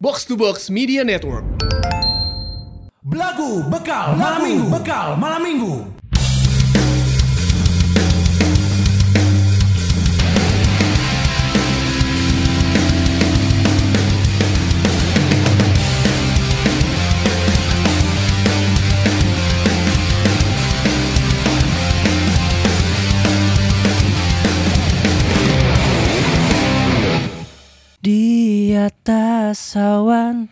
Box to Box Media Network. Belagu bekal malam minggu. Bekal malam minggu. Atas awan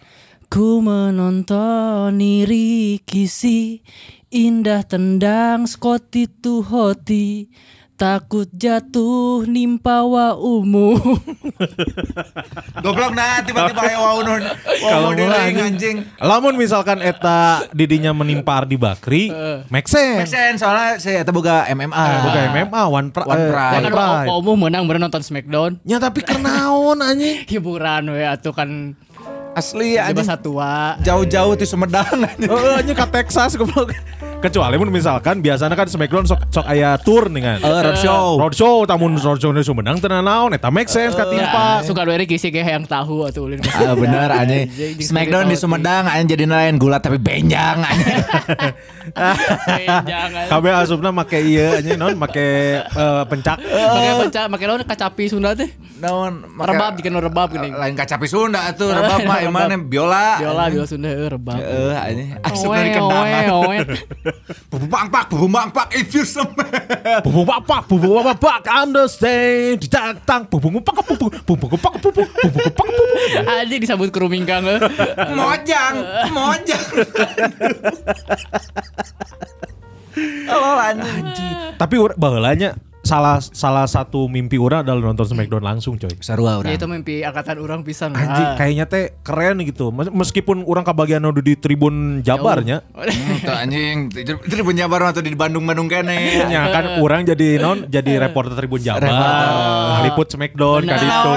ku menonton Rikisi. Indah tendang Scotty tu hoti Takut jatuh nimpa wa umum Goblok nah tiba-tiba aya wau nun. Wau Kalau mulai deui anjing. Lamun misalkan eta didinya menimpa Ardi Bakri, make sense. Make sense soalnya saya eta boga MMA. Bukan MMA, One, pra, One eh, Pride. Ya One kan Pride. Wa umum menang bener nonton Smackdown Ya tapi kernaon anjing. Hiburan we atuh kan Asli anjing. satua Jauh-jauh di Sumedang anjing. Oh, nya ke Texas goblok. Kecuali mun misalkan biasanya kan Smackdown sok sok aya tour nih kan. Eh, roadshow. Roadshow, tamun roadshow di Sumedang teu naon eta make sense katimpa. Suka dua Rikisi kayak yang tahu atuh ulin Ah bener anjing. Anjing, Smackdown di. Sumedang anjing jadi lain gulat tapi benjang anjing. Jangan Kabeh asupna make ieu anjing naon make eh, pencak. Pakai penca, pakai lawan kacapi Sunda teh. Naon make- Rebab jika nu rebab gini. Lain kacapi Sunda atuh rebab mah Rebab. emang biola. Biola, biola Sunda rebab. Heeh anjing. Asupna di Bubuk bangpak, bubuk bangpak if you smell. Bubuk bapak, bubuk bapak, understand. Ditantang, bubuk bapak, bubuk, bubuk bapak, bubuk, bubuk bubuk. Anjing disambut keruming kang heuh. Mojang, mojang. Halo anjing. Tapi ur- baheulanya salah salah satu mimpi orang adalah nonton Smackdown langsung coy. Sarua Ya itu mimpi angkatan orang pisan. Anjing Ah. kayaknya teh keren gitu. Mes- Meskipun orang kebagian udah di Tribun Jabarnya. Tuh anjing, di Jabar atau di Bandung-Bandung kene. Ya kan orang jadi non jadi reporter Tribun Jabar. Ngaliput Smackdown kan itu.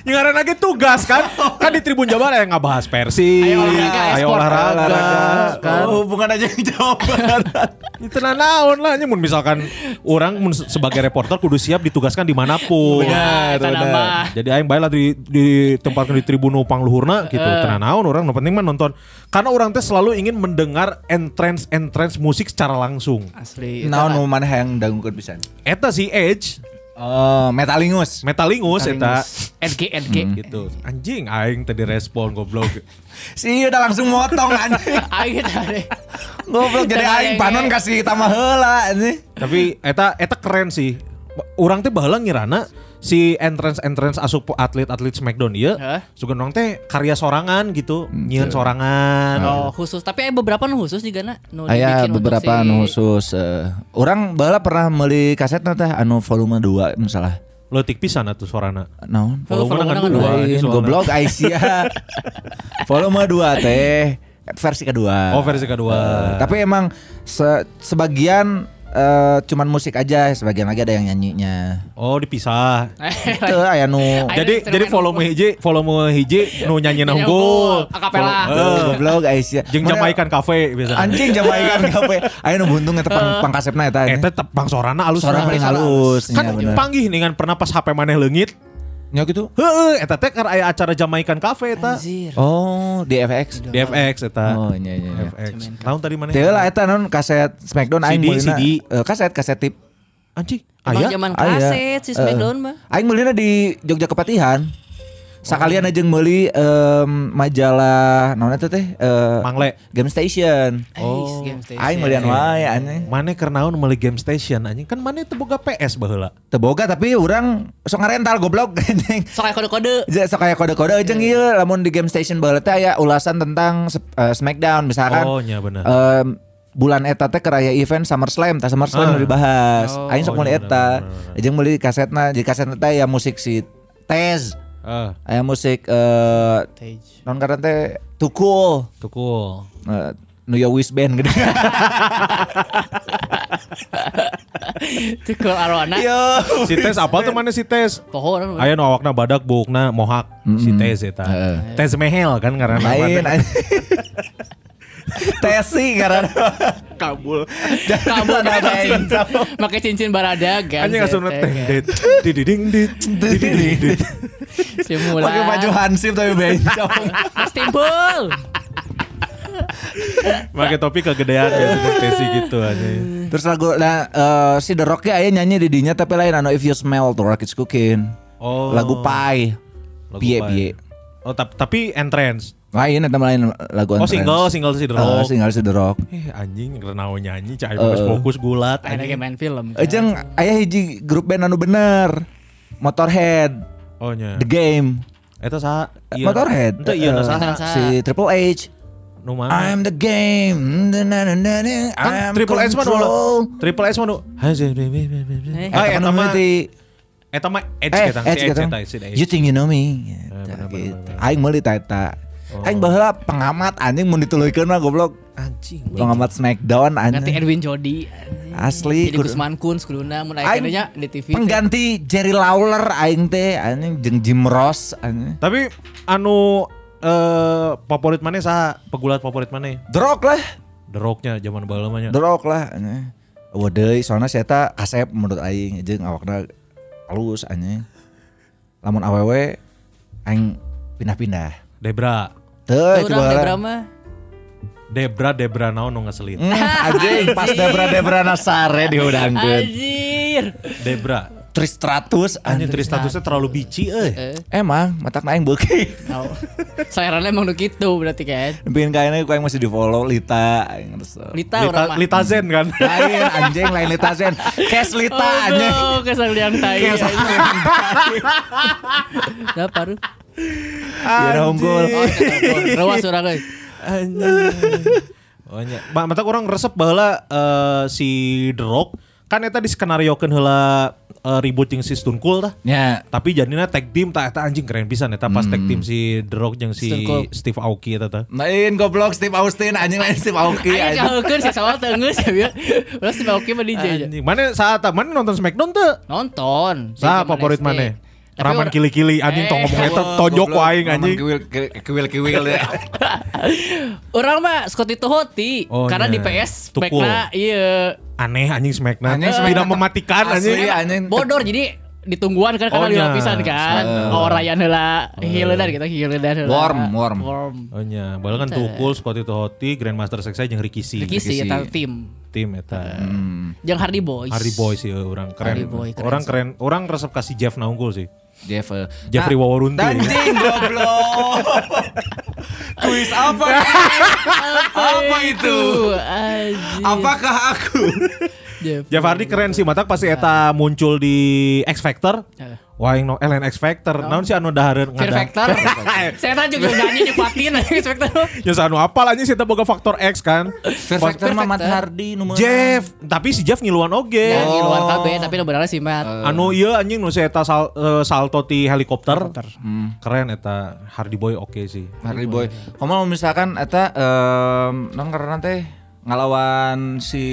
Yang ada lagi tugas kan. Kan di Tribun Jabar yang ngabahas Persi. Ayo olahraga, Ayo olahraga. Kan. Oh, bukan aja yang Jabar. Itu naon lah. Nyamun misalkan orang mun sebagai reporter kudu siap ditugaskan di mana pun. Benar, Benar, benar. benar. Jadi aing bae lah di ditempatkan di tribun upang luhurna gitu. Eh. Tenang naon orang nu penting mah nonton. Karena orang teh selalu ingin mendengar entrance entrance musik secara langsung. Asli. Naon mau mana yang dangungkeun pisan? Eta si Edge, Oh, Metalingus. Metalingus eta NG NG. gitu. Anjing aing tadi respon goblok. Si udah langsung motong anjing. Aing tadi. Goblok jadi aing panon kasih tambah heula anjing. Tapi eta eta keren sih. Orang teh baheula ngirana si entrance entrance asup atlet-atlet Smackdown ieu Hah? sugan teh karya sorangan gitu, nyieun sorangan. Oh khusus. Tapi ada beberapa nu khusus juga na. Nu Aya beberapa si- anu khusus eh, Orang bala pernah beli kaset teh anu volume 2 misalnya. Leutik pisan atuh sorana. Naon? Oh, Volume volume kan dua, dua. goblok Aisyah. volume 2 teh versi kedua. Oh versi kedua. Eh, tapi emang se- sebagian eh, cuman musik aja, sebagian lagi ada yang nyanyinya. Oh dipisah. Itu aya nu jadi jadi volume hiji volume hiji nu nyanyi unggul, akapela. Eh, goblok Aisyah. jeung Mana- Jamaikan Cafe biasanya. Anjing Jamaikan kafe. Aya nu buntung eta pang pangkasepna eta. Eta tepang sorana alus. Suara paling halus. Kan Iya, panggih dengan pernah pas HP maneh leungit. Nya gitu. Heeh, eta teh karena aya acara Jamaikan Cafe eta. Oh, di FX. Di FX eta. Oh, iya iya. iya. FX. Tahun tadi mana? Teu lah eta non kaset Smackdown aing meulina. CD. Eh, kaset kaset tip. Anjing. Aya. zaman kaset si Smackdown Eh, mah. Aing meulina di Jogja Kepatihan. Sakalian aja meuli em, majalah naon eta teh? Eh, Mangle. Game Station. Oh. Game station. Aing meulian wae. Mana kernaun meuli game station anjing kan mana teu boga PS baheula. Teu boga tapi urang sok ngarental goblok anjing. Sok aya kode-kode. Sok kayak kode-kode jeung ieu lamun di Game Station baheula teh aya ulasan tentang eh, Smackdown misalkan. Oh, nya bener. em, bulan eta teh keraya event SummerSlam, tah SummerSlam udah dibahas. Oh. Aing sok Oh, meuli iya, eta. Jeung meuli kasetna, di kasetna teh ya musik si Tez. Eh, Aya musik eh Stage. non karena teh Too Cool. tuh cool. Eh, New York Wish Band gede. Tukul arwana. Yo. Si Tes apa tuh mana si Tes? Pohon. Aya nu awakna badak bukna mohak si Tes eta. Heeh. Tes mehel kan karena Lain. Tesi karena Kabul. Kamu pakai cincin, pakai cincin baradaga. Anjing langsung kan. dit. Dididing dit. Dididing dit. Simulan. pakai baju hansip tapi bencong. Mas Timbul. Pakai topi kegedean gitu Tesi gitu aja. Terus lagu nah, eh, si The Rock aya nyanyi di dinya tapi lain anu If You Smell The Rock Is Cooking. Oh. Lagu Pie. Lagu Pie. piye. Oh tap- tapi entrance. Lain eta lain lagu Oh single single si The Eh, Rock. single si The Rock. Eh anjing kenapa nyanyi cai Eh, eh. fokus gulat anjing. main film. Ejeng aya hiji grup band anu bener. Motorhead, Oh nya. The Game. Eta saha? Iya. Motorhead. Ente iya Eh, na saha? Saha. Si Triple H. Nu mana? I'm the game. Kan I'm Triple H mah nu. control. Triple H mah nu. Eh, Ah, Eta mah mati. eta mah Edge Eh, Edge eta. You think you know me? Gitu. Aing meuli ta eta. Oh. Aing baheula pengamat anjing mun dituluykeun mah goblok. Anjing. Pengamat Smackdown Ganti anjing. Edwin Jody. Asli, Jadi kudu- Gusman Kun kuduna mun Aing akhirnya di TV. Pengganti Jerry Lawler aing teh anjing jeung Jim Ross anjing. Tapi anu eh favorit mana saha? Pegulat favorit mana? The Rock lah. The Rock-nya zaman baheula mah nya. The Rock lah anjing. Deui soalna si eta kasep menurut aing jeung awakna halus anjing. Lamun awewe aing pindah-pindah. Debra. Tuh coba orang. Debra mah. Debra Debra naon nu ngeselin. Hmm, anjing pas Debra Debra Nasare diudangkeun. Anjir. Debra. Tristratus Anjing anjing. Tristatusnya terlalu bici euy. Eh, Emang matak aing beuki. tahu. Selera emang udah gitu berarti kan. Bikin kayaknya ku aing masih di follow Lita. Lita, Lita. Lita Zen kan. Lain anjing lain Lita Zen. Kes Lita anjing. Oh, kesal yang tai. Kes Dah paru. Iya unggul. Oh, Rawas orang euy. Oh nya. Ba- Mata orang resep baheula eh, si The Rock kan eta diskenariokeun heula eh, ribut jeung si Stone Cold tah. Ya. Tapi jadinya tag team tah eta anjing keren pisan eta pas tag team si The Rock jeung si. Steve Aoki eta tah. Lain goblok Steve Austin anjing lain Steve Aoki Ayo anjing. caheukkeun si sawal teu geus ya. Terus si Oki mah DJ aja. Anjing. Mana saat mana nonton Smackdown teu? Nonton. Zaman favorit mana? Raman kili-kili anjing tong Eh, ngomong eta Oh, tojok waing anjing. Kiwil kiwil kiwil ya. Orang mah Scotty Tohoti Oh, karena iya. di PS. Backna iya Aneh anjing Smackdown. Anjing Tidak mematikan asli, anjing. anjing. bodor jadi ditungguan kan karena Oh, di nya. lapisan kan. Oh. Oh, rayan heula hileundan gitu hileundan heula. Worm, worm. Worm. Oh nya, bal kan tukul Scotty Tohoti, Grandmaster Sexay jeung Ricky C. Ricky sih Ricky eta tim. Tim eta. Hmm. Jeung Hardy Boys. Hardy Boy sih orang keren. Hardy Boy, keren orang keren. Orang resep kasih Jeff Naunggul sih. Jeff eh. Jeffrey Nah, Waworuntu. Anjing goblok. Kuis apa? Apa itu? Apakah aku? Jeff. Hardy keren sih, matak pasti eta muncul di X Factor. Eh. Wah, yang no, Ellen X Factor. Naon sih anu dahareun Fear Factor. Saya tanya juga nyanyi di Patin Fear Factor. Ya anu apal aja sih boga faktor X kan. Fear Factor mah Matt Hardy nomor. Jeff, tapi si Jeff ngiluan oge. Ya, di luar Oh. KB tapi nu benerna sih Mat. Anu iya anjing nu si eta sal, eh, salto ti helikopter. Hmm. Keren eta Hardy Boy oke sih. Hardy Boy. Kamu misalkan eta non karena teh ngalawan si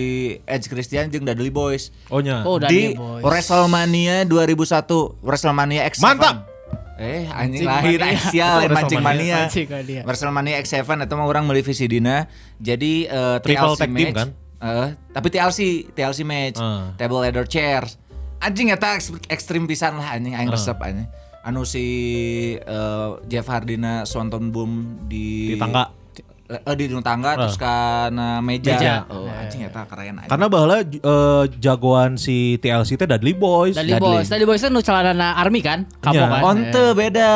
Edge Christian jeung Dudley Boys Oh nya. Oh, udah di Boys. WrestleMania 2001 WrestleMania X7 Mantap. eh anjing lahir mania. Asia lain mancing mania. WrestleMania X7 itu mah orang beli visi dina jadi eh, Triple TLC tag team match kan? Eh, tapi TLC TLC match Ah. table ladder chairs anjing eta eks- ekstrim pisan lah anjing aing resep anjing anu si eh, Jeff Hardina Swanton Boom di Di tangga. Eh, di nu tangga terus kana meja, Meja. oh anjing eta keren anjing. Karena baheula eh, jagoan si TLC teh Dudley Boys. Dudley Dudley. Boys, Dudley Boys kan nu celanana army kan? Kamu Iya. kan? Onte beda.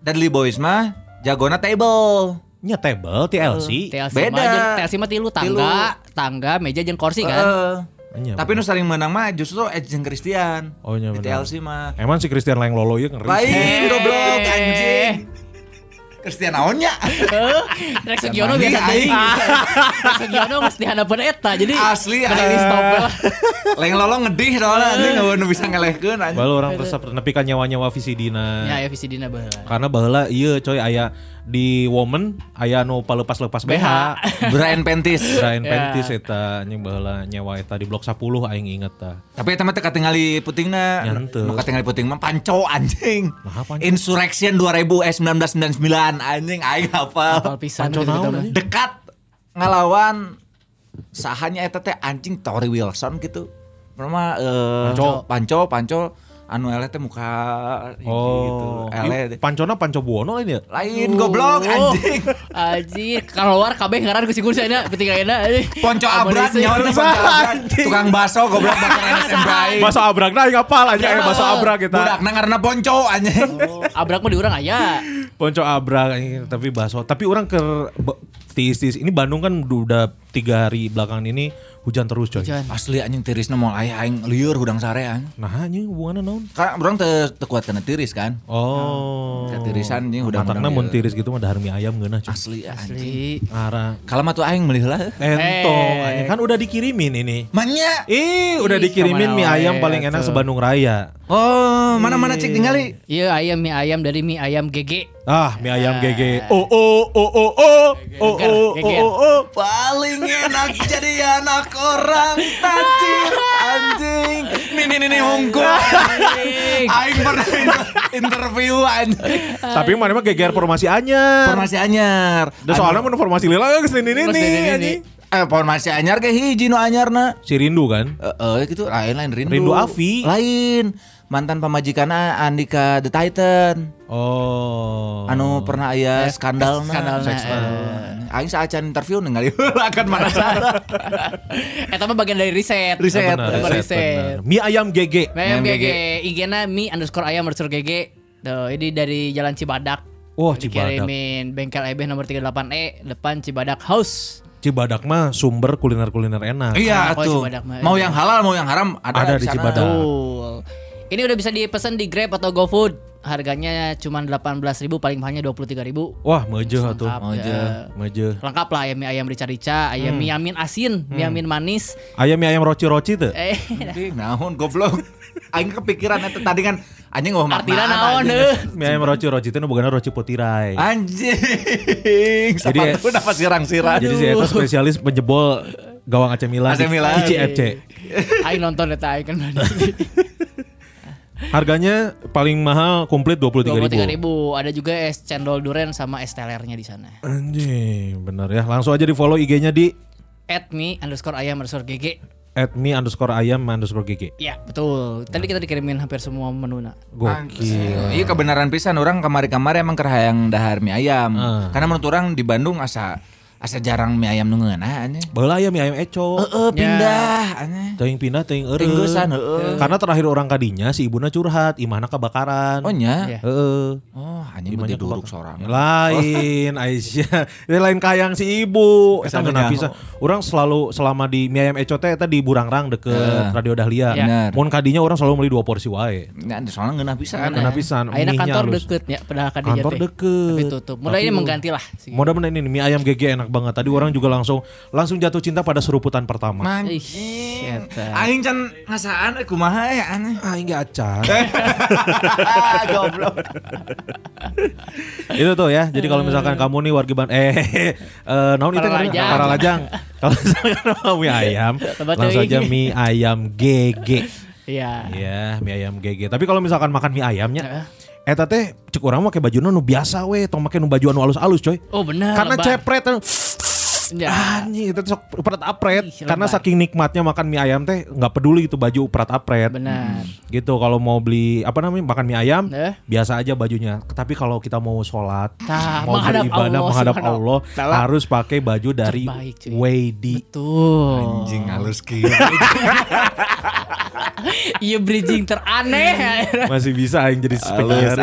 Dudley Boys mah jagona table. Nya table TLC. TLC Beda. mah TLC mah tilu tangga, tangga, meja jeung kursi kan. Heeh. Nya, Tapi nu saling menang mah justru Edge jeung Christian. Oh, iya Di benar. TLC mah. Emang si Christian Lang Lolo ya ngeri. Lain goblok Eh. anjing. Christian naonnya? Heeh. Rek Sugiono biasa deui. aing. Rek Sugiono geus dihadapan eta. Jadi Asli eh. stop lah. Leng lolo ngedih soalnya anjing nu bisa ngelehkeun anjing. Baru orang resep nepi ka nyawa-nyawa visi dina. Ya ya visi dina baheula. Karena baheula iya coy aya di woman aya nu palepas-lepas BH. Brian Pentis. Brian Ya. Pentis eta anjing baheula nyawa eta di blok 10 aing inget ta. Tapi eta mah teh katingali putingna. Nu katingali puting mah panco anjing. Nah, panco? Insurrection 2000 eh 1999 anjing aing hafal. Pisan Panco gitu naon, anjing? Dekat ngalawan sahanya eta teh anjing Tori Wilson gitu. Pertama eh Panco. panco panco anu ele teh muka hiji gitu. Oh, Ele pancona panco buono lain ya? lain goblok anjing. Anjing, keluar kabeh ngaran ku si Kursana ketika enak. Ponco abrak nyawa teh ponco abrak. Tukang baso goblok bakar SMP. Baso abrak nah aing apal aja eh baso abrak kita. Budak ngaranna ponco anjing. Abrak mah di urang aya. Ponco abrak anjing, tapi baso. Tapi orang ke tiis-tiis ini Bandung kan udah tiga hari belakangan ini hujan terus coy. Hujan. Asli anjing tirisna moal aya aing lieur hudang sarean. Nah anjing hubungannya naon? Kan urang teu teu kuat kana tiris kan. Oh. Ketirisan anjing hudang Matakna mun tiris gitu mah dahar mie ayam geunah coy. Asli anjing. Asli. Ngara. Kalau mah tuh aing meuli heula. Entong anjing kan udah dikirimin ini. Manya. Ih, udah dikirimin mie ayam paling enak se-Bandung Raya. Oh, mana-mana cek tinggali. Iya ayam mie ayam dari mie ayam GG. Ah, mie ayam GG. Oh oh oh oh oh. Oh oh oh geger. oh oh. Paling enak jadi anak orang tajir anjing. Nih nih nih, nih hungkul. Aing pernah interview anjing. Tapi mana mah geger formasi anyar. Formasi anyar. Dan soalnya mun formasi lila geus ini ini Geus ini, ini. anjing. eh formasi anyar ke hiji nu anyarna. Si Rindu kan. Eh, eh, gitu lain lain Rindu. Rindu Avi. Lain. Mantan pamajikanna Andika The Titan. Oh. Anu pernah aya skandal skandalna, Seks eh. Aing saacan interview ningali akan mana salah. Eta mah bagian dari riset. Riset. Benar, riset, riset. Mie ayam GG. Mie ayam GG. IG-na mie underscore ayam underscore GG. Tuh, ini dari Jalan Cibadak. Wah, Cibadak. Dikirimin bengkel EB nomor 38E depan Cibadak House. Cibadak mah sumber kuliner-kuliner enak. Iya oh, tuh. Mau yang halal mau yang haram ada, Ada di sana. Cibadak. Betul. Ini udah bisa dipesan di Grab atau GoFood. Harganya cuma 18.000 paling mahalnya 23.000. Wah, mejeh atuh. Lengkap, Mejeh. ya. Mejeh. Lengkap lah ayam ayam rica-rica, ayam mie amin asin, mie amin manis. Ayam mie ayam roci-roci tuh. Eh, naon goblok. Aing kepikiran eta tadi kan anjing ngomong artinya maknaan, naon deh. Mie ayam roci-roci itu bukan roci putirai. Anjing. Jadi- Sepatu udah pas sirang-sirang. Jadi si Eta spesialis menjebol gawang AC Milan. AC Milan. Di CFC. Aing nonton eta aing kan. Harganya paling mahal komplit 23 23.000 ribu. Ada juga es cendol duren sama es telernya di sana. Anjing, bener ya. Langsung aja di follow IG-nya di At me underscore ayam underscore GG. at me underscore ayam underscore gg. Ya betul. Tadi kita dikirimin hampir semua menu nak. Gokil. Iya kebenaran pisan orang kamari-kamari emang kerahayang dahar mie ayam. Ah. Karena menurut orang di Bandung asa asa jarang mie ayam nu ngeunah anjing. Baheula aya mie ayam eco. Heeh, pindah anjing. Teuing pindah teuing eureun. Tinggusan heeh. Karena terakhir orang kadinya si ibuna curhat, imahna kebakaran. Oh nya. Iya. Heeh. Oh, anjing mah kebakaran. seorang. Lain Aisyah. Ini lain kayang si ibu. Eta geuna bisa. Orang selalu selama di mie ayam eco teh eta di Burangrang deket. Radio Dahlia. Iya. Benar. Mun kadinya orang selalu beli dua porsi wae. Nggak, soalnya ngeunah pisan. Ngeunah pisan. Mie-nya kantor halus. deket ya padahal kadinya Kantor teh. deket. Tapi tutup. Mulai mengganti lah. Mudah-mudahan ini mie ayam GG enak banget. Tadi orang juga langsung langsung jatuh cinta pada seruputan pertama. Aing can ngasaan eh kumaha ya aneh. Ah, enggak acan. Goblok. itu tuh ya. Jadi kalau misalkan kamu nih warga Ban eh eh naon itu Para kan? lajang. para lajang. Kalau misalkan mau mie ayam, langsung aja mie ayam GG. Iya. Iya, mie ayam GG. Tapi kalau misalkan makan mie ayamnya. Eta teh cek orang make baju nu biasa we, tong make nu baju anu alus-alus coy. Oh benar. Karena lebar. cepret anu, Ya. anjing itu sok uprat apret. Ih, Karena saking nikmatnya makan mie ayam teh nggak peduli itu baju uprat apret. Benar. Gitu kalau mau beli apa namanya makan mie ayam Eh. biasa aja bajunya. Tapi kalau kita mau sholat, Nah, mau menghadap beribadah Allah menghadap Allah ta'ala. harus pakai baju dari Terbaik, cuy. Wedi. Tuh. Anjing halus kieu. Iya bridging teraneh. Masih bisa yang jadi speaker.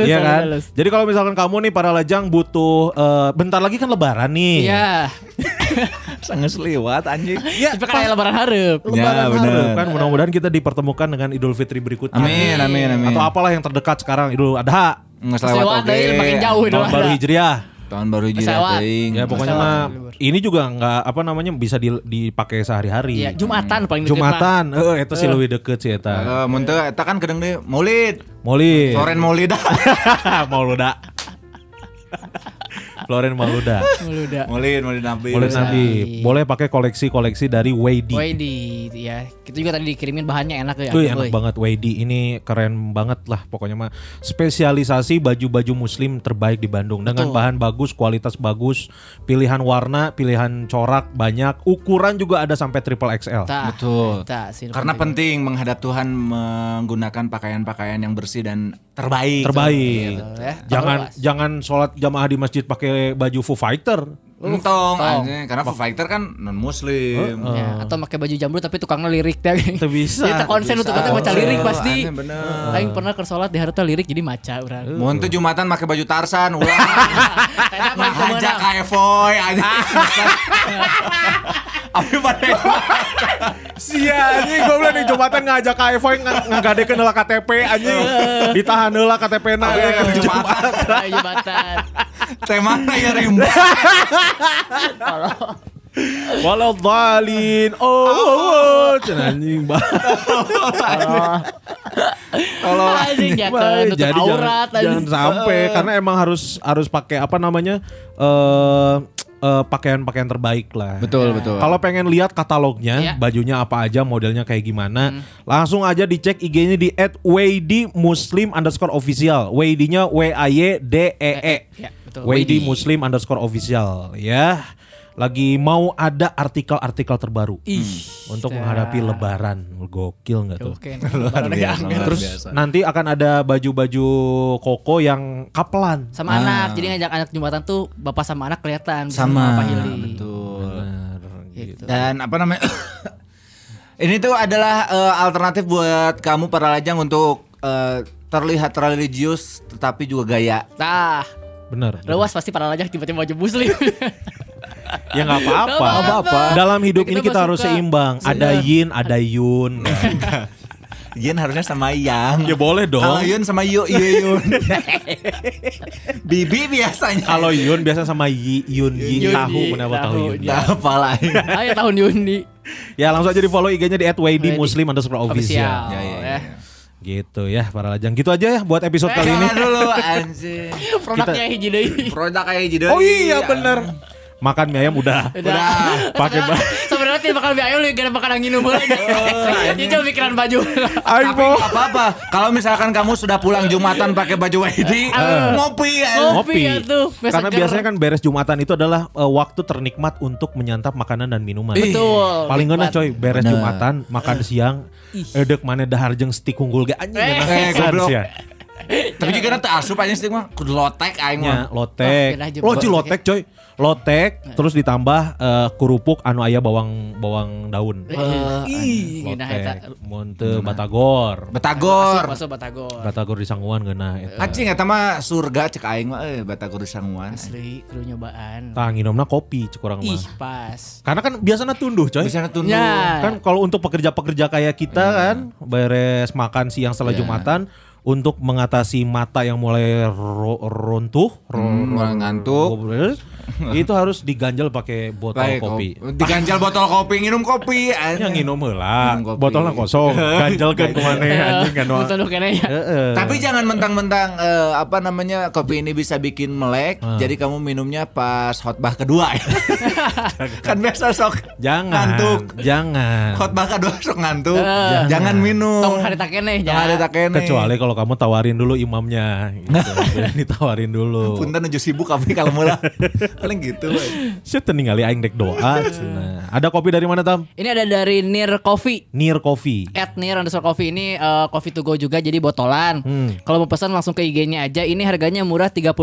Iya kan? halus. Jadi kalau misalkan kamu nih para lajang butuh eh, bentar lagi kan lebaran nih. Iya. Sangat liwat anjing. Iya, Tapi kayak lebaran hareup. Lebaran Ya, bener. harap kan mudah-mudahan kita dipertemukan dengan Idul Fitri berikutnya. Amin, amin, amin. Atau apalah yang terdekat sekarang Idul Adha, Nggak Lewat selewat oke. deh, makin jauh itu. tahun baru Hijriah. Tahun baru Selewat. teuing. Ya pokoknya mah ini juga nggak apa namanya bisa di- dipakai sehari-hari. Iya, Jumatan paling deket mah. Jumatan, eh itu sih lebih deket sih eta. Eh, mun teu eta kan kedeng deui Maulid. Maulid. Soren Maulid. Mauluda. Loren Maluda. Meluda. Molin, Molin Nabi. Boleh Nabi, boleh pakai koleksi-koleksi dari Wadi. Woi di ya kita juga tadi dikirimin bahannya enak ya. Itu Boy. enak banget Wadi. Ini keren banget lah pokoknya mah. Spesialisasi baju-baju muslim terbaik di Bandung dengan Betul. bahan bagus, kualitas bagus, pilihan warna, pilihan corak banyak, ukuran juga ada sampai triple XL. Tah, Betul. sih, Karena penting. penting menghadap Tuhan menggunakan pakaian-pakaian yang bersih dan terbaik. Terbaik. Betul, ya. Jangan Terlepas. jangan sholat jamaah di masjid pakai baju Foo Fighter. Entong, anjing. karena Foo Fighter kan non muslim. Ya, atau pakai baju jambul tapi tukangnya lirik teh. Itu bisa. Kita konsen untuk kita baca lirik pasti. Aing pernah ke sholat di harta lirik jadi maca urang. Mun tuh Jumatan pakai baju Tarsan, Ngajak ke mana? kayak Foy aja. Abi pada Sia anjing gue bilang di Jumatan ngajak Evoy ngagadekeun heula KTP anjing. Ditahan heula KTP na ya, ke Jumatan. Ayo jembatan. tema ya rimba. Walau dalin. Oh, oh, oh. Cenah anjing Kalau anjing jatuh tutup jadi jangan, aurat jangan sampai karena emang harus harus pakai apa namanya eh eh, pakaian-pakaian terbaik lah. Betul, betul. Kalau pengen lihat katalognya, Iya. bajunya apa aja, modelnya kayak gimana, langsung aja dicek IG-nya di @waydimuslim underscore official. Waydinya W A Y D E E. Ya, betul. Waydi Muslim underscore official ya. Lagi mau ada artikel-artikel terbaru Ih. untuk menghadapi Lebaran. Gokil nggak tuh? Oke. Luar biasa, luar Terus biasa. nanti akan ada baju-baju koko yang kapelan. Sama anak, jadi ngajak anak jembatan tuh bapak sama anak kelihatan sama Pak Hildi. betul. Benar, Gitu. Dan apa namanya? Ini tuh adalah eh, alternatif buat kamu para lajang untuk eh, terlihat religius tetapi juga gaya. Nah, Benar. Rewas pasti para lajak tiba-tiba baju muslim. Ya nggak apa-apa. Apa-apa. Dalam hidup Kita ini kita harus suka. seimbang. Ada yin, ada yun. Yin harusnya sama yang. ya boleh dong. Kalau Yun sama Yu, iya Yun. Bibi biasanya. Kalau yun biasa sama yi, yun, yi, Yun, tahu, kenapa tahu tahu, yun. ya. apa lain? Ayo tahun Yuni. Ya langsung aja di follow IG-nya di @waydimuslim underscore official. Official. Ya, ya, ya. ya. Gitu ya para lajang. Gitu aja ya buat episode kali ini. Dulu anjing. Produknya hiji deui. Produk kayak hiji deui. Oh iya bener. Makan mie ayam udah. Udah. Pakai ba- Sebenarnya tidak bakal biaya lu gara bakal angin umur aja. Itu pikiran baju. Tapi apa-apa. Kalau misalkan kamu sudah pulang Jumatan pakai baju Wadi, ngopi ya. Ngopi ya tuh, Karena seger. biasanya kan beres Jumatan itu adalah eh, waktu ternikmat untuk menyantap makanan dan minuman. Betul. Paling enak coy, beres Bener. Jumatan, makan siang, edek mana dahar jeung stik unggul ge anjing Eh, eh, goblok. Tapi juga nanti asup aja sih mah kudu lotek aing Nya mah. lotek. Oh, kena Lo jempol. ci lotek coy. Lotek terus ditambah eh, kerupuk anu aya bawang bawang daun. Ih, geunah eta. Lotek, monte batagor. Betagor. Masuk Batagor. Batagor di Sanguan geunah eta. Anjing eta mah surga cek aing mah eh Batagor di Sanguan. Asli, kudu nyobaan. Tah nginomna kopi cek urang Ih, mah. pas. Karena kan biasanya tunduh coy. Bisa tunduk. Ya. Kan kalau untuk pekerja-pekerja kayak kita kan beres makan siang setelah Iya. Jumatan untuk mengatasi mata yang mulai ro- runtuh, ro- Hmm, mulai ngantuk. Itu harus diganjel pakai botol Baik, kopi. Diganjal botol kopi, nginum kopi. Yang nginum heula, Minum kopi. botolnya kosong, ganjel kan ke mana anjing kan. Kene ya. Tapi jangan mentang-mentang eh, apa namanya kopi ini bisa bikin melek, Ah. jadi kamu minumnya pas khotbah kedua ya. kan biasa sok jangan, ngantuk. jangan. Khotbah kedua sok ngantuk. Eh. Jangan minum. Tong hari tak kene Tong hari tak kene. Kecuali kalau kamu tawarin dulu imamnya, gitu. ditawarin dulu. Punten nuju sibuk tapi kalau mulai paling gitu. we. Saya ningali aing dek doa. cenah. Ada kopi dari mana tam? Ini ada dari Near Coffee. Near Coffee. At Near underscore coffee ini eh, coffee to go juga jadi botolan. Hmm. Kalau mau pesan langsung ke IG-nya aja. Ini harganya murah 35.000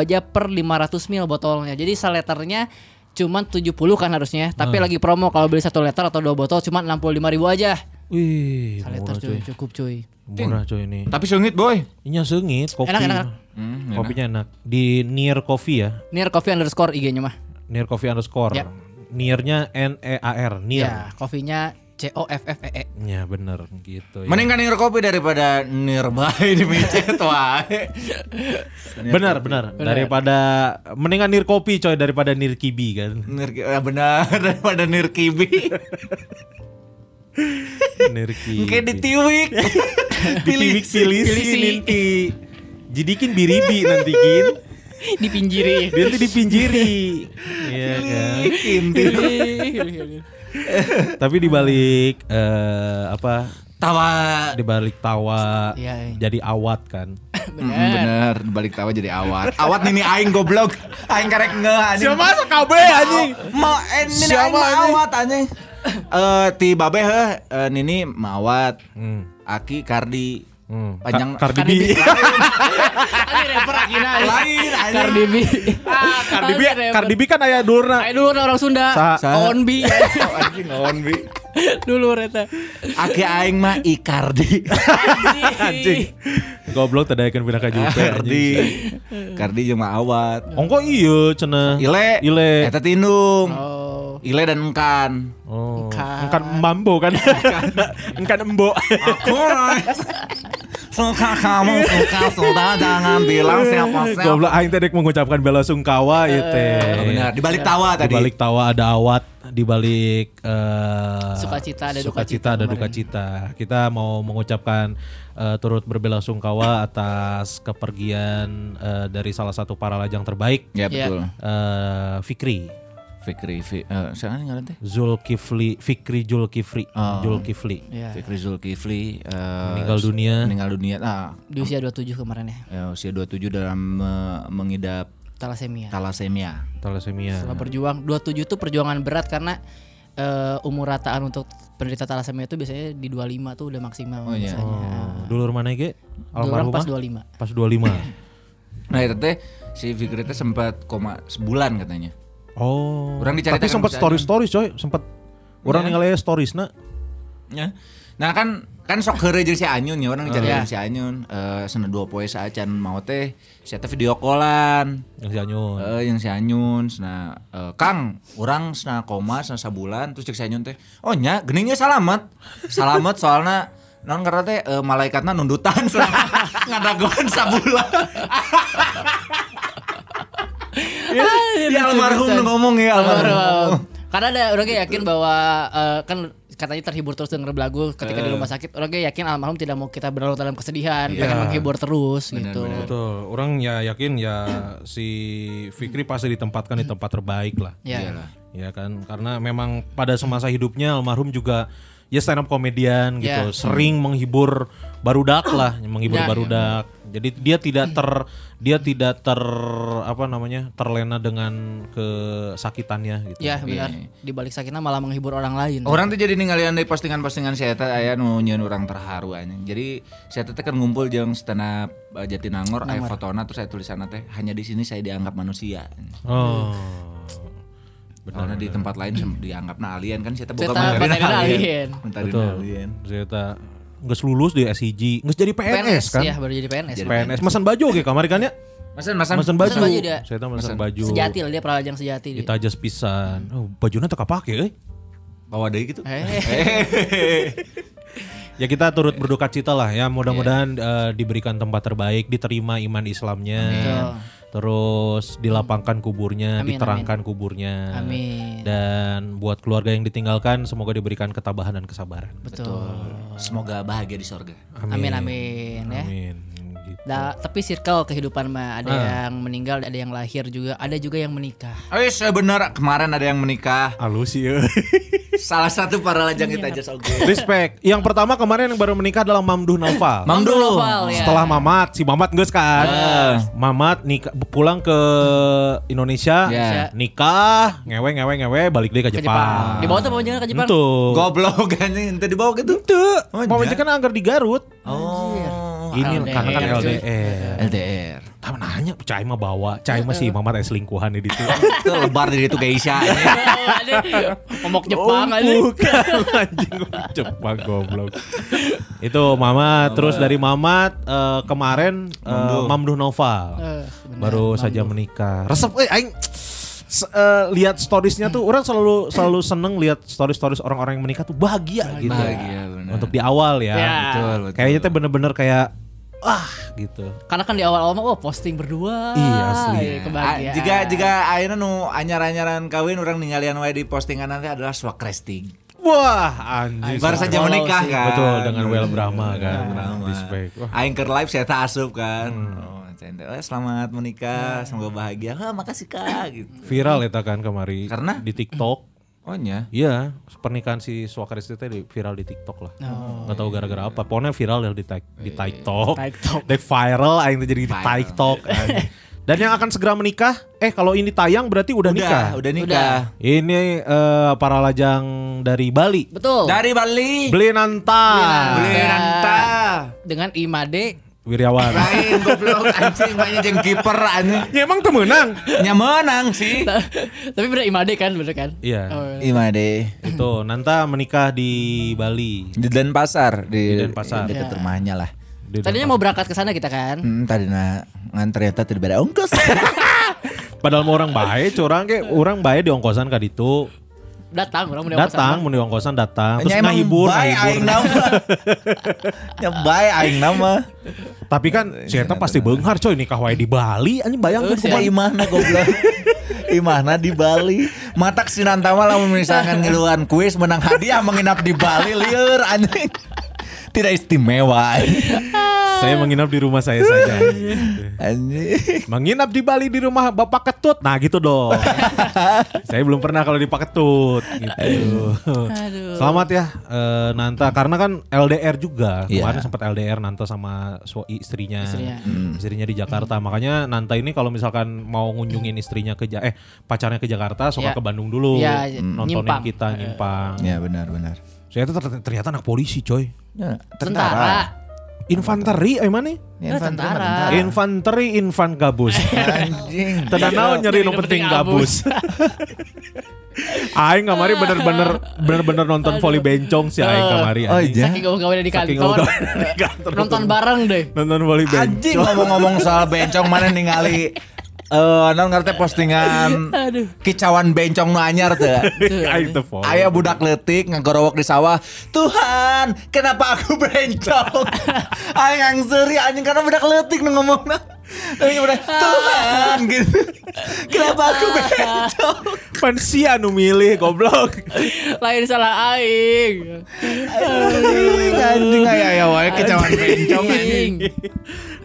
aja per 500 ml botolnya. Jadi saleternya cuman 70 kan harusnya. Hmm. Tapi lagi promo kalau beli satu liter atau dua botol cuman 65.000 aja. Wih, murah cuy, cuy. cukup cuy. Murah cuy ini. Tapi sungit boy. Ini sengit kopi. Enak, enak, enak. Hmm, Kopinya enak. Di Near Coffee ya. Near coffee underscore IG-nya mah. Near Coffee underscore. Ya. Nearnya N E A R. Ya, Near. kopinya C O F F E E. Ya bener gitu ya. Mending kan nir kopi daripada nearby di micet wae. Benar, benar. Daripada mendingan Near Kopi coy daripada Near Kibi kan. Nir eh, benar daripada nir kibi. Kibi. Kayak ditiwik. Pilih pilih Pilih si. nanti. Jadikin biribi nanti kin. Dipinggiri. Dia tuh dipinggiri. Iya kan. Tapi dibalik eh, apa? Tawa. Dibalik tawa Iya, iya. jadi awat kan. Hmm, bener, balik tawa jadi awat. Awat nini aing goblok. Aing karek nge anjing. Siapa KB anjing? Ma eh, nini aing awat anjing. Eh ti babe heh eh, nini mawat. Hmm. Aki Kardi. Hmm. Panjang Ka- Cardi B. Ini rapper akhirnya. Lain, anjing. Cardi B. Cardi B, Cardi B kan aya dulurna. Ayo dulu orang Sunda. Sa- Sa- On B. Oh, anjing ngawon bi. Dulu reta. Aki aing mah Ikardi. Anjing. Goblok tadi akan pindah ka Jupe Kardi. anjing. Kardi jeung mah awat. Ongko iya cenah. Ile. Ile. Eta tindung. Oh. Ile dan engkan. Oh, Engkan. engkan mambo kan. engkan embo. Suka kamu suka sudah jangan bilang siapa siapa. Goblok aing tadi mengucapkan bela sungkawa ieu teh. Oh, benar. Di balik tawa Di tadi. balik tawa ada awat, di balik eh, Sukacita ada duka sukacita cita ada duka cita. Kita mau mengucapkan eh, turut berbela sungkawa atas kepergian eh, dari salah satu para lajang terbaik Ya betul. eh, Fikri Fikri, Fi, eh, siapa nih ngaran teh? Zulkifli Fikri Zulkifli Oh. Zulkifli Ya. Fikri Zulkifli eh, Meninggal dunia. Meninggal dunia. Nah, Di usia 27 kemarin ya. ya, usia 27 dalam eh, mengidap Talasemia. talasemia. Talasemia. Setelah berjuang 27 itu perjuangan berat karena eh, umur rataan untuk penderita talasemia itu biasanya di 25 tuh udah maksimal Oh, iya. biasanya. Oh, dulur mana ge? Orang pas Almarhumah? 25. Pas 25. Nah, itu teh si Fikri teh sempat koma sebulan katanya. Oh. Orang diceritakan Tapi sempat story stories coy, sempat orang Ya. ningali stories na. Ya. Nah kan kan sok heureuy jeung si Anyun ya orang dicari Iya. si Anyun eh sana dua poe saacan mau teh si teh video callan. Yang si Anyun. Eh yang si Anyun sana eh, Kang, orang sana koma sana sabulan terus cek si Anyun teh. Oh nya geningnya salamet. Salamet soalnya non karena teh eh, malaikatna nundutan ngadagoan sabulan. ya almarhum ngomong ya almarhum. Karena ada orang kayak yakin bahwa eh, kan katanya terhibur terus denger lagu ketika di rumah sakit. Orang kayak yakin almarhum tidak mau kita berlarut dalam kesedihan, pengen menghibur terus gitu. Betul. Orang ya yakin ya si Fikri pasti ditempatkan di tempat terbaik lah. Ya. Ya kan karena memang pada semasa hidupnya almarhum juga ya stand up komedian gitu, Ya. sering menghibur barudak lah, menghibur Ya. barudak. Jadi dia tidak ter dia tidak ter apa namanya? terlena dengan kesakitannya gitu. Ya benar. Di balik sakitnya malah menghibur orang lain. Orang tuh jadi ninggalin dari postingan-postingan saya teh aya nu nyieun urang terharu anjing. Jadi saya teh kan ngumpul jeung stand up uh, Jatinangor aya fotona terus saya tulisanna teh hanya di sini saya dianggap manusia. Oh. Karena di tempat lain sem- dianggapna alien kan saya Saya boga mentarin mentarin alien. Mentarin Betul. alien. Zeta nggak lulus di SIG, nggak jadi PNS, PNS kan? ya baru jadi PNS. PNS masan baju oke kamari kan ya? Masan masan Masan baju. baju dia. Saya tahu masan Masan. baju. Sejati lah dia pralajang sejati dia. Kita aja pisan. Oh, bajunya tak kepake euy. bawa deui gitu. Eh, Ya kita turut berduka cita lah ya. Mudah-mudahan Iya. eh, diberikan tempat terbaik, diterima iman Islamnya. Terus dilapangkan kuburnya, Amin, diterangkan kuburnya. Amin. Dan buat keluarga yang ditinggalkan semoga diberikan ketabahan dan kesabaran. Betul. Semoga bahagia di sorga. Amin amin ya. Amin. Gitu. Da- tapi circle kehidupan mah ada Ah. yang meninggal, ada yang lahir juga, ada juga yang menikah. Eh benar kemarin ada yang menikah. Halus ya. Salah satu para lajang kita aja oke. Respect. Yang pertama kemarin yang baru menikah adalah Mamduh Naufal. Dulu. Noval, ya. Setelah Mamat, si Mamat geus kan. Mamat nikah pulang ke Indonesia, Ya. nikah, ngewe ngewe ngewe balik deh ke Ke Jepang. Jepang. Dibawa tuh pemajikan ke Jepang. Tuh. Goblok anjing ente dibawa gitu. Tuh. Oh, kan anggar di Garut. Oh. Ini LDR, karena kan. LDR. LDR. Tahu nanya, Cai mah bawa. Cai mah sih Mamat aya selingkuhan di ditu. Itu lebar dari itu Geisha. Ngomong Jepang aja. Oh, bukan anjing Jepang goblok. Itu Mamat, terus dari Mamat eh, kemarin eh, Mamduh Noval. Eh, baru saja menikah. Resep eh aing s- eh, lihat storiesnya tuh orang selalu selalu seneng lihat stories-stories orang-orang yang menikah tuh bahagia, gitu. Bahagia, benar. Untuk di awal ya. Ya. Betul, betul. Kayaknya tuh bener-bener kayak ah gitu. Karena kan di awal-awal mah wah posting berdua. Iya, asli. Iya, kebahagiaan. Ah, Jika jika ayeuna nu anyar-anyaran kawin orang ninggalian wae di postingan nanti adalah swag resting. Wah, anjing. Baru saja menikah sih. kan. Betul dengan Well Brahma kan. Brahma. Respect. Wah, Aing keur live saya tak asup kan. Oh, Saya teh, "Eh, selamat menikah, semoga bahagia. Ah, makasih Kak gitu. Viral eta kan kemari. Karena? di TikTok. Oh nya. Iya, pernikahan si Swakaristi teh di- viral di TikTok lah. Nggak tahu gara-gara apa. Pokoknya viral ya di, tik- di TikTok. TikTok. Dek viral aing teh jadi di. TikTok. Dan yang akan segera menikah, eh kalau ini tayang berarti udah, nikah. Udah, udah nikah. Ini eh, para lajang dari Bali. Betul. Dari Bali. Beli nanta. Beli nanta. Dengan Imade Wiryawan. Lain goblok anjing banyak jeung kiper anjing. ya emang temenang. Nya menang sih. Tapi bener Imade kan bener kan? Iya. Oh, Imade. Itu Nanta menikah di Bali. Di Denpasar di, Di Denpasar. Deket Ya. rumahnya lah. Di Tadinya mau berangkat ke sana kita kan. Hmm, tadi na ngan ternyata tidak ada ongkos. Padahal mau orang baik, curang ke orang baik di ongkosan kali itu. Datang orang mau Datang, mau di ongkosan datang, terus ngahibur, ngahibur. aing nama. Nya bae aing nama. Tapi kan si Eta pasti beunghar coy nikah wae di Bali, anjing bayangkeun Eh, kumaha. Ya imahna goblok. Imahna di Bali. Matak sinantama lamun misalkan ngiluan kuis menang hadiah menginap di Bali lieur anjing. Tidak istimewa. Saya menginap di rumah saya saja. Anjing. menginap di Bali di rumah Bapak Ketut. Nah, gitu dong. saya belum pernah kalau di Pak Ketut gitu. Selamat ya eh, Nanta karena kan LDR juga. Iya. Kemarin sempat LDR Nanta sama su- istrinya. Istrinya. Istrinya di Jakarta. Makanya Nanta ini kalau misalkan mau ngunjungin istrinya ke Ja- eh pacarnya ke Jakarta suka Iya. ke Bandung dulu. Iya, nontonin nyimpang. kita nyimpang. Ya benar benar. Saya tuh ter- ternyata anak polisi coy. Ya, Tentara. Infanteri eh mana? Ya, Ya, infanteri tentara. Infanteri infan gabus. Anjing. Tidak naon nyari nu penting gabus. Aing kamari bener-bener bener-bener nonton voli bencong sih Aing kamari. Oh, anjing. iya. Saking gawe di kantor. gawe di kantor. Nonton bareng deh. Nonton voli Anjing bencong. ngomong-ngomong soal bencong mana ningali eh non ngerti postingan Aduh. kicauan bencong nu anyar teu. Aing teu follow. Aya budak letik ngagorowok di sawah. Tuhan, kenapa aku bencong? Aing angseuri anjing karena budak letik nu ngomongna. Aing udah Tuhan gitu. Kenapa aku bencong? Pan sia nu milih goblok. Lain salah aing. Anjing, anjing aya aya wae kicauan bencong anjing.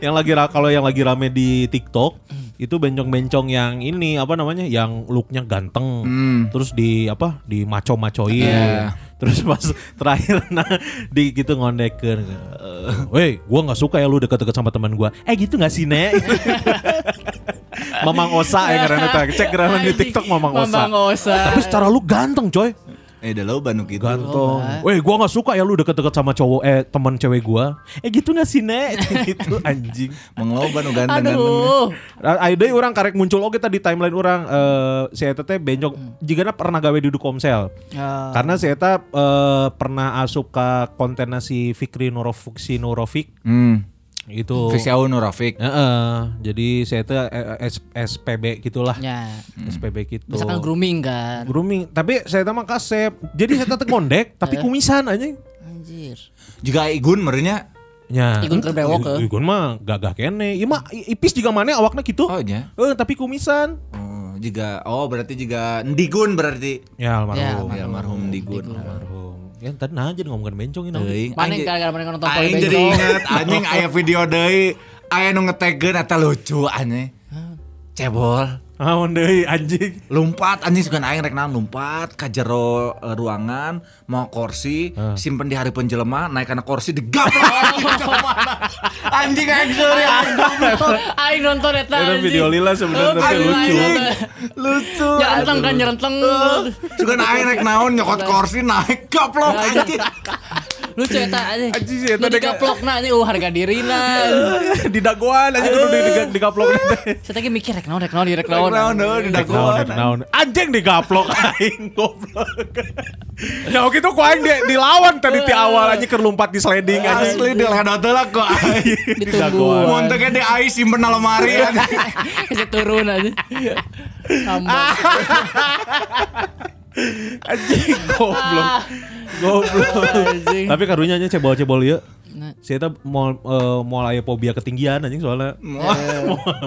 yang lagi kalau yang lagi rame di TikTok itu bencong-bencong yang ini apa namanya yang looknya ganteng. Terus di apa di maco-macoin Iya. terus pas terakhir nah di gitu ngondekeun Eh, weh gua nggak suka ya lu deket-deket sama teman gua. Eh gitu nggak sih nek? Mamang Osa yang karena cek karena di TikTok Mamang Osa. Mamang Osa. tapi secara lu ganteng coy Eh, udah lo banu gitu. Ganteng. Weh, gua nggak suka ya lu deket-deket sama cowok eh teman cewek gua. Eh gitu nggak sih, Nek? gitu anjing. Mengloba nu ganteng-ganteng. Aduh. Ada orang karek muncul oke tadi timeline orang eh si eta teh bencong jigana pernah gawe di Komsel. Ya. Karena si eta eh, pernah asup ke kontennya si Fikri Nurofuksi Nurofik Hmm. Itu. Fisiau Nurafik. Heeh, jadi si eta eh, SPB gitulah. Ya. SPB gitu. Misalkan grooming kan. grooming, tapi saya mah kasep. Jadi saya teh ngondek tapi kumisan aja. Anjir. Juga Igun merenya Ya. Igun keur brewok, eh. Igun mah gagah kene. Ieu mah i- ipis juga mana awakna gitu. Oh nya. Eh, tapi kumisan. Oh, juga oh berarti juga Ndigun berarti. Ya Ya, almarhum. Ya, almarhum Ndigun. almarhum. Ya tadi nah jadi ngomongin bencong ini. Anjing- gara-gara mana nonton Aing jadi bencong. inget anjing aya video deui aya nu ngetegeun eta lucu anjing. Cebol. Amun deui anjing. Lompat anjing sugan aing rek naon lompat ka jero eh, ruangan mau kursi simpen di hari penjelema naik kana kursi digaplok anjing aing goblok. Aing nonton eta. Itu anjing. video lila sebenarnya tapi lucu. lucu Nyerenteng kan nyerenteng. sugan aing rek naon nyokot kursi naik gaplok anjing Lucu eta anjing. Anjing sih, eta Nu dek- digaplokna anjing uh harga dirina. di dagoan aja kudu di di gaplok. Saya tadi mikir rek naon rek naon di rek Rek naon. di Dek naon, dek naon. Anjing digaplok aing goblok. Ya oke tuh ku aing di- dilawan tadi di awal aja keur lompat di sliding anjing. asli di ledot lah kok aing mun teu ge di aing simpen na lemari anjing. Kasih turun aja. Anjing goblok. Goblok. Anjing. Tapi karunya nya cebol-cebol ieu. Nah. Si eta mau eh, mau aya fobia ketinggian anjing soalnya. Mau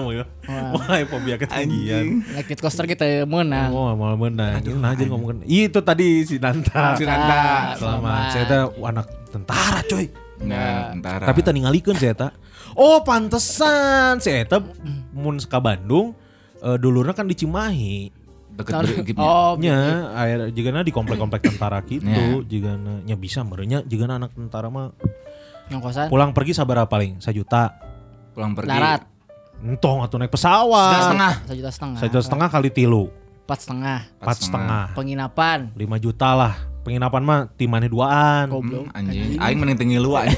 mau aya fobia ketinggian. Like it coaster kita menang. Oh, mau menang. Nah, jadi ngomongin. Itu tadi si Nanta. Si Nanta. Selamat. Saya anak tentara, coy. Enggak, tentara. Tapi tadi ngalikeun si eta. Oh, pantesan si eta mun ka Bandung eh, dulurna kan di Cimahi. Deket beri- gitu. Oh, Nya, air jigana di komplek-komplek tentara gitu, jigana nya bisa merenya jigana anak tentara mah ngongkosan. pulang pergi sabaraha paling? Sajuta. pulang pergi. Darat. Entong atau naik pesawat. Setengah. Satu juta setengah. Satu setengah kali tilu. Empat setengah. Empat setengah. Penginapan. 5 juta lah. Penginapan mah timannya duaan. Goblok. Hmm, anjing, aing mending tinggi lu anjing.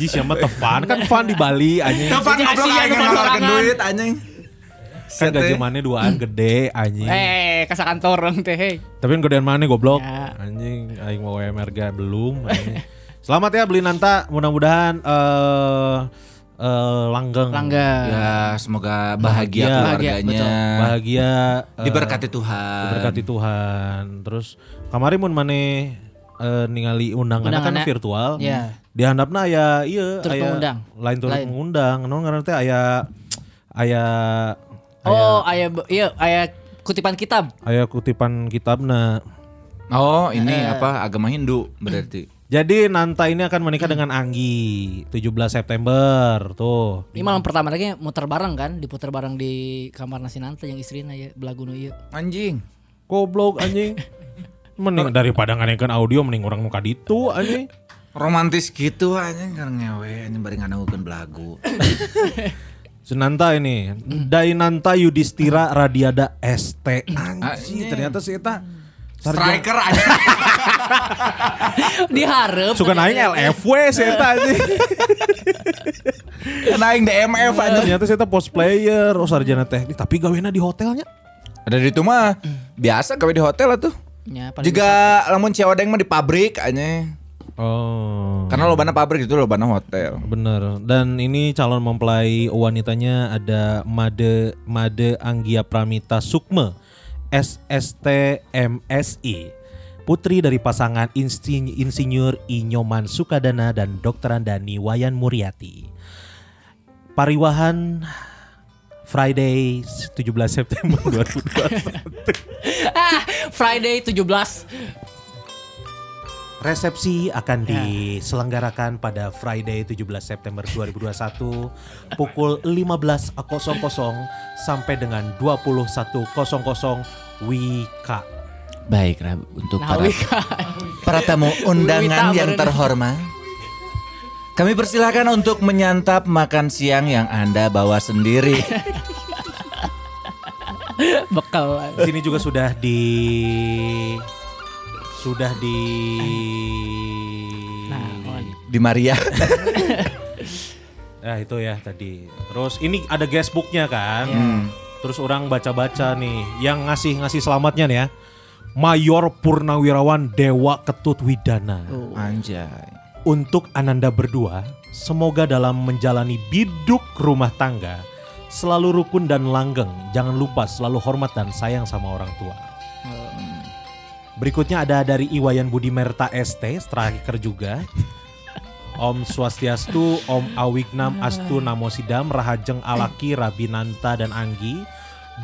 Ji siapa tefan kan fun di Bali anjing. Jadi goblok aing ngeluarkeun duit anjing. Kan gaji mana duaan gede anjing. Eh, kasa kantor orang teh. hey. Tapi gedean mana goblok. Ya. Anjing aing mau WMR ga belum anjing. Selamat ya beli Nanta, mudah-mudahan eh eh langgeng. Langgeng. Ya, semoga bahagia Bahagia, keluarganya. betul. Bahagia eh, Diberkati Tuhan. diberkati Tuhan. Terus kemarin mun maneh eh, ningali undangan kan virtual. Ya. Dihandapna aya ieu Turut aya mengundang. lain turut Lain. mengundang. Naon ngaranna teh aya aya Oh, aya iya aya kutipan kitab. aya kutipan kitabna. Oh, ini apa? Agama Hindu berarti. Jadi Nanta ini akan menikah dengan Anggi 17 September tuh. Ini malam pertama lagi muter bareng kan, diputer bareng di kamar nasi nanta yang istrina ya belagu nu ieu. Anjing. Goblok anjing. Mending daripada ngadengkeun audio mending orang muka ditu anjing. Romantis gitu anjing kan ngewe anjing bari nganeukeun belagu. Senanta ini Dainanta Yudhistira Radiada ST Anjing ternyata si Eta Striker anjing. Diharap. Suka naik LFW si Eta anjing Naik DMF anjing. Ternyata si Eta post player Oh sarjana teknik Tapi gawena di hotelnya Ada di itu mah biasa gawe di hotel tuh. Ya, Juga lamun Ciawadeng mah di pabrik anjing. Oh. Karena lobana pabrik itu lobana hotel. Bener. Dan ini calon mempelai wanitanya ada Made Made Anggia Pramita Sukme SST MSI Putri dari pasangan Insin- Insinyur Inyoman Sukadana dan Dokteran Dani Wayan Muriati Pariwahan Friday 17 September 2021 Ah, Friday 17. Resepsi akan diselenggarakan pada Friday 17 September 2021 pukul 15.00 sampai dengan 21.00 WIK. Baik, Rab, untuk Nah, para Wika. para tamu undangan Wita, yang terhormat. Kami persilahkan untuk menyantap makan siang yang Anda bawa sendiri. Bekal. Di sini juga sudah di sudah di Nah, on. Di Maria. Nah itu ya tadi. Terus ini ada guestbooknya kan. Terus orang baca-baca nih, yang ngasih ngasih selamatnya nih ya. Mayor Purnawirawan Dewa Ketut Widana. Anjay. Untuk Ananda berdua, semoga dalam menjalani biduk rumah tangga selalu rukun dan langgeng. Jangan lupa selalu hormat dan sayang sama orang tua. Berikutnya ada dari Iwayan Budi Merta ST, terakhir juga. Om Swastiastu, Om Awignam Astu Namo Sidam, Rahajeng Alaki, Rabinanta dan Anggi.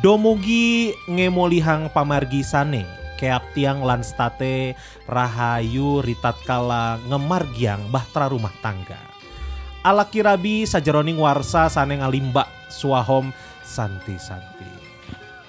Domugi ngemolihang pamargi sane, keap tiang lanstate, rahayu ritatkala ngemargiang bahtera rumah tangga. Alaki rabi sajeroning warsa sane ngalimba suahom santi-santi.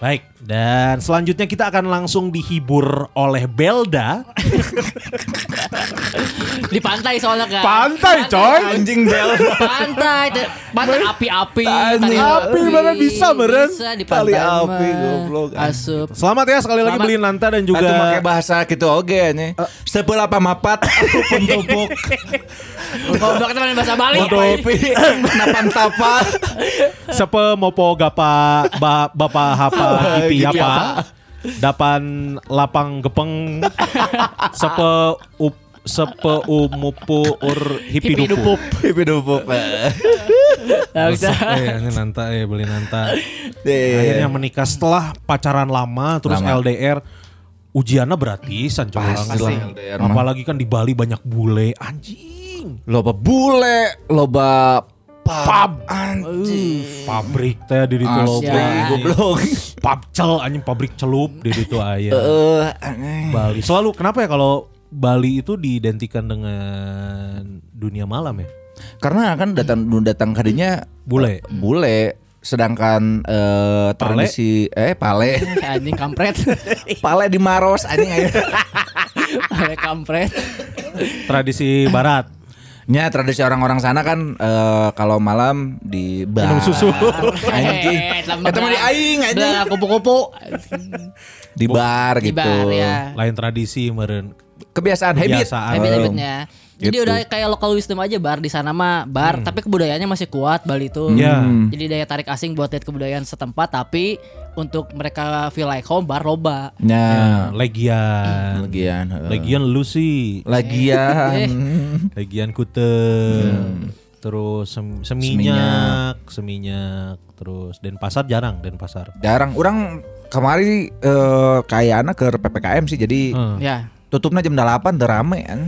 Baik, dan selanjutnya kita akan langsung dihibur oleh Belda. Di pantai soalnya kan. Pantai, coy. Anjing bel. Pantai, pantai api-api, tali Api, mana bisa, meren? Bisa di Tali pantai api, goblok. Asup. Selamat ya sekali lagi beli Nanta dan Juga juga pakai bahasa gitu oge nya. Sepuluh apa mapat pun tupuk. Goblok teman bahasa Bali. Kopi napan tapa. sepe mopo gapa ba, bapa hapa ipi Gitu apa dapan lapang gepeng sepe up sepe umupu ur hipi Hipi dupu. dupup. Pipi tupuk. Nggak bisa. Eh, ini nanta eh beli nanta. Akhirnya menikah setelah pacaran lama terus Lama. LDR. Ujiannya berarti san coba Pasti bilang. lah LDR. Apalagi kan di Bali banyak bule anjing. Loba bule, loba pub. Pub. Anjing. Pabrik teh di ditu Asli loba. goblok. Pabcel anjing pabrik celup di ditu aya. Eh, aneh. Bali. Selalu kenapa ya kalau Bali itu diidentikan dengan dunia malam ya? Karena kan datang datang kadinya Bule. bule sedangkan eh, tradisi eh pale anjing kampret. pale di Maros anjing ayo. Ada kampret. Tradisi barat. Nya tradisi orang-orang sana kan eh, kalau malam di bar. Minum susu. Anjing. Eh, mah di aing anjing. Kupu-kupu. Di bar Di gitu. bar ya. Lain tradisi meren. Kebiasaan habit. Kebiasaan. Habit-habitnya. Jadi Gitu. udah kayak local wisdom aja bar di sana mah bar, tapi kebudayaannya masih kuat Bali itu. Ya. Jadi daya tarik asing buat lihat kebudayaan setempat, tapi untuk mereka feel like home bar loba. Nah, Legian. lagian. heeh. Legian lu sih. Lagian. Legian kute. Terus sem- seminyak, seminyak, terus Denpasar jarang Denpasar. Jarang orang kemari eh kayaknya ke PPKM sih jadi Heeh. Ya. Tutupnya jam 8 teu rame kan.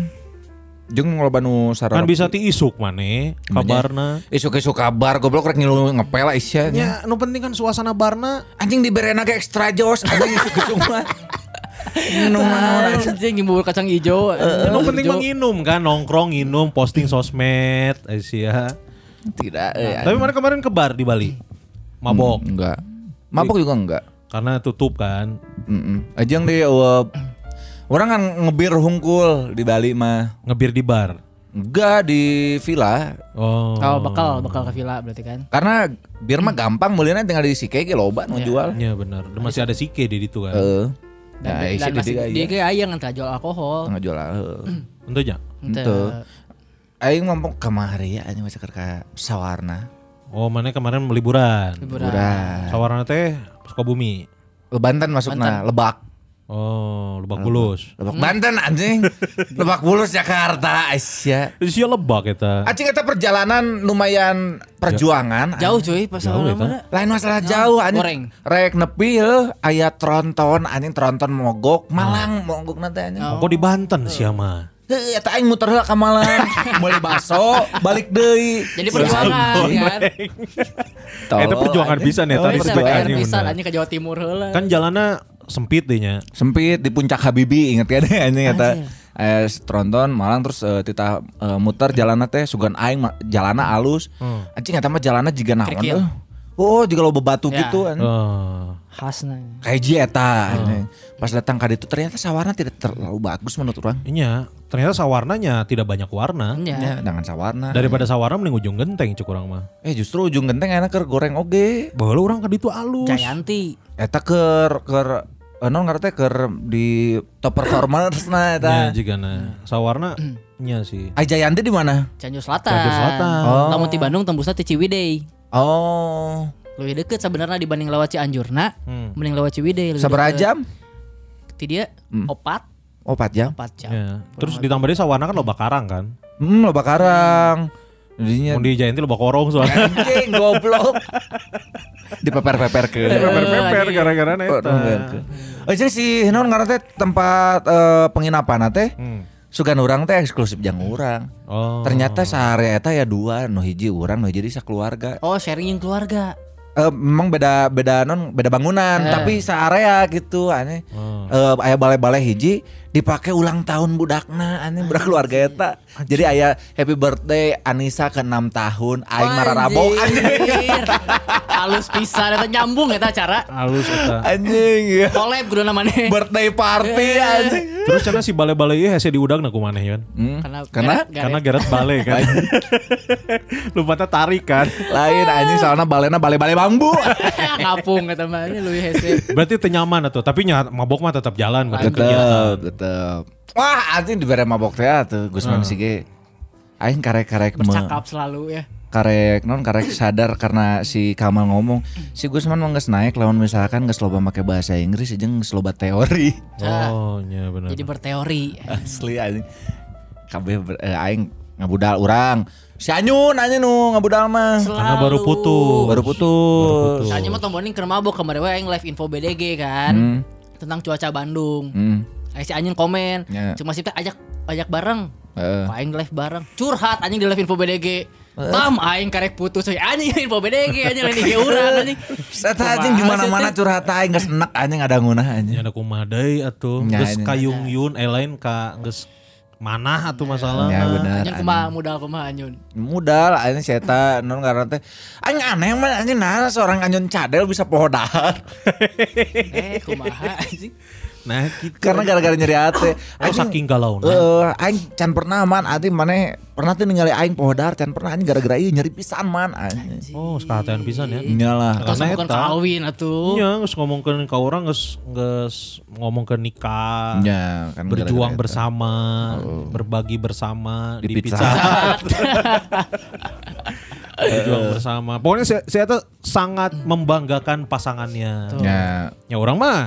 Jeung loba nu sararok. Kan bisa ti isuk maneh kabarna. Isuk-isuk kabar goblok rek ngilu ngepel lah isya. Ya, nu penting kan suasana barna. Anjing diberena ge extra jos anjing isuk-isuk mah. Minum anjing. Nyembur kacang hijau. Nu penting mah nginum kan, nongkrong, nginum, posting sosmed, Aisyah. Tidak eh. Tapi mana kemarin ke bar di Bali? Mabok. Enggak. Mabok juga enggak. Karena tutup kan. Heeh. Ajang di uh, orang kan ngebir hungkul di Bali mah. Ngebir di bar. Enggak di villa. Oh. Oh, bakal bakal ke villa berarti kan. Karena bir mah gampang belinya tinggal di Sike ge loba nu jual. Iya benar. Dan masih ada sike di situ kan. Heeh. Dan, Nah, isi dan di masih dia iya. kayak aya ngan jual alkohol. Tengah jual. heeh. Tentunya. Ente. Aing ngomong kemari ya anjing masih ke Sawarna. Oh, mana kemarin liburan. Liburan. Sawarna teh Sukabumi. Banten masukna, Lebak. Oh, Lebak Bulus. Lebak Banten anjing. Lebak Bulus Jakarta Asia. Sia lebak eta. Acing eta perjalanan lumayan perjuangan. Jauh cuy pas. Lain masalah jauh anjing. goreng. Rek nepi heuh aya tronton anjing tronton mogok, Malang mogok nanti anjing. Kok di Banten sia mah? Heuh eta aing muter heula ka Malang. Beli baso, balik deui. Jadi perjuangan kan. Eta perjuangan anjing. bisa nih, tadi bayar anjing bisa anjing ke Jawa Timur heula. Kan jalannya sempit deh nya. sempit di puncak Habibi inget kan anjing eta eh tronton Malang terus eh, tita eh, muter jalanna teh sugan aing ma- jalanna alus Hmm. anjing eta mah jalanna jiga naon Kerikil. eh. oh jiga lo bebatu Ya. gitu. Oh. Khasna. kayak eta anjing. pas datang ka ditu ternyata sawarna tidak terlalu bagus menurut orang Iya, ternyata sawarnanya tidak banyak warna. Ya. ya dengan sawarna Daripada sawarna mending ujung genteng cuk urang mah. eh justru ujung genteng enak keur goreng oge Baheula urang ka ditu alus. Jayanti. eta keur keur eh, non ngarete keur di top performers nah Ya eta jika nah. Sawarna nya sih. Ai Jayanti di mana Cianjur Selatan. Cianjur Selatan. Oh. Lamun ti Bandung tembusna ti Ciwidey. oh Lebih deket sebenarnya dibanding lewat Cianjurna, Hmm. mending lewat Ciwidey. deket. jam Ti dia opat, oh 4 jam opat jam. Ya. Terus ditambah dia sawarna kan loba karang kan. Hmm, loba karang. Jadinya Mau di Jayanti loba korong soalnya. anjing goblok. Dipeper-peper ke. Peper-peper gara-gara Oh, eta. Oh, jadi si non ngaran teh tempat eh, penginapan teh Hmm. sugan urang teh eksklusif jang urang. Oh. Ternyata sehari eta ya dua, nu hiji urang, nu hiji di sakeluarga. Oh, sharing yang keluarga. Eh, memang beda beda non beda bangunan, Eh. tapi searea gitu aneh. Oh. Eh, aya balai-balai hiji dipakai ulang tahun budakna aneh budak keluarga eta. Jadi aya happy birthday Anissa ke 6 tahun, aing mararabok anjing. Anjir. Halus pisan eta nyambung eta acara. Halus eta. Anjing ya. Collab kudu namanya. Birthday party Eh. anjing. Terus karena si bale-bale ieu hese diudag na kumaneh kan. Hmm, Karena Karena Gareth- Bale kan. Lupa tarik kan. lain anjing soalnya balena bale-bale bambu. ngapung eta mah ini lu hese. Berarti teu nyaman atuh, tapi nya mabok mah tetap jalan berarti tetep, tetep. Wah, anjing dibere mabok teh atuh Gusman sige. Aing karek-karek me, Bercakap selalu ya. karek non karek sadar karena si Kamal ngomong si Gusman mah geus naik lawan misalkan geus loba make bahasa Inggris jeung geus loba teori. Oh, nya benar. Jadi berteori. Asli anjing. Kabeh eh, aing ngabudal urang. Si Anyun anjing nu ngabudal mah. Karena baru putus. Baru putus. Soalnya mah tomboning keur mabok kemarin we aing live info BDG kan. Hmm. Tentang cuaca Bandung. Hmm. Aing si Anyun komen. Ya. Cuma sih teh ajak ajak bareng. Heeh. Aing live bareng. Curhat anjing di live info BDG. Tam aing karek putus we anjing info BDG anjing lain ge urang anjing. Eta anjing di mana-mana curhat aing geus enak anjing ada ngunah anjing. Ya ada kumaha deui atuh. Ya, Geus kayung yun eh lain ka geus mana atuh masalah. Ya benar. Anjing kumaha modal kumaha anyun. Modal anjing seta non karena teh anjing aneh mah anjing nah seorang anyun cadel bisa poho dahar. Eh kumaha anjing. Nah, gitu. Karena gara-gara nyeri hati. Oh, saking galau Eh, aing can pernah man ati maneh pernah tuh ningali aing poho dahar can pernah anjing gara-gara ieu nyeri pisan man anjing. Oh, sekatan pisan ya. Iyalah. Tos Karena bukan eta. kawin atuh. Iya, geus ngomongkeun ka urang geus geus ngomongkeun nikah. Ya, kan berjuang gara-gara eta. bersama, berbagi bersama Di di, Pizza berjuang bersama. Pokoknya saya, saya tuh sangat membanggakan pasangannya. Ya. Ya orang mah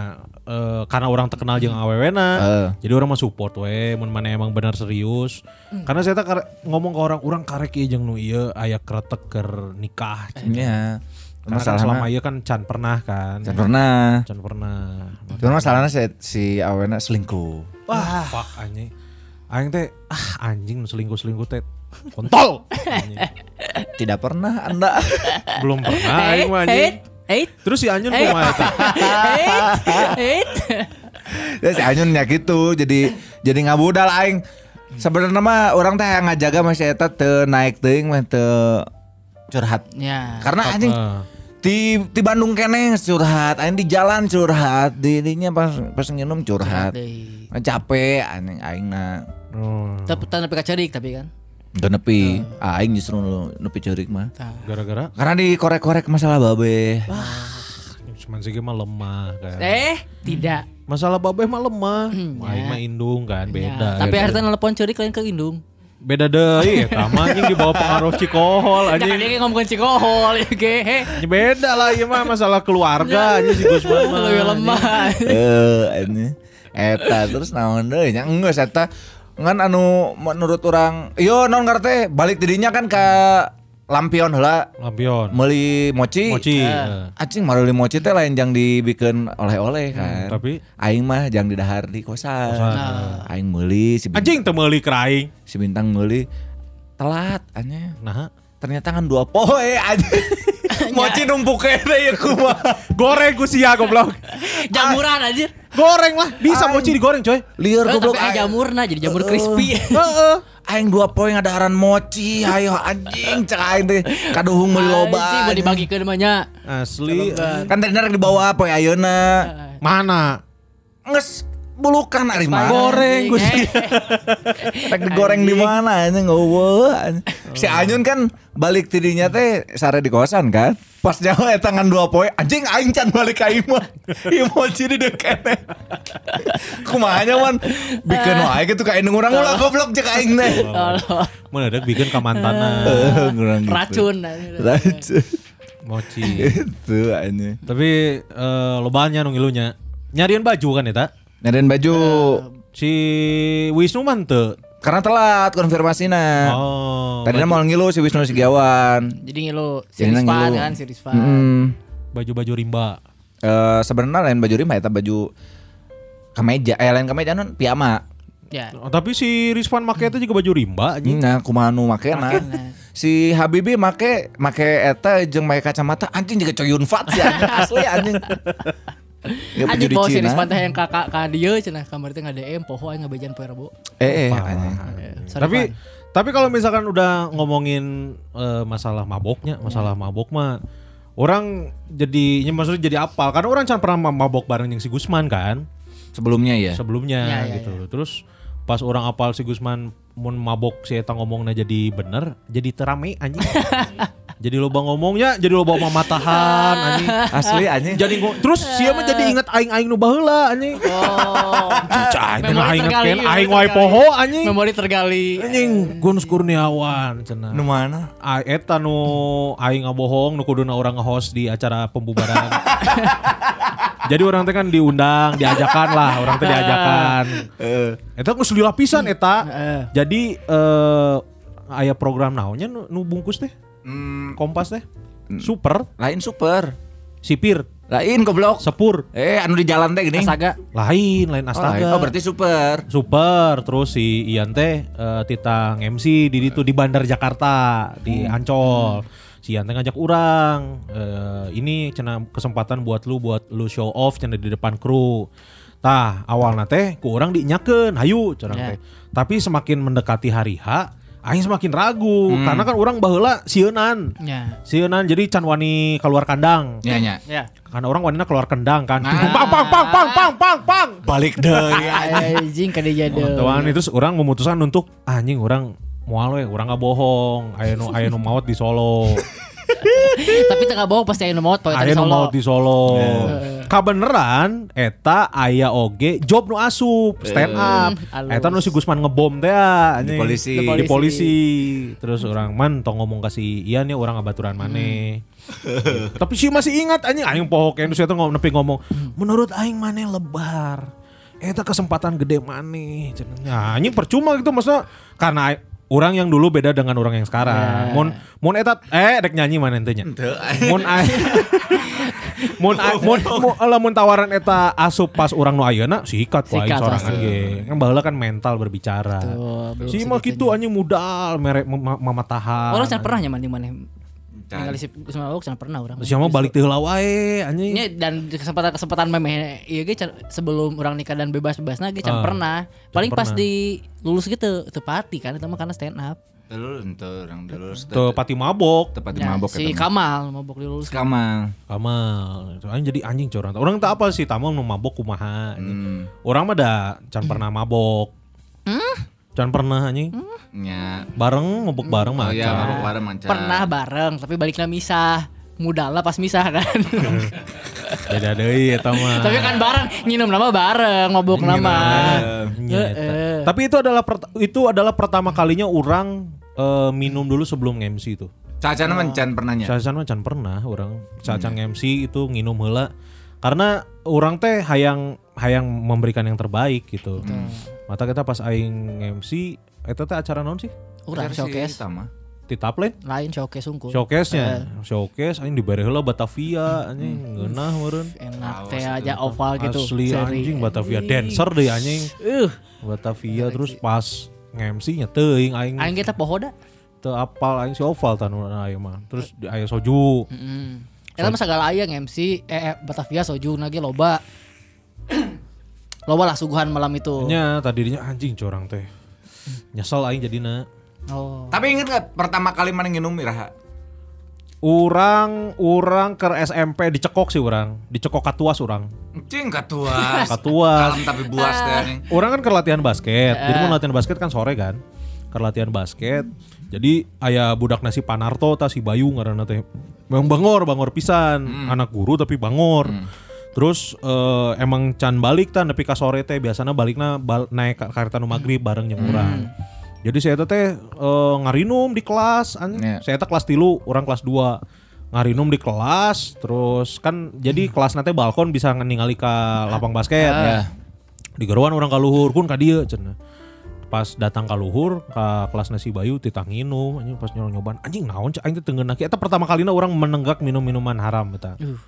eh, karena orang terkenal jeung awewena. Eh. Jadi orang mah support we mun mana emang benar serius. Karena saya kare- ngomong ke orang orang karek ieu jeung nu ieu aya kretek keur nikah. Ya. Karena kan selama ieu kan can pernah kan. can pernah. Can pernah. Cuma masalahnya si, si Awena selingkuh. Wah, fuck anjing. Aing teh ah anjing nu selingkuh-selingkuh teh kontol. Anjing. Tidak pernah Anda. Belum pernah Eh, aing mah eh, anjing. Eh, Terus si Anyun Eh. kumaha eta? eh, eh. ya si Anyun ya gitu. Jadi jadi ngabudal aing. Sebenarnya mah orang teh yang ngajaga masih eta teu naik teuing mah teu curhat. Ya. Karena anjing Eh, di di Bandung kene curhat, aing di jalan curhat, di dinya pas pas nginum curhat. Deui. Capek anjing aing na. oh, Tapi tanpa kacarik tapi kan. Teu nepi. Aing justru nepi ceurik mah. Gara-gara Karena dikorek-korek masalah babe. cuman sih mah lemah kan. Eh, tidak. Masalah babeh mah lemah. Hmm, Aing ya. mah indung kan Ya, beda. Tapi Beda. harta nelpon cerik lain ke indung. beda deui eta mah anjing di bawah pengaruh cikohol Jangan anjing. dia ngomongin cikohol ya ge. Ya beda lah ieu mah masalah keluarga anjing si Gusman mah. Lebih lemah. Eh, ini eta terus naon deui nya eta ngan anu menurut orang yo non ngarteh balik tidinya kan ke lampion heula Lampion. meuli moci. Moci. Eh. Acing meuli moci teh lain jang dibikin oleh-oleh kan. tapi? aing mah jang didahar di kosan. Kosan. Aing meuli si bintang, Anjing teu meuli si bintang meuli telat anya. Nah, Ternyata kan dua poe aja. moci numpuk kene ya kumaha. goreng ku sia goblok. Jamuran anjir. Goreng lah, bisa mochi digoreng coy. Lieur Eh, goblok tapi jamurna jadi jamur crispy. Heeh. Aing dua poin ngadaharan mochi, ayo anjing cek aing teh kaduhung meuli loba. Anjing, mau dibagikeun mah nya. Asli. Kan tadi dibawa poe ayeuna. Mana? Nges bulukan ari mah. Goreng, Gus. Eh, Rek digoreng di mana eueuh. anjing. Si Anyun kan balik tidinya teh sare di kosan kan. Pas nyawa eta ngan dua poe anjing aing can balik ka imah. Ieu mochi di dekene. Kumaha man bikin wae gitu ka indung urang ulah goblok cek aing teh. Mana ada bikin ke mantanna. Eh, gitu. Racun. Racun. Mochi. Itu anjing. Tapi eh lobanya nu ngilunya. Nyarian baju kan eta? Nyariin baju Si Wisnu man teu. karena telat konfirmasinya. Oh. Tadinya mau ngilu si Wisnu Sigiawan. Jadi ngilu si ngilu. kan si Rispan. Mm. baju-baju rimba. Eh, sebenarnya lain baju rima eta baju kemeja eh lain kemeja non piyama. Ya. Oh, tapi si Rizwan make itu juga baju rimba anjing. Nah, kumaha nu makena. Makena. Si Habibi make make eta jeung make kacamata anjing juga coyun fat ya asli anjing. Ya, di bawa si Cina. Rispan teh yang kakak ka dieu cenah kamar teh ngadm poho aing ngabejan poe Rebo. Eh, eh. Sorry, Tapi Pan. tapi kalau misalkan udah ngomongin eh, masalah maboknya, masalah mabok mah orang jadi ya maksudnya jadi apal karena orang can pernah mabok bareng yang si Gusman kan Sebelumnya ya. sebelumnya Ya, ya, gitu. Terus pas orang apal si Gusman mun mabok si eta ngomongnya jadi bener, jadi terame anjing. jadi loba ngomongnya, jadi loba mamatahan anjing. Asli anjing. Jadi terus sia mah jadi inget aing-aing nu baheula anjing. Oh. Cai, teh Memori inget tergali, kan aing wae poho anjing. Memori tergali. Anjing Gun Kurniawan cenah. Nu mana? Eta nu aing ngabohong nu kuduna orang nge-host di acara pembubaran. Jadi orang teh kan diundang, diajakan lah, orang teh diajakan. Eta geus lila pisan eta. Heeh. Jadi eh aya program naonnya nu, nu bungkus teh? Hmm, Kompas teh. Super, lain super. sipir. Lain goblok. Sepur. Eh anu di jalan teh gini. Astaga. Lain, lain Oh, lain. astaga. Oh, berarti super. Super, terus si Ian teh eh, titang MC di itu di Bandar Jakarta di Ancol. Si Ian teh ngajak orang, eh, ini cina kesempatan buat lu buat lu show off cina di depan kru. Tah awalnya teh ku orang hayu cenah Ya. teh. Tapi semakin mendekati hari H, aing semakin ragu karena kan orang baheula sieun Ya. Sieun jadi can wani keluar kandang. Ya nya. Ya. Karena orang wanita keluar kendang kan. Ah. Pang pang pang pang pang pang pang. Balik deui Anjing kada jadi. Tuan itu orang memutuskan untuk anjing orang mual we, orang nggak bohong. Aya nu aya nu maut di Solo. Tapi tengah bohong pasti aya nu maot poe Aya nu maut di Solo. Kabeneran eta aya oge job nu asup stand up. Eta nu si Gusman ngebom teh ya, Di polisi. Di polisi. Terus orang man tong ngomong kasih Ian ya orang ngabaturan maneh. Tapi sih masih ingat anjing aing poho kayak nu ngomong nepi ngomong menurut aing maneh lebar. Eta kesempatan gede maneh. Cenah. Ya anjing percuma gitu maksudnya karena orang yang dulu beda dengan orang yang sekarang. Mun mun eta eh dek nyanyi mana ente nya. Mun mun ai- mun mun lamun tawaran eta asup pas orang nu ayeuna sikat ku aing sorangan ge. Kan baheula kan mental berbicara. Belum Si mah gitu anjing modal merek mama, tahan. Orang pernah nyaman di mana? Ningali si Gusman Awok can pernah orang. Siapa balik teh heula wae anjing. Ini dan kesempatan-kesempatan meme iya ge can- sebelum orang nikah dan bebas-bebasna ge Ah, can pernah. Paling pas di lulus gitu tepati kan itu mah karena stand up. Dulu ente orang dulu. Tuh pati mabok. Tepat Ya, mabok si mah. Kamal mabok di lulus. Kamal. Kamal. Itu anjing jadi anjing curang. Orang tak apa sih tamu mabok kumaha. Hmm. Orang mah da can pernah mabok. Can pernah anjing. Nya. Bareng mabok bareng mah. Oh iya, can. mabok bareng mancan. Pernah bareng tapi baliknya misah. Modalnya pas misah kan. Beda deui eta mah. tapi kan bareng nginum nama bareng, mabok nama. Eta. Tapi itu adalah itu adalah pertama kalinya orang eh, minum dulu sebelum MC itu. Caca nama can pernahnya. Cacan mah can pernah orang cacan MC itu nginum heula karena orang teh hayang hayang memberikan yang terbaik gitu. Mata kita pas aing MC eta teh acara naon sih? Urang showcase. Sama. Di Taplen? Lain showcase sungkul. Showcase-nya. Showcase aing dibere heula Batavia anjing ngeunah meureun. Enak teh aja oval gitu. Asli Seri. anjing Batavia dancer deh anjing. Uh, Batavia terus pas nge-MC nya teuing aing aing kita pohoda. teu apal aing si oval tanu aing mah. Terus di aya soju. Heeh. Eta mah sagala aya MC eh, eh Batavia soju lagi loba. Loba lah suguhan malam itu. Nya tadinya anjing corang teh. Nyesel aing jadina. Oh. Tapi inget gak pertama kali mana nginum Iraha? Urang urang ke SMP dicekok sih urang, dicekok katuas urang. Cing katuas. Katuas. Kalem tapi buas teh anjing. Orang kan ke latihan basket. Jadi mau latihan basket kan sore kan. Ke latihan basket. Jadi ayah budak nasi Panarto ta si Bayu ngaranna teh. Memang bangor, bangor pisan. Anak guru tapi bangor. Terus eh, emang can balik tan nepi ka sore teh biasanya balikna bal naik ka kereta nu magrib bareng jeung urang. Jadi saya teh eh, ngarinum di kelas anjing. Iya. Saya teh kelas tilu, orang kelas 2. Ngarinum di kelas, terus kan jadi kelas nanti balkon bisa ningali ke lapang basket. Ya. Di geruan orang kaluhur pun ka dieu cenah. Pas datang ka luhur ka kelas nasi Bayu titang nginum anjing pas nyolong nyobaan anjing naon cek aing teh teu ngeunah eta pertama kalina orang menenggak minum-minuman haram eta. Uh.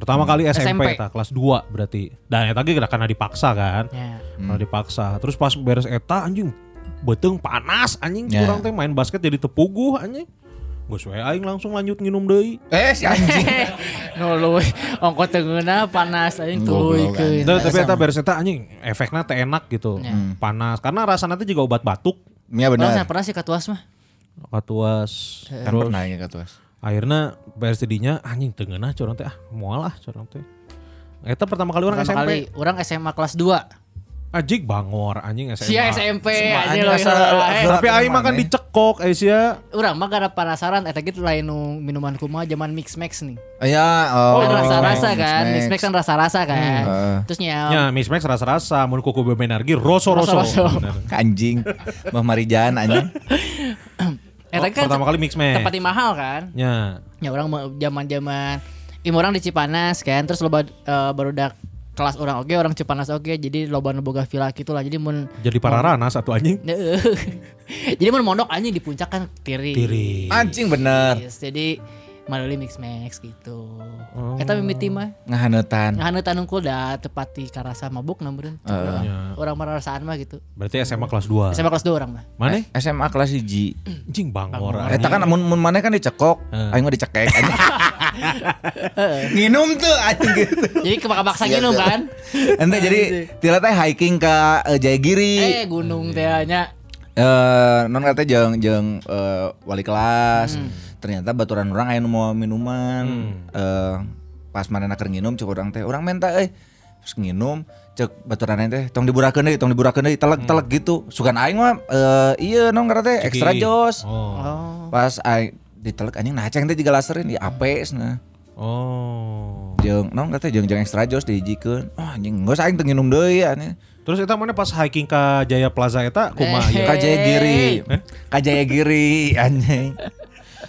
Pertama kali SMP, SMP. eta kelas 2 berarti. Dan eta ge karena dipaksa kan. Ya. Karena dipaksa. Terus pas beres eta anjing beteng panas anjing Ya. kurang teh main basket jadi tepuguh anjing. Gus we aing langsung lanjut nginum deui. Eh si anjing. No lu ongko teungeuna panas aing tuluikeun. Tuh, tapi eta beres eta anjing efeknya teh enak gitu. Ya. Panas karena rasanya teh juga obat batuk. Iya Pernah benar. pernah sih katuas mah. Katuas. Kan pernah ya katuas. Akhirnya didinya anjing teu ngeunah curang teh ah moal ah curang teh. Eta pertama kali orang Pertama SMP. kali orang SMA kelas 2. Anjing bangor anjing SMA. Sia SMP anjing lo. asal- eh. Tapi aing mah kan dicekok Aisyah. Urang mah gara penasaran eta gitu lain nu minuman kumaha zaman mix max nih. Ya, oh. Kan rasa-rasa kan, Mix mix max kan rasa-rasa kan. Heeh. Terus nyel. Ya, Miss Max rasa-rasa, mun kuku bebenargi roso-roso. Roso-roso. Anjing. Mbah Marijan anjing. Eta Oh, kan pertama kali mix max. tempat yang mahal kan. Ya. Ya orang zaman-zaman Im orang di Cipanas kan terus loba eh, barudak kelas orang oke orang Cipanas oke jadi loba nu boga villa gitu lah jadi mun Jadi pararana satu anjing. jadi mun mondok anjing di puncak kan tiri. Tiri. Anjing bener. Yes, jadi Melalui mix max gitu. Oh. Kita mimiti mah. Ngahanetan. Ngahanetan unggul da tepati karasa mabuk namun Ya. orang merasaan mah gitu. Berarti SMA kelas 2. SMA kelas 2 orang mah. Mana? SMA kelas 1. Anjing bangor. Eta kan mun mun maneh kan dicekok, Heeh. aing mah dicekek anjing. Nginum tuh anjing gitu. Jadi kebaksa minum kan. Ente jadi tila teh hiking ke eh, Jayagiri. Eh gunung teh nya. Eh non kata jeung jeung eh, wali kelas. Ternyata baturan orang nu mau minuman. Eh pas manehna keur nginum cek urang teh, urang minta euy. Terus nginum cek baturan teh tong diburakeun deui, tong diburakeun deui, telek-telek gitu. Sugan aing mah eh iya non kata teh extra jos. Oh. Pas aing ditelek anjing nah ceng teh juga laserin ya ape cenah. Oh. Jeung non kata jeung jeung extra jos dihijikeun. Oh anjing geus aing teu nginum deui anjing. Terus eta mana pas hiking ke Jaya Plaza eta kumaha Eh. ya? Ka Jayagiri. Ka Jayagiri anjing.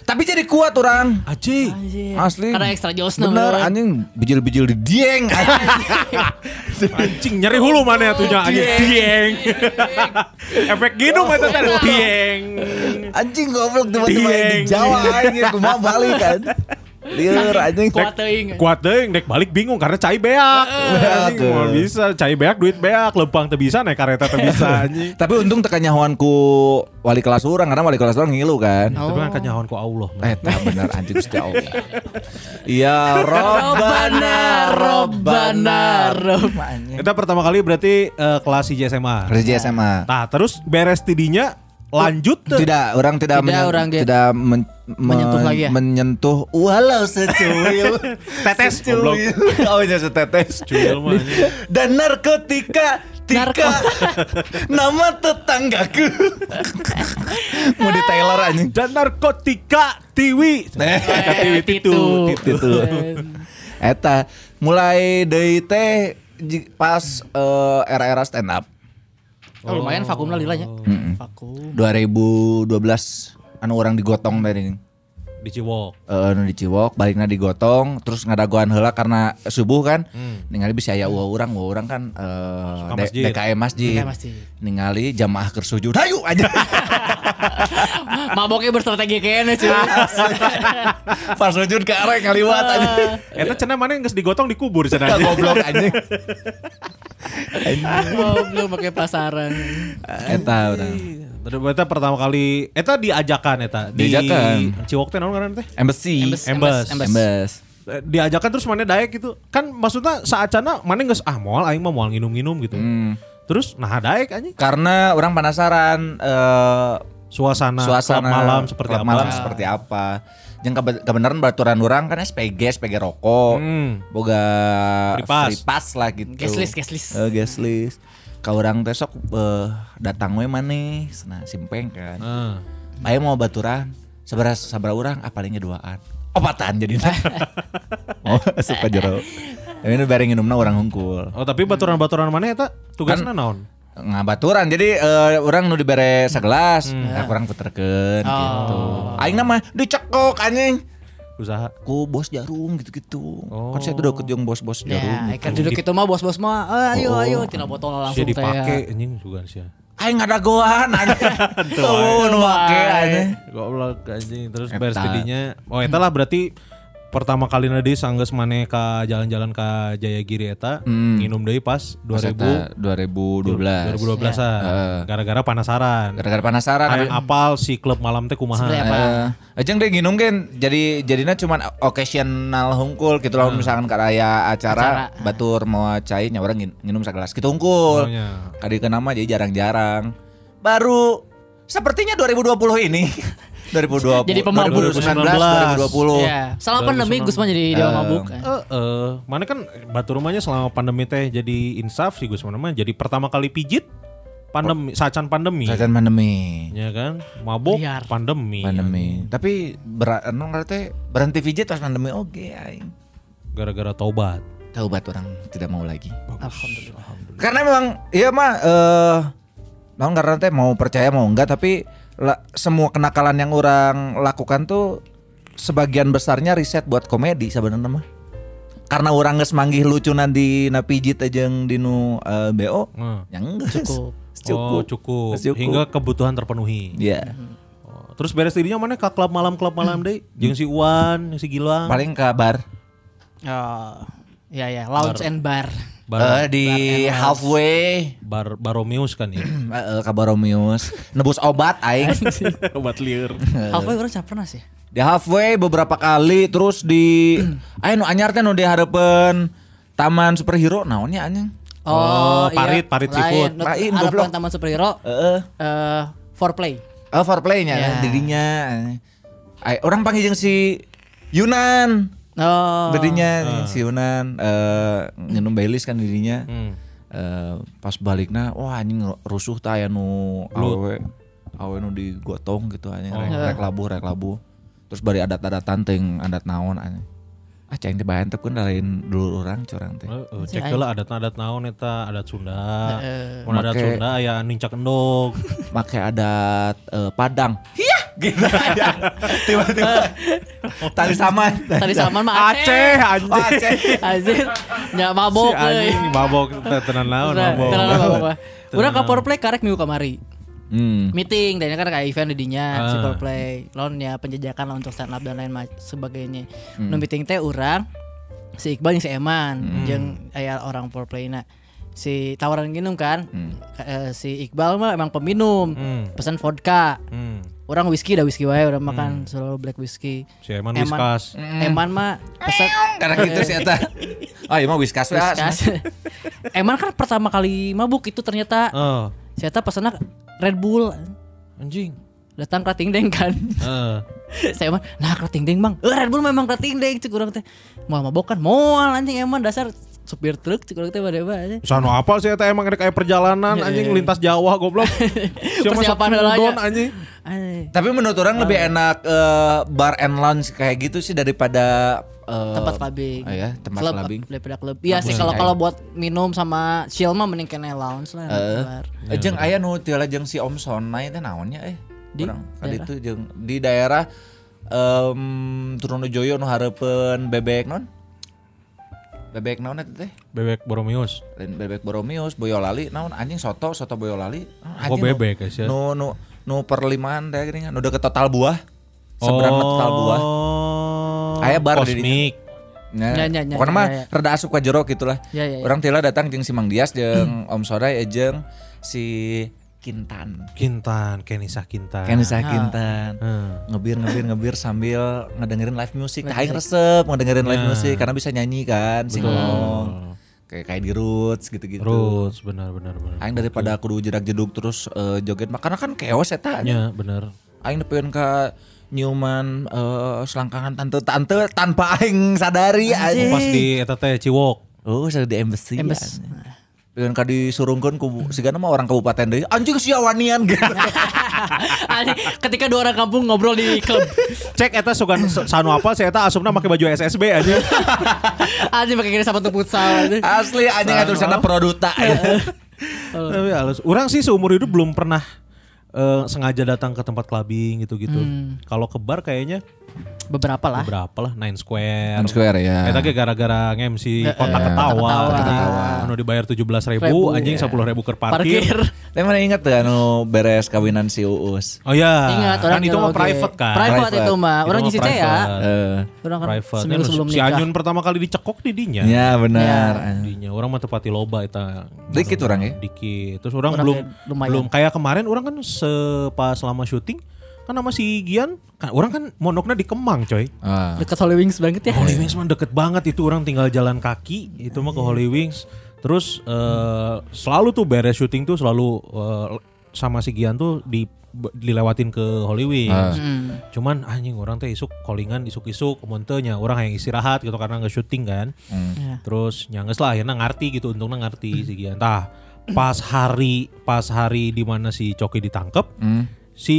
Tapi jadi kuat orang. Aji. Asli. Karena ekstra jos Bener anjing bijil-bijil di dieng anjing. Anjing nyari hulu mana ya tuhnya anjing dieng. Efek ginum eta teh dieng. anjing goblok tiba-tiba Dieng. di Jawa anjing kumaha balik kan. Lieur anjing. Kuat teuing. Kuat deh, dek balik bingung karena cai beak. Anjing mau bisa cai beak duit beak, lempang teu bisa naik kareta teu bisa anjing. Tapi untung tekan nyahoan ku wali kelas orang karena wali kelas orang ngilu kan. Tapi kan kanyawan ku Allah. Eh, nah bener anjing Gusti Allah. Ya Robbana, Robbana, Robbana. Kita pertama kali berarti eh, kelas IJ SMA. Kerja SMA. Nah, terus beres tidinya lanjut? Tidak, orang tidak, Tidak, menyen- orang tidak men- Menyentuh men- lagi ya? menyentuh. Walau secuil. Tetes, secuil. oh iya setetes. Cuil mah, dan narkotika tika. Nama tetanggaku. Mau di Taylor anjing. Dan narkotika tiwi. Eh, tiwi titu. Titu. Eta mulai dari teh pas eh, era-era stand up Oh, lumayan vakum lah lilanya. Vakum. 2012 anu orang digotong dari Di Ciwok. eh nu di Ciwok baliknya digotong terus ngadagoan heula karena subuh kan ningali bisa aya uang orang uang orang kan eh D- masjid. DKM masjid DKM masjid. ningali jamaah keur sujud hayu aja Maboknya berstrategi kayaknya cuy. pas sujud ke arek ngaliwat aja Eta cenah mana yang geus digotong dikubur cenah. goblok anjing Oh, belum pakai pasaran. eta urang Terus Eta pertama kali Eta diajakan Eta di Diajakan. Ciwok teh naon ngaran teh? embassy Embes, Embes. embes, embes. embes Eh, diajakan terus mana daek gitu kan maksudnya saat cana mana geus ah moal aing mah moal nginum-nginum gitu Hmm. terus nah daek anjing karena orang penasaran eh suasana, suasana klub malam seperti klub apa malam seperti apa yang kebe- kebenaran baturan orang kan SPG SPG rokok Hmm. boga Free pass. free pass lah gitu Guest list, guest list. Eh, guest list ka orang teh sok eh, datang we maneh nah simpeng kan. Heeh. Ayo mau baturan seberapa seberapa orang? Apalnya duaan opatan jadi oh suka jero. Ini bareng nginumna orang hungkul. Oh tapi baturan-baturan mana eta tugasnya naon? Ngabaturan jadi eh, orang nu dibere segelas nah, orang puterkeun gitu. Aing nama dicekok anjing usaha? Ku bos jarum gitu-gitu. Oh. kan saya tuh deket jeung bos-bos jarum Ya, kan duduk itu mah bos-bos mah, "Eh, ayo ayo, tina botol langsung teh. dipake anjing juga sih aing ada goan anjing. Tuh nu make anjing. Goblok anjing. Terus beres tidinya oh eta lah berarti pertama kali nadi sanggeus maneh ka jalan-jalan ka Jayagiri eta Hmm. nginum deui pas 2000 2012 2012 ah. Heeh. gara-gara penasaran gara-gara penasaran Hayang apal si klub malam teh kumaha Ajeng deh nginum kan jadi jadinya cuman occasional hungkul gitu loh misalkan ke raya acara, Acara. batur mau cai orang ngin- nginum segelas gitu hungkul. Oh, nya. Kadi ke nama jadi jarang-jarang. Baru sepertinya 2020 ini 2020 Jadi pemabuk. 2019 2020. Iya. Selama pandemi Gus mah jadi dewa mabuk. kan. Eh, eh, mana kan batu rumahnya selama pandemi teh jadi insaf sih Gus mana mah jadi pertama kali pijit pandemi sacan pandemi Saat pandemi. ya kan mabuk Liar. pandemi Pandemi. Tapi ber anu teh berhenti pijit pas pandemi oke aing. gara-gara taubat Taubat orang tidak mau lagi. Alhamdulillah. Karena memang iya mah eh memang karena teh mau percaya mau enggak tapi la- semua kenakalan yang orang lakukan tuh sebagian besarnya riset buat komedi sebenarnya mah. Karena orang geus manggih lucunan di na pijit aja yang di nu eh, BO, Nah. yang enggak Cukup. Oh, cukup. Cukup. Hingga kebutuhan terpenuhi. Iya. Oh, Terus beres dirinya mana ke klub malam klub malam deh. Jeung si Uwan, si Gilang. Paling kabar Oh, ya ya, lounge and bar. Bar, Eh, di halfway bar Baromeus kan ya. eh, kabar Romius nebus obat aing Obat liur. Halfway orang capek pernah sih. di halfway beberapa kali terus di ayo nu anyar teh nu dihareupeun taman superhero naonnya anjing Oh, parit, parit seafood. Lain, goblok. taman superhero. heeh Eh, foreplay. oh foreplaynya Ya. dirinya Ay, orang panggil jeung si Yunan Oh. dirinya si Yunan eh nginum Baileys kan dirinya Hmm. Eh, pas baliknya wah anjing rusuh tah aya nu awewe awewe nu digotong gitu anjing rek, rek labu rek labu terus bari adat-adatan teuing adat naon anjing ah cai teh bahan teh pun lain dulu orang curang teh Heeh, cek heula adat-adat naon eta, adat Sunda. Heeh. Mun adat Sunda aya nincak endog. make adat eh, Padang iya gitu aja tiba-tiba tali saman Tadi sama mah Aceh anjing. Oh, Aceh. Anjir. Ya mabok si anjing mabok tenan naon Udah, mabok. tenang, apa, apa. Udah ke foreplay karek minggu kamari. hmm. Meeting dan kan kayak event di dinya si Ah. foreplay. Lawan ya penjajakan lah untuk stand up dan lain sebagainya. Hmm. Nu meeting teh urang si Iqbal jeung si Eman jeung aya orang foreplay na si tawaran minum kan Hmm. Eh, si Iqbal mah emang peminum Hmm. pesan vodka Hmm. Orang whisky dah whisky wae orang makan selalu black whisky Si Eman Eman. Whiskas. Eman mah pesan karena gitu sih eta oh iya mah whiskas ah. Whiskas. Eman kan pertama kali mabuk itu ternyata Oh, saya pesannya Red Bull anjing. datang krating deng kan Heeh. saya mah nah krating deng bang eh Red Bull memang krating deng cek urang teh mau mabok kan moal anjing Eman dasar supir truk cek teh pada pada Sano apal sih eta emang kayak perjalanan anjing lintas Jawa goblok. Siapa heula don anjing. Tapi menurut orang lebih enak eh, bar and lounge kayak gitu sih daripada eh, tempat clubbing. Oh ya, tempat Klub, clubbing. Daripada klub. Iya sih kalau kalau buat minum sama chill mah mending kene lounge lah. Eh, bar. eh, jeung aya nu tiala jeung si Om Sonai teh naonnya eh. Di Urang ka daerah? ditu jeung di daerah em Trunojoyo nu hareupeun bebek non? Bebek naon eta teh? Bebek Boromius. Lain bebek Boromius, Boyolali naon anjing soto, soto Boyolali. Oh, anjing nu- bebek, guys, ya. Nu nu nu perlimaan teh geuning nu deket total buah. Seberang total buah. Oh. Aya bar di Kosmik. Nah, Ya, ya, ya, pokoknya ya, mah ya. rada asup ka jero gitulah. Ya, ya, ya. Orang tila datang jeung si Mang Dias jeung Om Sorai eh, jeung si Kintan. Kintan, Kenisa Kintan. Kan Isa Kintan. Heeh. Ngebir ngebir ngebir sambil ngedengerin live music. Aing resep ngedengerin live Ya. music karena bisa nyanyi kan, sing ngomong. Kayak kayak di roots gitu-gitu. Terus benar benar benar. Aing daripada kudu jedak jeduk terus eh, joget mah karena kan keos eta. Ya, benar. Aing nepeun ka nyuman eh, selangkangan tante-tante tanpa aing sadari anjing. Pas di eta teh Ciwok. Oh, saya di embassy. Embes. Dengan kadi surungkeun ku sigana mah orang kabupaten deui. Anjing sia wanian gitu. Anjing, Ketika dua orang kampung ngobrol di klub. Cek eta sugan sanu apa saya eta asupna make baju SSB aja. Anjing pakai gini sepatu futsal. Asli anjing atuh sana produta ya. Tapi halus. Orang sih seumur hidup belum pernah eh, sengaja datang ke tempat clubbing gitu-gitu. Kalau ke bar kayaknya Beberapa lah. berapa lah Nine Square. Nine Square, ya. Eta ge gara-gara nge-MC kotak ketawa. Kotak Ketawa. Anu dibayar 17 ribu, Ribu, anjing 10 ribu ke parkir. Parkir. Tapi mana inget tuh anu beres kawinan si Uus. Oh iya. Ingat kan orang itu mah private kan. Private, Private. itu mah. Itu Orang mah ngisi ya. Eh, Orang kan private. seminggu Anu, sebelum si nikah. Anyun pertama kali dicekok di dinya. ya benar. Dinya orang mah tepati loba eta. Dikit orang ya? Dikit. Terus orang Orang belum kayak lumayan. belum kayak kemarin orang kan sepas selama syuting kan sama si Gian kan orang kan mondoknya di Kemang coy. Ah. Dekat Holy Wings banget ya. Holy Wings mah deket banget itu orang tinggal jalan kaki itu mah ke Holy Wings. Terus eh, selalu tuh beres syuting tuh selalu eh, sama si Gian tuh di dilewatin ke Holy Wings. Hmm. Cuman anjing orang teh isuk callingan isuk-isuk montenya orang yang istirahat gitu karena nggak syuting kan. Ya. Terus nyangges lah akhirnya ngerti gitu untungnya ngerti si Gian. Tah pas hari pas hari di mana si Coki ditangkep Hmm. si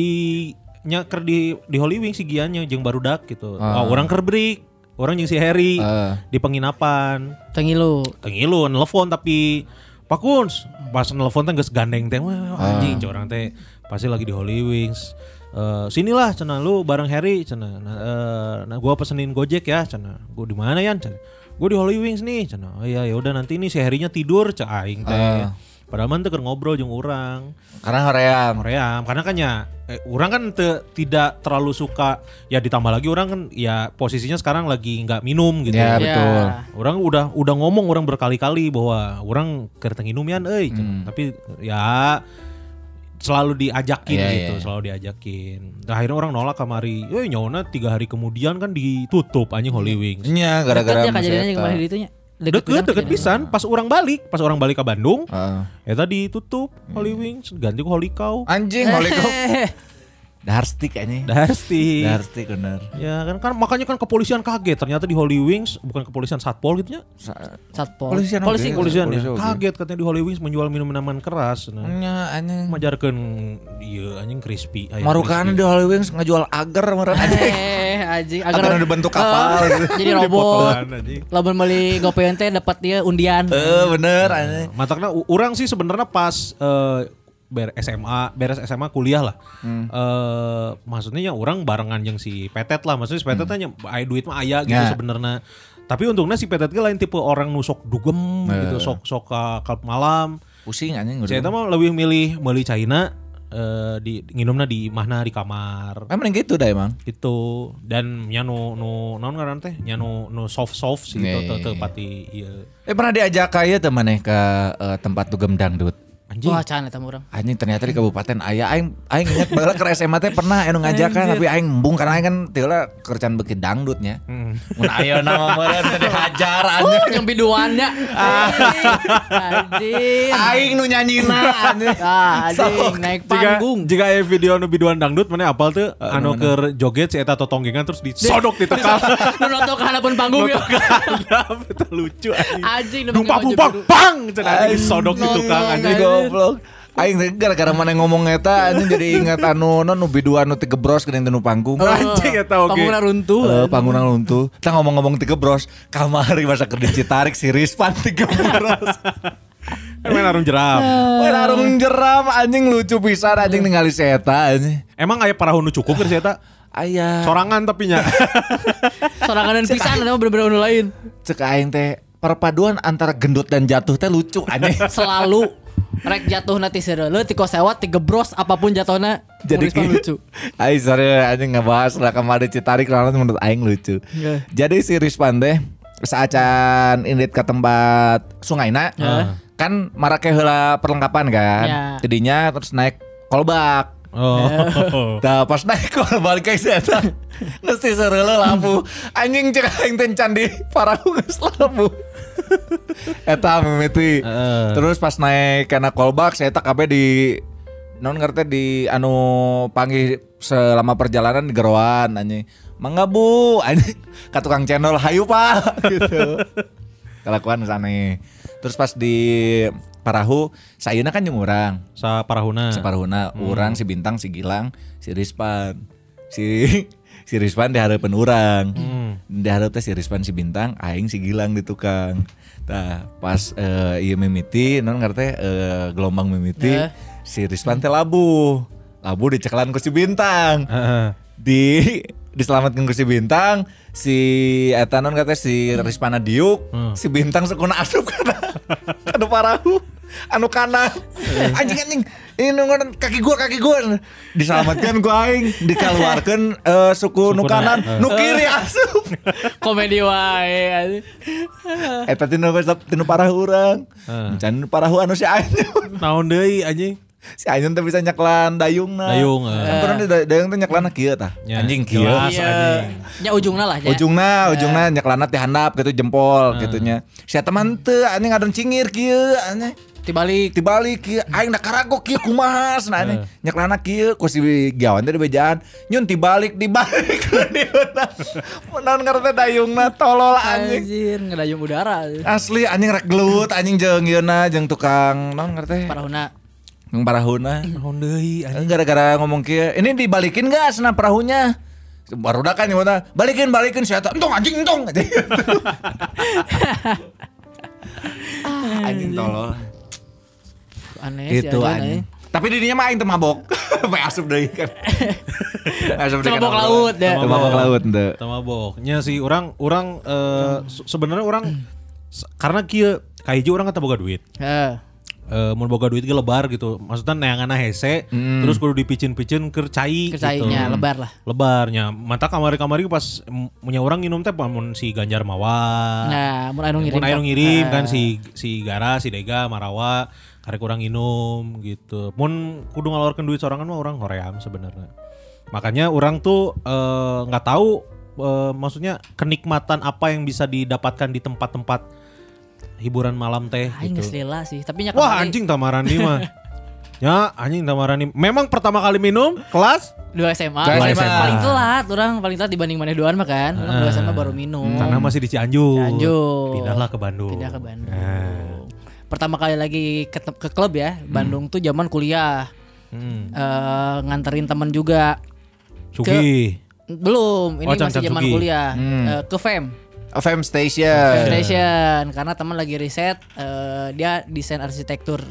nyaker di di Holy Wings si Giannya jeung barudak gitu. Oh, orang ker break. Orang jeung si Harry Ah. di penginapan. Tengilu. Tengilu nelfon tapi Pak Kuns pas nelfon teh geus gandeng teh wah anjing cek orang teh pasti lagi di Holy Wings. Eh sinilah cenah lu bareng Harry cenah. Nah, eh, nah gua pesenin Gojek ya cenah. Gua di mana ya cenah. Gua di Holy Wings nih cenah. Oh iya ya udah nanti nih si Harry-nya tidur cek aing teh. Ah. Padahal mah teu ngobrol jeung urang. Karena hoream. Korea, karena kan ya eh, orang kan te- tidak terlalu suka ya ditambah lagi orang kan ya posisinya sekarang lagi nggak minum gitu. Ya, Ya. betul. Orang udah udah ngomong orang berkali-kali bahwa orang keur teu nginumian euy, cenah. tapi ya selalu diajakin Iya, gitu, iya. selalu diajakin. Nah, akhirnya orang nolak kamari. Eh nyona tiga hari kemudian kan ditutup anjing Holy Wings. Nya Deket gara-gara ya kejadiannya kemarin itu nya. Deket, deket pisan. Pas orang balik, pas orang balik ke Bandung, Heeh. ya tadi tutup Holy Wings, ganti ke Holy Cow. Anjing, holy kau. Darstik kayaknya. Darsti. Darstik bener. Ya kan, kan makanya kan kepolisian kaget ternyata di Holy Wings bukan kepolisian satpol gitu ya. Satpol. Polisian Polisi. oke. Kepolisian Polisi ya. oke. Kaget katanya di Holy Wings menjual minuman keras. Nah, Nya anjing. majarkeun iya anjing crispy. Marukan crispy. di Holy Wings ngajual agar meureun anjing. Eh, anjing Agar agar ada bentuk kapal Eh, gitu. Jadi robot. Lamun meuli gopean teh dapat dia undian. Eh bener anjing. Matakna u- orang sih sebenarnya pas eh, ber SMA, beres SMA kuliah lah. Eh maksudnya ya orang barengan yang si Petet lah. Maksudnya si Petet tanya aya duit mah aya gitu Ya. sebenarnya. Tapi untungnya si Petet lain tipe orang nusok dugem gitu, sok sok ka kalp malam. Pusing anjing Saya mah lebih milih meuli China eh di nginumna di mana di kamar. Emang gitu dah emang. Itu dan nya nu nu naon ngaran teh? Nya nu nu soft soft sih teu iya. pati ieu. Eh pernah diajak kaya teman maneh ke eh, tempat dugem dangdut. Anjing. Wah, can eta mah urang. Anjing ternyata di kabupaten aya aing aing inget baheula ke SMA teh pernah anu ngajakan tapi aing embung karena aing kan teu lah kerjaan beki dangdutnya. Hmm. Mun ayeuna mah meureun teh dihajar Oh, anjing. yang biduannya. Anjing. Aing nu nyanyina anjing. Ah, anjing naik panggung. jika aya video nu biduan dangdut mana apal tuh anu keur joget si eta totonggengan terus disodok di tekal. Nu nonton ke hadapan panggung ya. Itu lucu anjing. Anjing nu Dumpa pakai baju pumpang biru. pang cenah anjing disodok di tukang anjing. Goblok. Aing teh gara-gara mana ngomong eta anjing jadi ingat anu non nu biduan nu tigebros geuning nu panggung. Anjing eta oge. Panggungna runtuh. Eh, panggungan luntuh. Kita ngomong-ngomong tigebros, kamari masa kerja Citarik si Rispan tigebros. Emang arung jeram. Wah, larung jeram anjing lucu pisan anjing ningali si eta anjing. Emang aya parahu nu cukup keur si eta? Aya. Sorangan tapi nya. Sorangan dan pisan mah bener-bener anu lain. Cek aing teh perpaduan antara gendut dan jatuh teh lucu anjing. Selalu rek jatuh nanti serele tiko sewat tigebros apa pun jatuhnya Jadi lucu. Aing sorry anjing ngebahas lah kemarin Citarik lalu menurut aing lucu. Jadi si Rispan teh saacan indit ke tempat Sungaina Ya. kan marake heula perlengkapan kan. Ya. Jadinya terus naik kolbak. Oh. Nah pas naik kalau balik ke eta Mesti sereule lampu Anjing cek aing teh can di parahu geus lampu Eta mimiti Heeh. Terus pas naik kena callback Saya tak kabeh di Non ngerti di anu panggil selama perjalanan di geroan anjing. Mangga bu, anjing ka tukang channel hayu pak gitu. Kelakuan sana. Terus pas di Parahu, sayuna kan jeung urang. Sa parahuna. Separuhna urang si Bintang si Gilang si Rispan si si Rispan dihareupeun urang dihareup teh si Rispan si Bintang aing si Gilang di tukang Tah pas eh, ieu mimiti non ngerti eh, gelombang mimiti Eh. si Rispan teh labu labu diceklan ku si Bintang Heeh. di diselamatkan ku si Bintang si eta non kata si Rispana diuk si Bintang sekuna asup kana kana parahu anu kana. Anjing anjing ini nunggu kaki gua kaki gua. Diselamatkan gua aing dikeluarkan eh, suku nu Sukuna, kanan eh. nu kiri asup. Komedi wae. eta tinu tinu parahu urang. Can nu parahu anu si Anyun Naon deui anjing? Si Anyun teh bisa nyeklan dayungna Dayung, eh. kan pernah da- dayung teh nyeklana kieu tah Ya, anjing kieu jelas. Iya. anjing. Nya ujungna lah ya. ujungna ujungna nyeklana teh handap gitu jempol gitunya si teman teu anjing ngadon cingir kieu anjing Dibalik. dibalik kieu aing da karagok kieu kumaha cenah anjing nyeklana kieu ku si giawan teh bejaan nyun dibalik dibalik diuna naon ngarana dayungna tolol anjing Anjir, ngedayung udara. asli anjing rek gelut anjing jeung ieuna jeung tukang naon ngarana teh Parahuna. Yang parahuna anjing? gara-gara ngomong kieu ini dibalikin gak senang perahunya? Baru kan ya mana balikin balikin si Eta entong anjing entong. Anjing. Tolol. Aneh sih gitu anjing. Aneh. tapi dirinya mah aing teu mabok. Bae asup deui kan. Asup deui Mabok kan laut, ya. Teu mabok laut teu Tama boknya sih orang orang eh, se- sebenarnya orang se- karena kieu kayak orang kata boga duit. Heeh. Eh mun boga duit ge lebar gitu. Maksudnya neanganna hese terus kudu dipicin-picin keur cai gitu. Kerjainya lebar lah. Lebarnya. Mata kamari-kamari pas punya orang minum teh mun si Ganjar Mawa. Nah, mun anu ngirim. Mun anu ke- ngirim Ah. kan si si Gara, si Dega, Marawa, karek kurang minum gitu. Mun kudu ngeluarkan duit sorangan mah orang hoream sebenarnya. Makanya orang tuh eh, nggak tahu eh, maksudnya kenikmatan apa yang bisa didapatkan di tempat-tempat hiburan malam teh Aing gitu. lila sih, tapi nya Wah anjing tamarani mah. Ya anjing tamarani. Memang pertama kali minum kelas dua SMA, Dua paling, SMA. paling telat, orang paling telat dibanding mana duaan mah kan. Orang dua SMA baru minum. karena masih di Cianjur. Cianjur. Pindahlah ke Bandung. pindah ke Bandung. Nah. Pertama kali lagi ke, ke klub ya, Bandung tuh zaman kuliah. Hmm. Eh, nganterin temen juga. Sugi. Belum, ini Oh, masih zaman kuliah. Hmm. Eh, ke FEM. FM Station. Station karena teman lagi riset eh, dia desain arsitektur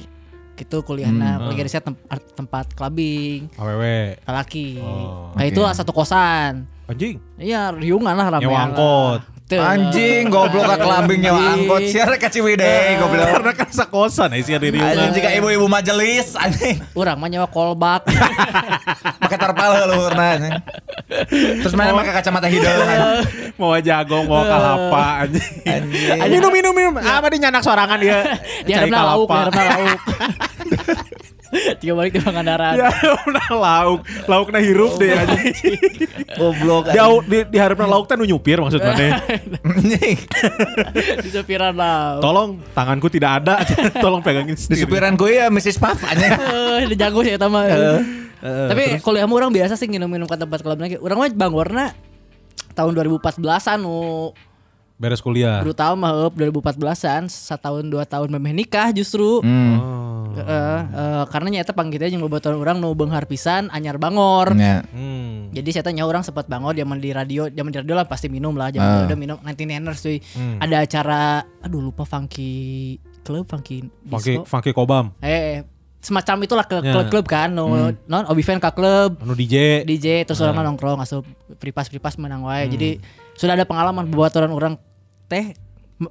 gitu kuliahnya Hmm. lagi riset tem- tempat clubbing AWW. laki Oh, nah oke. itu satu kosan Anjing. iya riungan lah ramean Nyewa lah. Tuh. Anjing goblok ka kelambing nyawa angkot siara ka Ciwidey goblok. Karena kan sakosan ya sih ada di Anjing jika ibu-ibu majelis anjing. Urang mah nyewa kolbak Pakai tarpal luhurna anjing. Terus mana pakai kacamata hidung anjing. mau jagong mau kalapa anjing. Anjing. minum minum minum. Apa dia nyanak sorangan dia. di Cai harapna lauk harapna lauk tiga balik di Pangandaran Ya udah lauk, lauknya hirup deh anjing. Goblok. Di, di, di harapna lauk teh nu nyupir maksud mana? Anjing. di sepiran lauk Tolong tanganku tidak ada, tolong pegangin Di supiran gue ya Mrs. Puff anjing. Eh, di jago sih eta mah. Tapi kuliah mah orang biasa sih minum-minum ke tempat klub lagi. Orang mah bangorna tahun 2014-an nu Beres kuliah. brutal mah heup 2014-an, setahun dua tahun memeh nikah justru. Hmm. Oh. Heeh, eh, karena nyata panggilnya jeung bobotohan orang nu beunghar pisan anyar bangor. Ya. Hmm. Jadi saya tanya orang sempat bangor zaman di radio, zaman di radio lah pasti minum lah, Ah. zaman udah minum 99ers cuy. Hmm. Ada acara aduh lupa funky club funky Funky, disco. funky kobam. Eh semacam itulah ke Ya. klub-klub kan, no, non obi fan ke klub. Anu DJ. DJ terus Ah. orang nongkrong asup pripas-pripas menang wae. Hmm. Jadi sudah ada pengalaman buat orang orang teh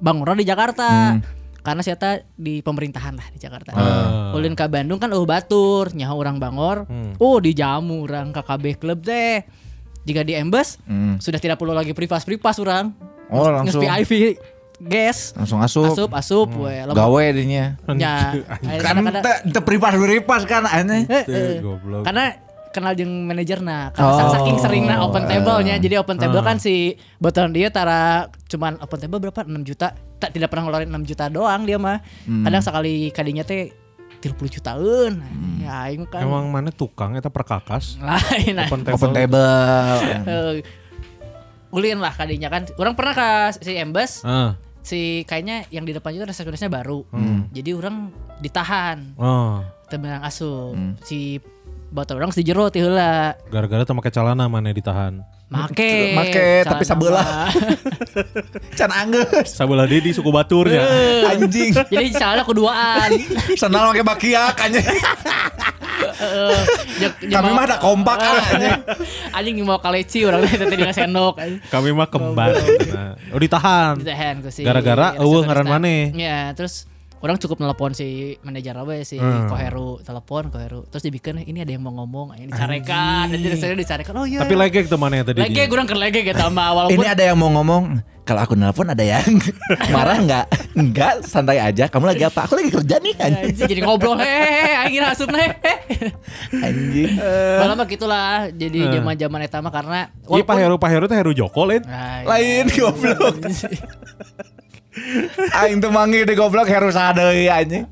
bangunan di Jakarta. Hmm. Karena saya di pemerintahan lah di Jakarta. Ah. Ulin ke Bandung kan uh batur, nyaho orang bangor. Hmm. Oh dijamu orang KKB klub teh. Jika di Embes Hmm. sudah tidak perlu lagi pripas-pripas orang. Oh langsung VIP guys. langsung asup. Asup asup Hmm. we. Gawe dinya. Ya, Kan teu teu pripas-pripas kan anjing. Eh, eh. Goblok. Karena kenal jeung manajerna karena Oh. saking seringna open table-nya. Jadi open table Ah. kan si botolan dia tara cuman open table berapa 6 juta. Tak tidak pernah ngeluarin 6 juta doang dia mah. Hmm. Kadang sekali kadinya teh 30 jutaan. Ya aing kan Emang mana tukang eta perkakas? lain nah. Open Open table. table. Eh, ulin lah kadinya kan. Orang pernah ke si Embes Ah. si kayaknya yang di depan itu resepsionisnya baru. Hmm. Jadi orang ditahan. Oh. Temenang asup. Hmm. Si botol orang si jero ti heula. Gara-gara tuh pakai celana mana ditahan. Make, Make, tapi sabelah. Can anggeus. Sabelah dia di suku baturnya. Anjing. Jadi celana keduaan. Sandal pakai bakiak anjing. Jeung- jeung Kami mah ada kompak kan anjing. anjing mau kaleci orang teh teh dengan sendok. anjing. Kami mah kembar. Oh ditahan. Ditahan ku si Gara-gara eueuh ngaran maneh. Iya, terus orang cukup nelpon si manajer apa ya si Hmm. Koheru telepon Koheru terus dibikin ini ada yang mau ngomong ini dicarekan dan jadi saya dicarekan oh iya Tapi legek tuh mana ya tadi. lagi kurang ke lagi gitu sama walaupun Ini ada yang mau ngomong. Kalau aku nelpon ada yang marah nggak? Enggak, santai aja. Kamu lagi apa? Aku lagi kerja nih anjing. Anjing, jadi ngobrol hehehe anjing asup hehehe Anjing. malah mah gitulah jadi Eh. zaman-zaman eta mah karena Iya Pak Heru, Pak Heru tuh Heru Joko lain. Nah, Lain iya. goblok. Aing tuh manggil di goblok heru sadeui anjing.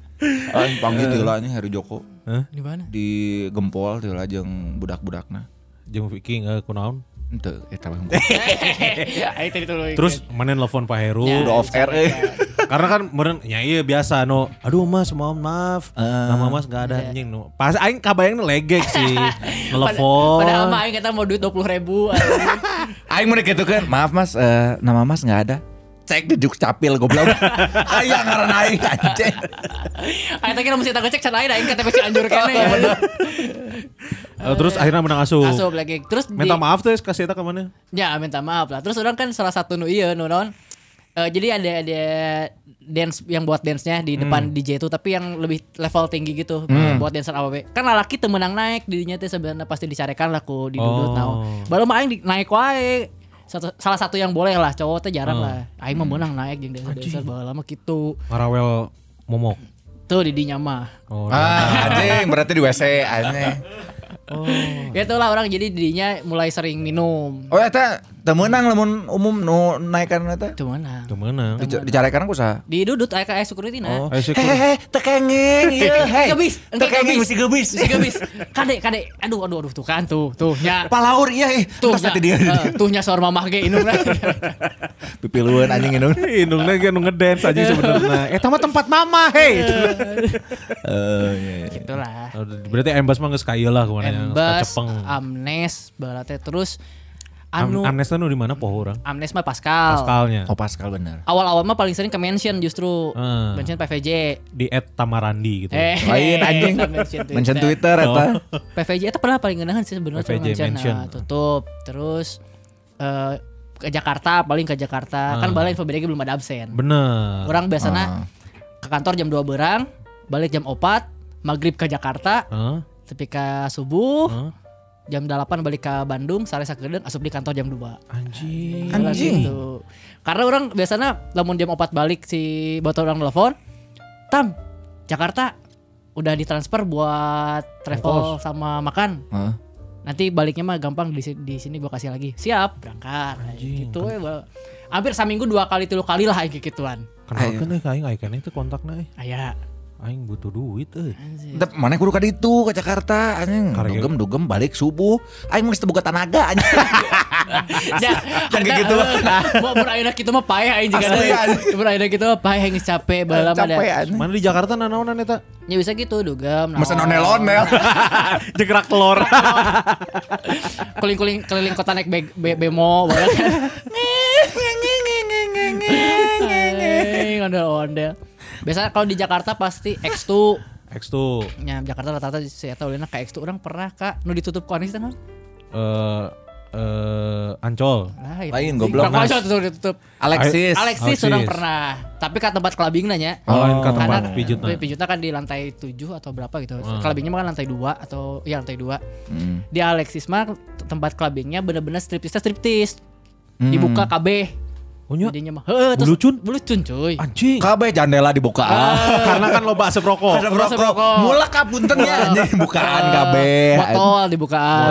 Aing panggil lah anjing Heru Joko di mana di gempol teh lah jeung budak-budakna. Jeung Viking eh kunaon. Henteu eta mah. Terus mana nelfon Pak Heru. Ya. Udah off air euy. Karena kan meren ya iya biasa no. Aduh Mas, mohon maaf. Eh. Nama Mas gak ada Iya. anjing no. Pas aing kabayang legek sih. Nelfon. Padahal mah aing kata mau duit 20 ribu Aing mau gitu kan. Maaf Mas, eh, nama Mas nggak ada. Cek di juk capil goblok. Aya ngaran aing anjing. Aing teh kira mesti tak cek can aing aing KTP Cianjur kene Eh, terus akhirnya menang asuh. Asup lagi Terus di- Minta maaf tuh kasih eta ke mana? Ya minta maaf lah Terus orang kan salah satu nu iya nu non Eh, jadi ada ada dance yang buat dance-nya di depan DJ itu tapi yang lebih level tinggi gitu buat dancer AWB. Kan lalaki teu meunang naik dirinya teh sebenarnya pasti dicarekan lah ku di dudut Oh. naon. Baru mah aing di- naik wae. Satu, salah satu yang boleh lah cowok teh jarang lah. Aing mah meunang naik jeung dancer-dancer baheula mah gitu. Marawel momok. Tuh di dinya mah. Oh, Ah, anjing berarti di WC anjing. Ya itulah orang jadi didinya mulai sering minum. Oh eta teu meunang lamun umum nu naikkan eta. Mana? Dic- Dicarekan ku saha? Di dudut aya kayak security na. Oh, Hehehe, tekengeng ieu hei. Gebis, Tekengeng mesti gebis. Mesti gebis. Kade, kade. Aduh, aduh, aduh, tuh kan, tuh, tuh, nya. Palaur iya eh. Tuh, Tos nya. tadi dia. Eh, tuh nya sor mamah ge inung. Pipiluan anjing indung. Indung lagi nu ngedance aja sebenarnya. Eh, mah tempat mama, hei. Eh iya. iya. Itulah. Oh, Berarti embas mah geus lah ke mana yang Embas. Amnes, balate terus Am anu Amnesnya nu di mana poho orang? Amnes mah Pascal. Pascalnya. Oh Pascal bener. Awal-awal mah paling sering ke mention justru. Hmm. Mention PVJ. Di at Tamarandi gitu. Eh, Lain anjing. mention Twitter. Mention Twitter eta. PVJ itu pernah paling ngenahan sih sebenarnya PVJ cuma mention, mention. nah, tutup terus eh, ke Jakarta paling ke Jakarta kan Ah. balik info BDG belum ada absen Bener. orang biasanya ke kantor jam 2 berang balik jam 4 maghrib ke Jakarta Hah? tepi ke subuh Hah? Jam 8 balik ke Bandung sare sakedeung asup di kantor jam 2 Anjing. Anjing. gitu. karena orang biasanya lamun jam 4 balik si botol orang telepon Tam Jakarta udah ditransfer buat travel Ongkos. sama makan Heeh. nanti baliknya mah gampang di, si- di sini gua kasih lagi siap berangkat gitu ya Bal. hampir seminggu dua kali tiga kali lah kayak gituan Kenalkan eh aing aing itu kontaknya eh. Aing butuh duit eh. Tep, mana kudu ka ditu ke Jakarta anjing. Dugem dugem balik subuh. Aing geus teu boga tenaga anjing. ya kayak gitu. mau berakhir gitu mah payah aing juga Asli, anjing. berakhir gitu mah payah yang capek balam ada. Mana di Jakarta nanaonan eta? ya bisa gitu dugem Mesen onel-onel. Jegrak telur. keliling-keliling keliling kota naik be, be, bemo barang Anjing, ondel-ondel. Biasanya kalau di Jakarta pasti X2 X tuh Ya, Jakarta rata-rata Eta ulina ka X2 orang pernah kak nu ditutup Anies kan? eh eh Ancol. Lain, Lain, goblok. Berapa aja tuh ditutup? Alexis. Alexis Alexis. orang pernah, tapi ke tempat clubbing nanya. Oh, lain ke Karena tempat pijutna. pijutnya kan di lantai 7 atau berapa gitu. Hmm. Clubbingnya mah kan lantai 2 atau ya lantai 2. Hmm. Di Alexis mah tempat clubbingnya bener-bener striptis striptis. Hmm. Dibuka KB. Oh nya. Jadinya mah. Heeh, terus Bulucun? Bulucun cuy. Anjing. Kabeh jandela dibuka. Karena kan loba asap rokok. Asap rokok. rokok. Mula kapunten ya anjing bukaan kabeh. Botol dibukaan.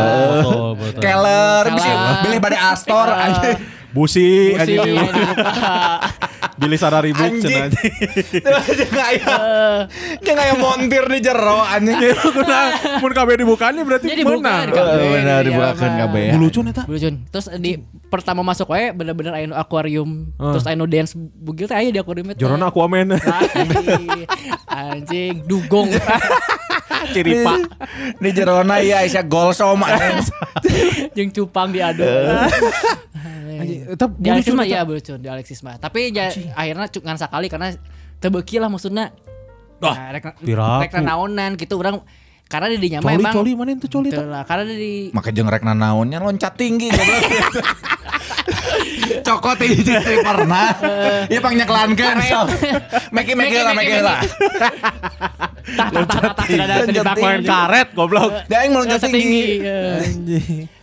Keller, Keller. bisa beli pada Astor anjing. Busi, Busi, anjing. dibuka. Billy Sarah ribut Anjing. cenah. Itu aja kayak kayak kayak montir di jero anjing. Kunaon? Mun kabeh dibukaannya berarti Jadi menang. kabeh. Eh, Benar Iya, dibukakan kabeh. Bulucun eta. Bulucun. Terus di pertama masuk wae bener-bener aya nu akuarium. Ah. Terus aya nu dance bugil teh aya di akuarium teh. Jorona Aquaman. Anjing. Anjing, dugong. Ciri pak. Di jerona ya Aisyah gol som anjing. Jeung cupang diadu. Eta Di Alexis mah ya bulucun di Alexis mah. Tapi ja, akhirnya cuk ngan sakali karena tebeki lah maksudnya. Dah, Nah, rek rek naonan gitu orang karena di dinya Coli emang coli mana itu coli lah, karena di Maka jeung rek nanaonnya loncat tinggi. Cokot ini justru pernah. Iya pang nyeklankeun. so. Meki meki lah meki lah. tah tah tah tah tidak ada karet goblok. Dia yang meloncat Loncat tinggi.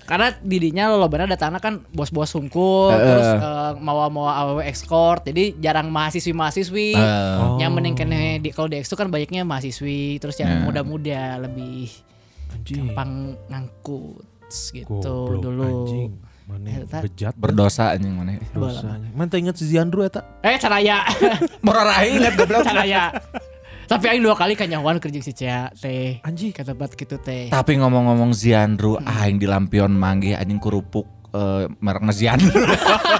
Karena didinya lo bener datangnya kan bos-bos sungkul, Heeh. terus eh, mawa-mawa aww escort, jadi jarang mahasiswi-mahasiswi. Eh. Oh. Yang mending kene di kalau di kan banyaknya mahasiswi, terus yang Ya. muda-muda lebih Anjing. gampang ngangkut gitu Goblok, dulu. Anjing. Mana bejat Berdosa anjing mana. dosanya. Mana teu inget si Ziandru eta? Eh caraya, Morarahi inget goblok. caraya. Tapi aing dua kali kanyawan kerja si Cia teh. Anjing. Ke tempat gitu teh. Tapi ngomong-ngomong Ziandru, aing di lampion manggih anjing kerupuk eh, mereknya Ziandru.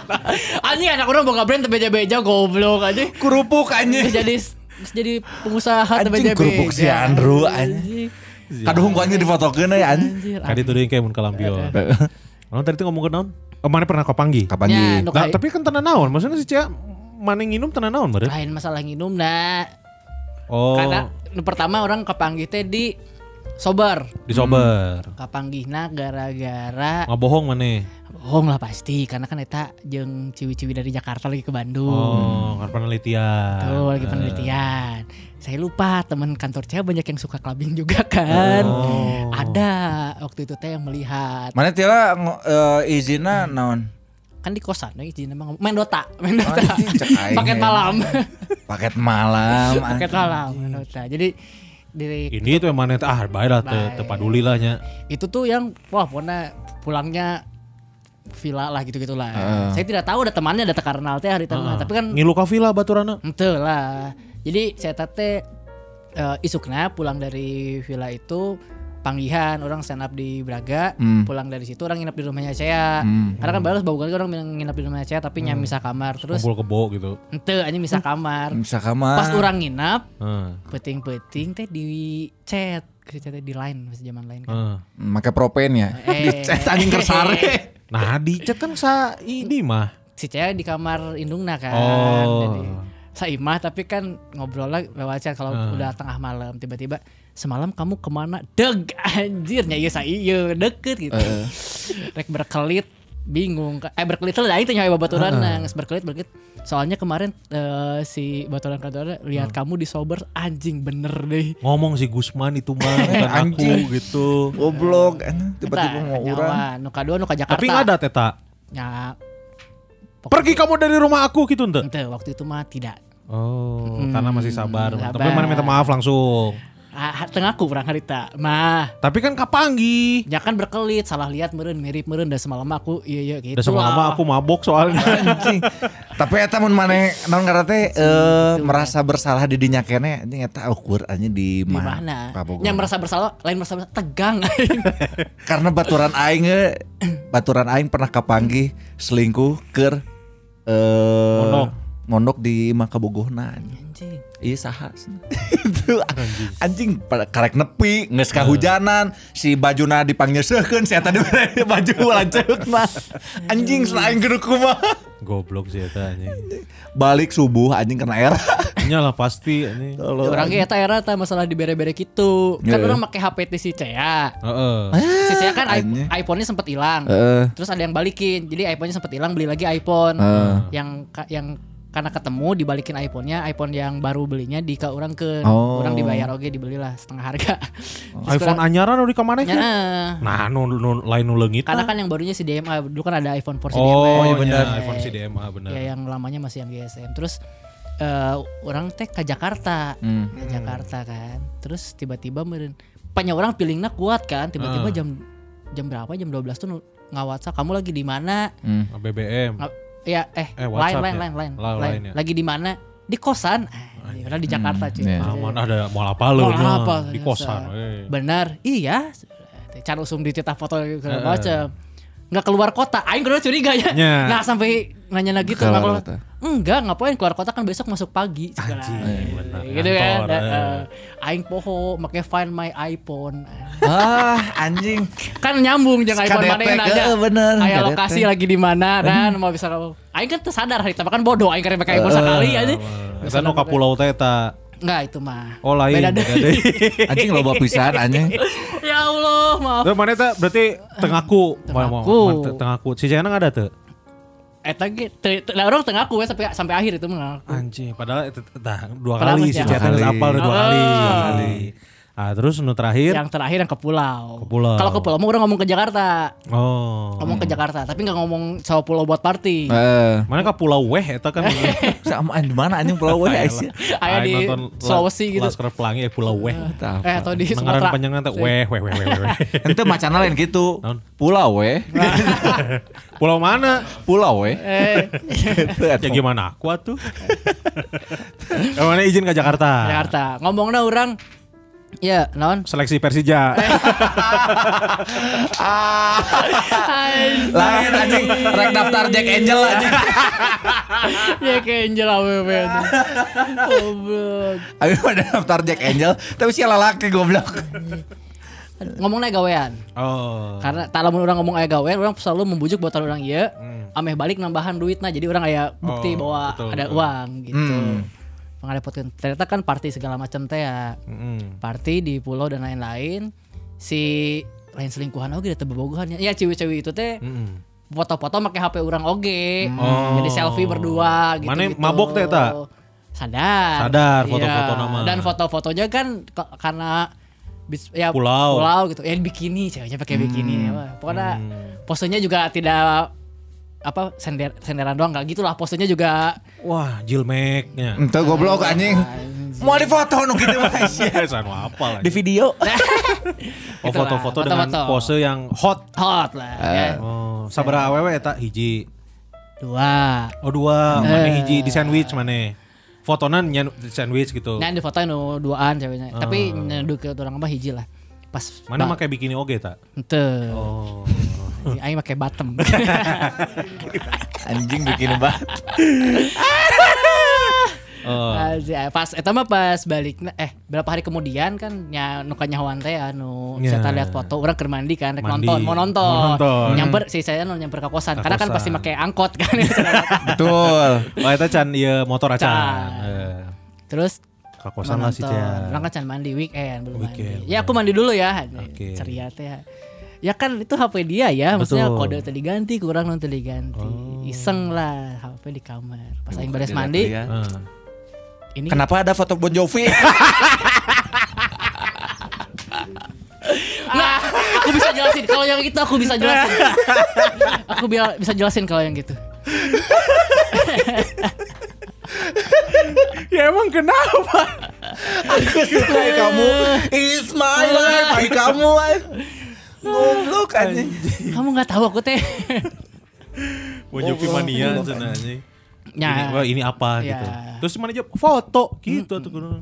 Anjing anak orang boga brand beja-beja goblok anjing. kerupuk anjing. jadi jadi pengusaha teu Anjing kerupuk Ziandru anjing. Kaduhung ku anjing difotokeun ya anjing. Anjir. Kadi tuh kayak mun ke lampion. Lalu tadi tuh ngomong ke naon? Oh, mana pernah kopanggi? Kapan Ya, Nah, tapi kan tanah naon. Maksudnya si Cia mana nginum tanah naon lain masalah nginum nah Oh. karena nu pertama orang kepanggih teh di sobar Disober. kapanggihna gara-gara Ngabohong mana? bohong lah pasti karena kan eta jeung ciwi-ciwi dari Jakarta lagi ke Bandung Oh, penelitian. Tuh lagi penelitian. Saya lupa teman kantor saya banyak yang suka clubbing juga kan. Oh. Ada waktu itu teh yang melihat. Mana tiara ngo- eh, izinna naon? Kan di kosan nih izin emang main Dota, main Dota. Anjing, cek aing. Paket malam. Paket malam. Paket malam main Dota. Jadi dari Ini tuh yang mana ah baik lah teu Baik. teu paduli lah nya. itu tuh yang wah pokoknya pulangnya villa lah gitu-gitulah. Saya tidak tahu ada temannya ada tekarnal teh hari itu mah. tapi kan Ngilu ka villa baturana. Ente lah. Jadi saya tete eh, isukna pulang dari villa itu panggihan orang stand up di Braga Hmm. pulang dari situ orang nginep di rumahnya saya Hmm. karena kan balas bau kali orang bilang nginep di rumahnya saya tapi nyam misah kamar terus Kumpul kebo gitu. ente aja misah kamar Bisa kamar. pas orang nginep Heeh. peting-peting teh di chat chat di line masih zaman lain kan Heeh. Make propen ya. Eh. Dicet anjing kersare. Nah, di chat kan sa ini mah. si cewek di kamar indungna kan Oh. jadi saimah tapi kan ngobrol lah lewat chat kalau Hmm. udah tengah malam tiba-tiba semalam kamu ke mana deg anjirnya iya saya iya deket gitu rek berkelit bingung eh berkelit lah itu nyawa babaturan nangis berkelit berkelit soalnya kemarin eh, si baturan kantornya lihat kamu di sober anjing bener deh Ngomong si Gusman itu mah bukan aku Anjing. gitu. Goblok. anjing. Tiba-tiba mau urang. nuka dua nuka Jakarta Tapi nggak ada teta. ya Pergi kamu dari rumah aku gitu ente. ente waktu itu mah tidak Oh, Hmm, karena masih sabar. Tapi sabar. mana minta maaf langsung. ah, tengah aku perang harita mah Tapi kan kapanggi. Ya kan berkelit, salah lihat meren mirip meren dan semalam aku iya iya gitu. Udah semalam aku mabok soalnya. Anjing. Tapi eta mun maneh naon ngaranna teh eh, merasa bersalah di dinya kene anjing eta ukur anjing di mana? mana? Yang merasa bersalah, lain merasa bersalah, tegang. Karena baturan aing ge, baturan aing pernah kapanggih selingkuh keur eh Mondok. mondok di Makabogohna anjing. Anjing. Iya saha itu anjing karek nepi geus kahujanan si bajuna dipanggilseukeun si eta dibere baju lanceukna anjing selain kudu kumaha Goblok sih eta anjing. balik subuh anjing kena era Nyalah pasti anjing. Orang ge eta era teh masalah di bere-bere gitu. Kan Iya. orang pakai HP ti si Cea. Heeh. Si Cea kan iPhone-nya sempet hilang. Heeh. Terus ada yang balikin. Jadi iPhone-nya sempet hilang, beli lagi iPhone. Heeh. Yang yang karena ketemu dibalikin iPhone-nya, iPhone yang baru belinya di ka urang ke Oh. orang dibayar oke dibelilah setengah harga. Terus iPhone kurang- anyaran udah ke mana Ya, sih? Nah, nu, nu, lain nu leungit. Karena kan yang barunya si DMA dulu kan ada iPhone 4 si Oh, DMA. iya benar. benar. iPhone CDMA benar. Ya yang lamanya masih yang GSM. Terus eh, orang teh ke Jakarta, Hmm. ke Jakarta kan. Terus tiba-tiba meren banyak orang pilihnya kuat kan. Tiba-tiba Ah. jam jam berapa? Jam 12 tuh nge-WhatsApp kamu lagi di mana? Hmm. BBM. Ya eh, Eh, lain lain ya? lain lain La- lain. lain ya? Lagi di mana? Di kosan. Ah, orang di Jakarta cuy. iya. Aman ada mau apa lu apa? di kosan. eh. Benar. Iya. Cara usum dicetak foto segala macam. Nggak keluar kota. Aing kudu curiga ya. Nya. Nah, sampai nanya gitu Keluar nggak keluar. kota. Enggak, ngapain keluar kota kan besok masuk pagi. segala. Anjing, benar. Gitu kan. Nah, eh. eh, Aing poho make find my iPhone. ah anjing Kan nyambung jangan iPhone mana aja. eh, bener, Aya lokasi lagi di mana dan mau bisa Aing kan tersadar hari tapi kan bodoh Aing karek pakai iPhone sekali aja. Kita nu ka pulau teh eta. Enggak itu mah. Oh lain. Beda beda deh. deh. anjing loba pisan anjing ya Allah, maaf. Terus mana teh berarti tengaku. Tengaku. Tengaku. Si Jana ada tuh. Eta ge teu- teu- lah orang tengah aku ya sampai sampai akhir itu mah. Anjing, padahal itu tah dua kali masih si ada. Jana Dua kali. apal udah dua Oh. kali. Dua kali. Ah, terus nu terakhir. Yang terakhir yang ke pulau. Ke pulau. Kalau ke pulau mau orang ngomong ke Jakarta. Oh. Ngomong ke Jakarta, tapi nggak ngomong sama pulau buat party. eh Mana ka pulau weh eta kan. sama di mana anjing pulau we Aisyah Aya di Sulawesi gitu. Laskar Pelangi eh pulau weh. Eh atau di Sumatera. panjangnya teh weh weh weh weh weh. ente macana lain gitu pulau we Pulau mana? pulau we Eh, Ya gimana aku atuh? Yang mana izin ke Jakarta? Jakarta. Ngomongnya orang Ya, non. Seleksi Persija. lain anjing rek daftar Jack Angel anjing ya kayak Angel AWW itu. Goblok. Ayo pada daftar Jack Angel tapi si laki goblok Ngomongnya gawean. Oh. Karena tak lamun orang ngomong aya gawean, orang selalu membujuk buat orang iya. Ameh balik nambahan duit nah jadi orang aya bukti Hmm. Oh, bahwa betul, ada betul. uang gitu. Hmm. Mengadapatkan ternyata kan party segala macam teh ya. Mm-mm. Party di pulau dan lain-lain. si lain selingkuhan oge teh bobogohan ya cewek-cewek itu teh Mm-mm. foto-foto pakai HP orang oge Oh. jadi selfie berdua gitu Mana mabok teh, Ta? sadar Sadar, Iya. foto-foto nama. dan foto-fotonya kan karena bis, ya Pulau. pulau gitu ya bikini ceweknya pakai bikini Wah, pokoknya Hmm. posenya juga tidak apa sender senderan doang nggak gitulah posenya juga Wah, jilmeknya. Ente goblok anjing. Mau difoto nu kitu mah. Sanu apa Di video. Oh, Itulah, foto-foto dengan pose yang hot. hot lah ya. Oh, sabaraha awewe eta hiji. dua Oh, dua. Mana Eh. hiji di sandwich mana? Fotonan nya di sandwich gitu. Nah di foto nu duaan ceweknya. Tapi nyandu ke orang apa hiji lah. Pas Mana ba- make bikini oge tak? Ente. Oh. Aing make bottom. Anjing bikin bah. Oh. Aja, pas eta mah pas balik eh berapa hari kemudian kan nya nu kanyahoan teh anu Ya. saya lihat foto orang keur mandi kan rek Mandi. nonton mau nonton. Mau nonton. Nyamper si saya nu nyamper ke kosan Ka karena kan pasti make angkot kan. Betul. Oh, eta can ieu motor acan. Can. Eh, Terus Ka kosan lah si nonton. Cia. Orang kan mandi weekend belum Weekend, mandi. Ya aku mandi dulu ya. Oke. Ceria teh. Ya kan itu HP dia ya, maksudnya Betul. kode tadi diganti, kurang non tadi diganti. Oh. Iseng lah HP di kamar. Pas aing beres mandi, ya. Heeh. ini Kenapa ada foto Bon Jovi? Nggak, aku bisa jelasin. Kalau yang itu aku bisa jelasin. aku bi- bisa jelasin kalau yang gitu. Ya emang kenapa? Aku suka kamu. Is my life. Hai kamu. Goblok anjing. Kamu nggak tahu aku teh. Jovi mania cenah anjing. Ya. Ini, wah, ini apa Ya. gitu. Terus mana jawab foto gitu tuh kudu.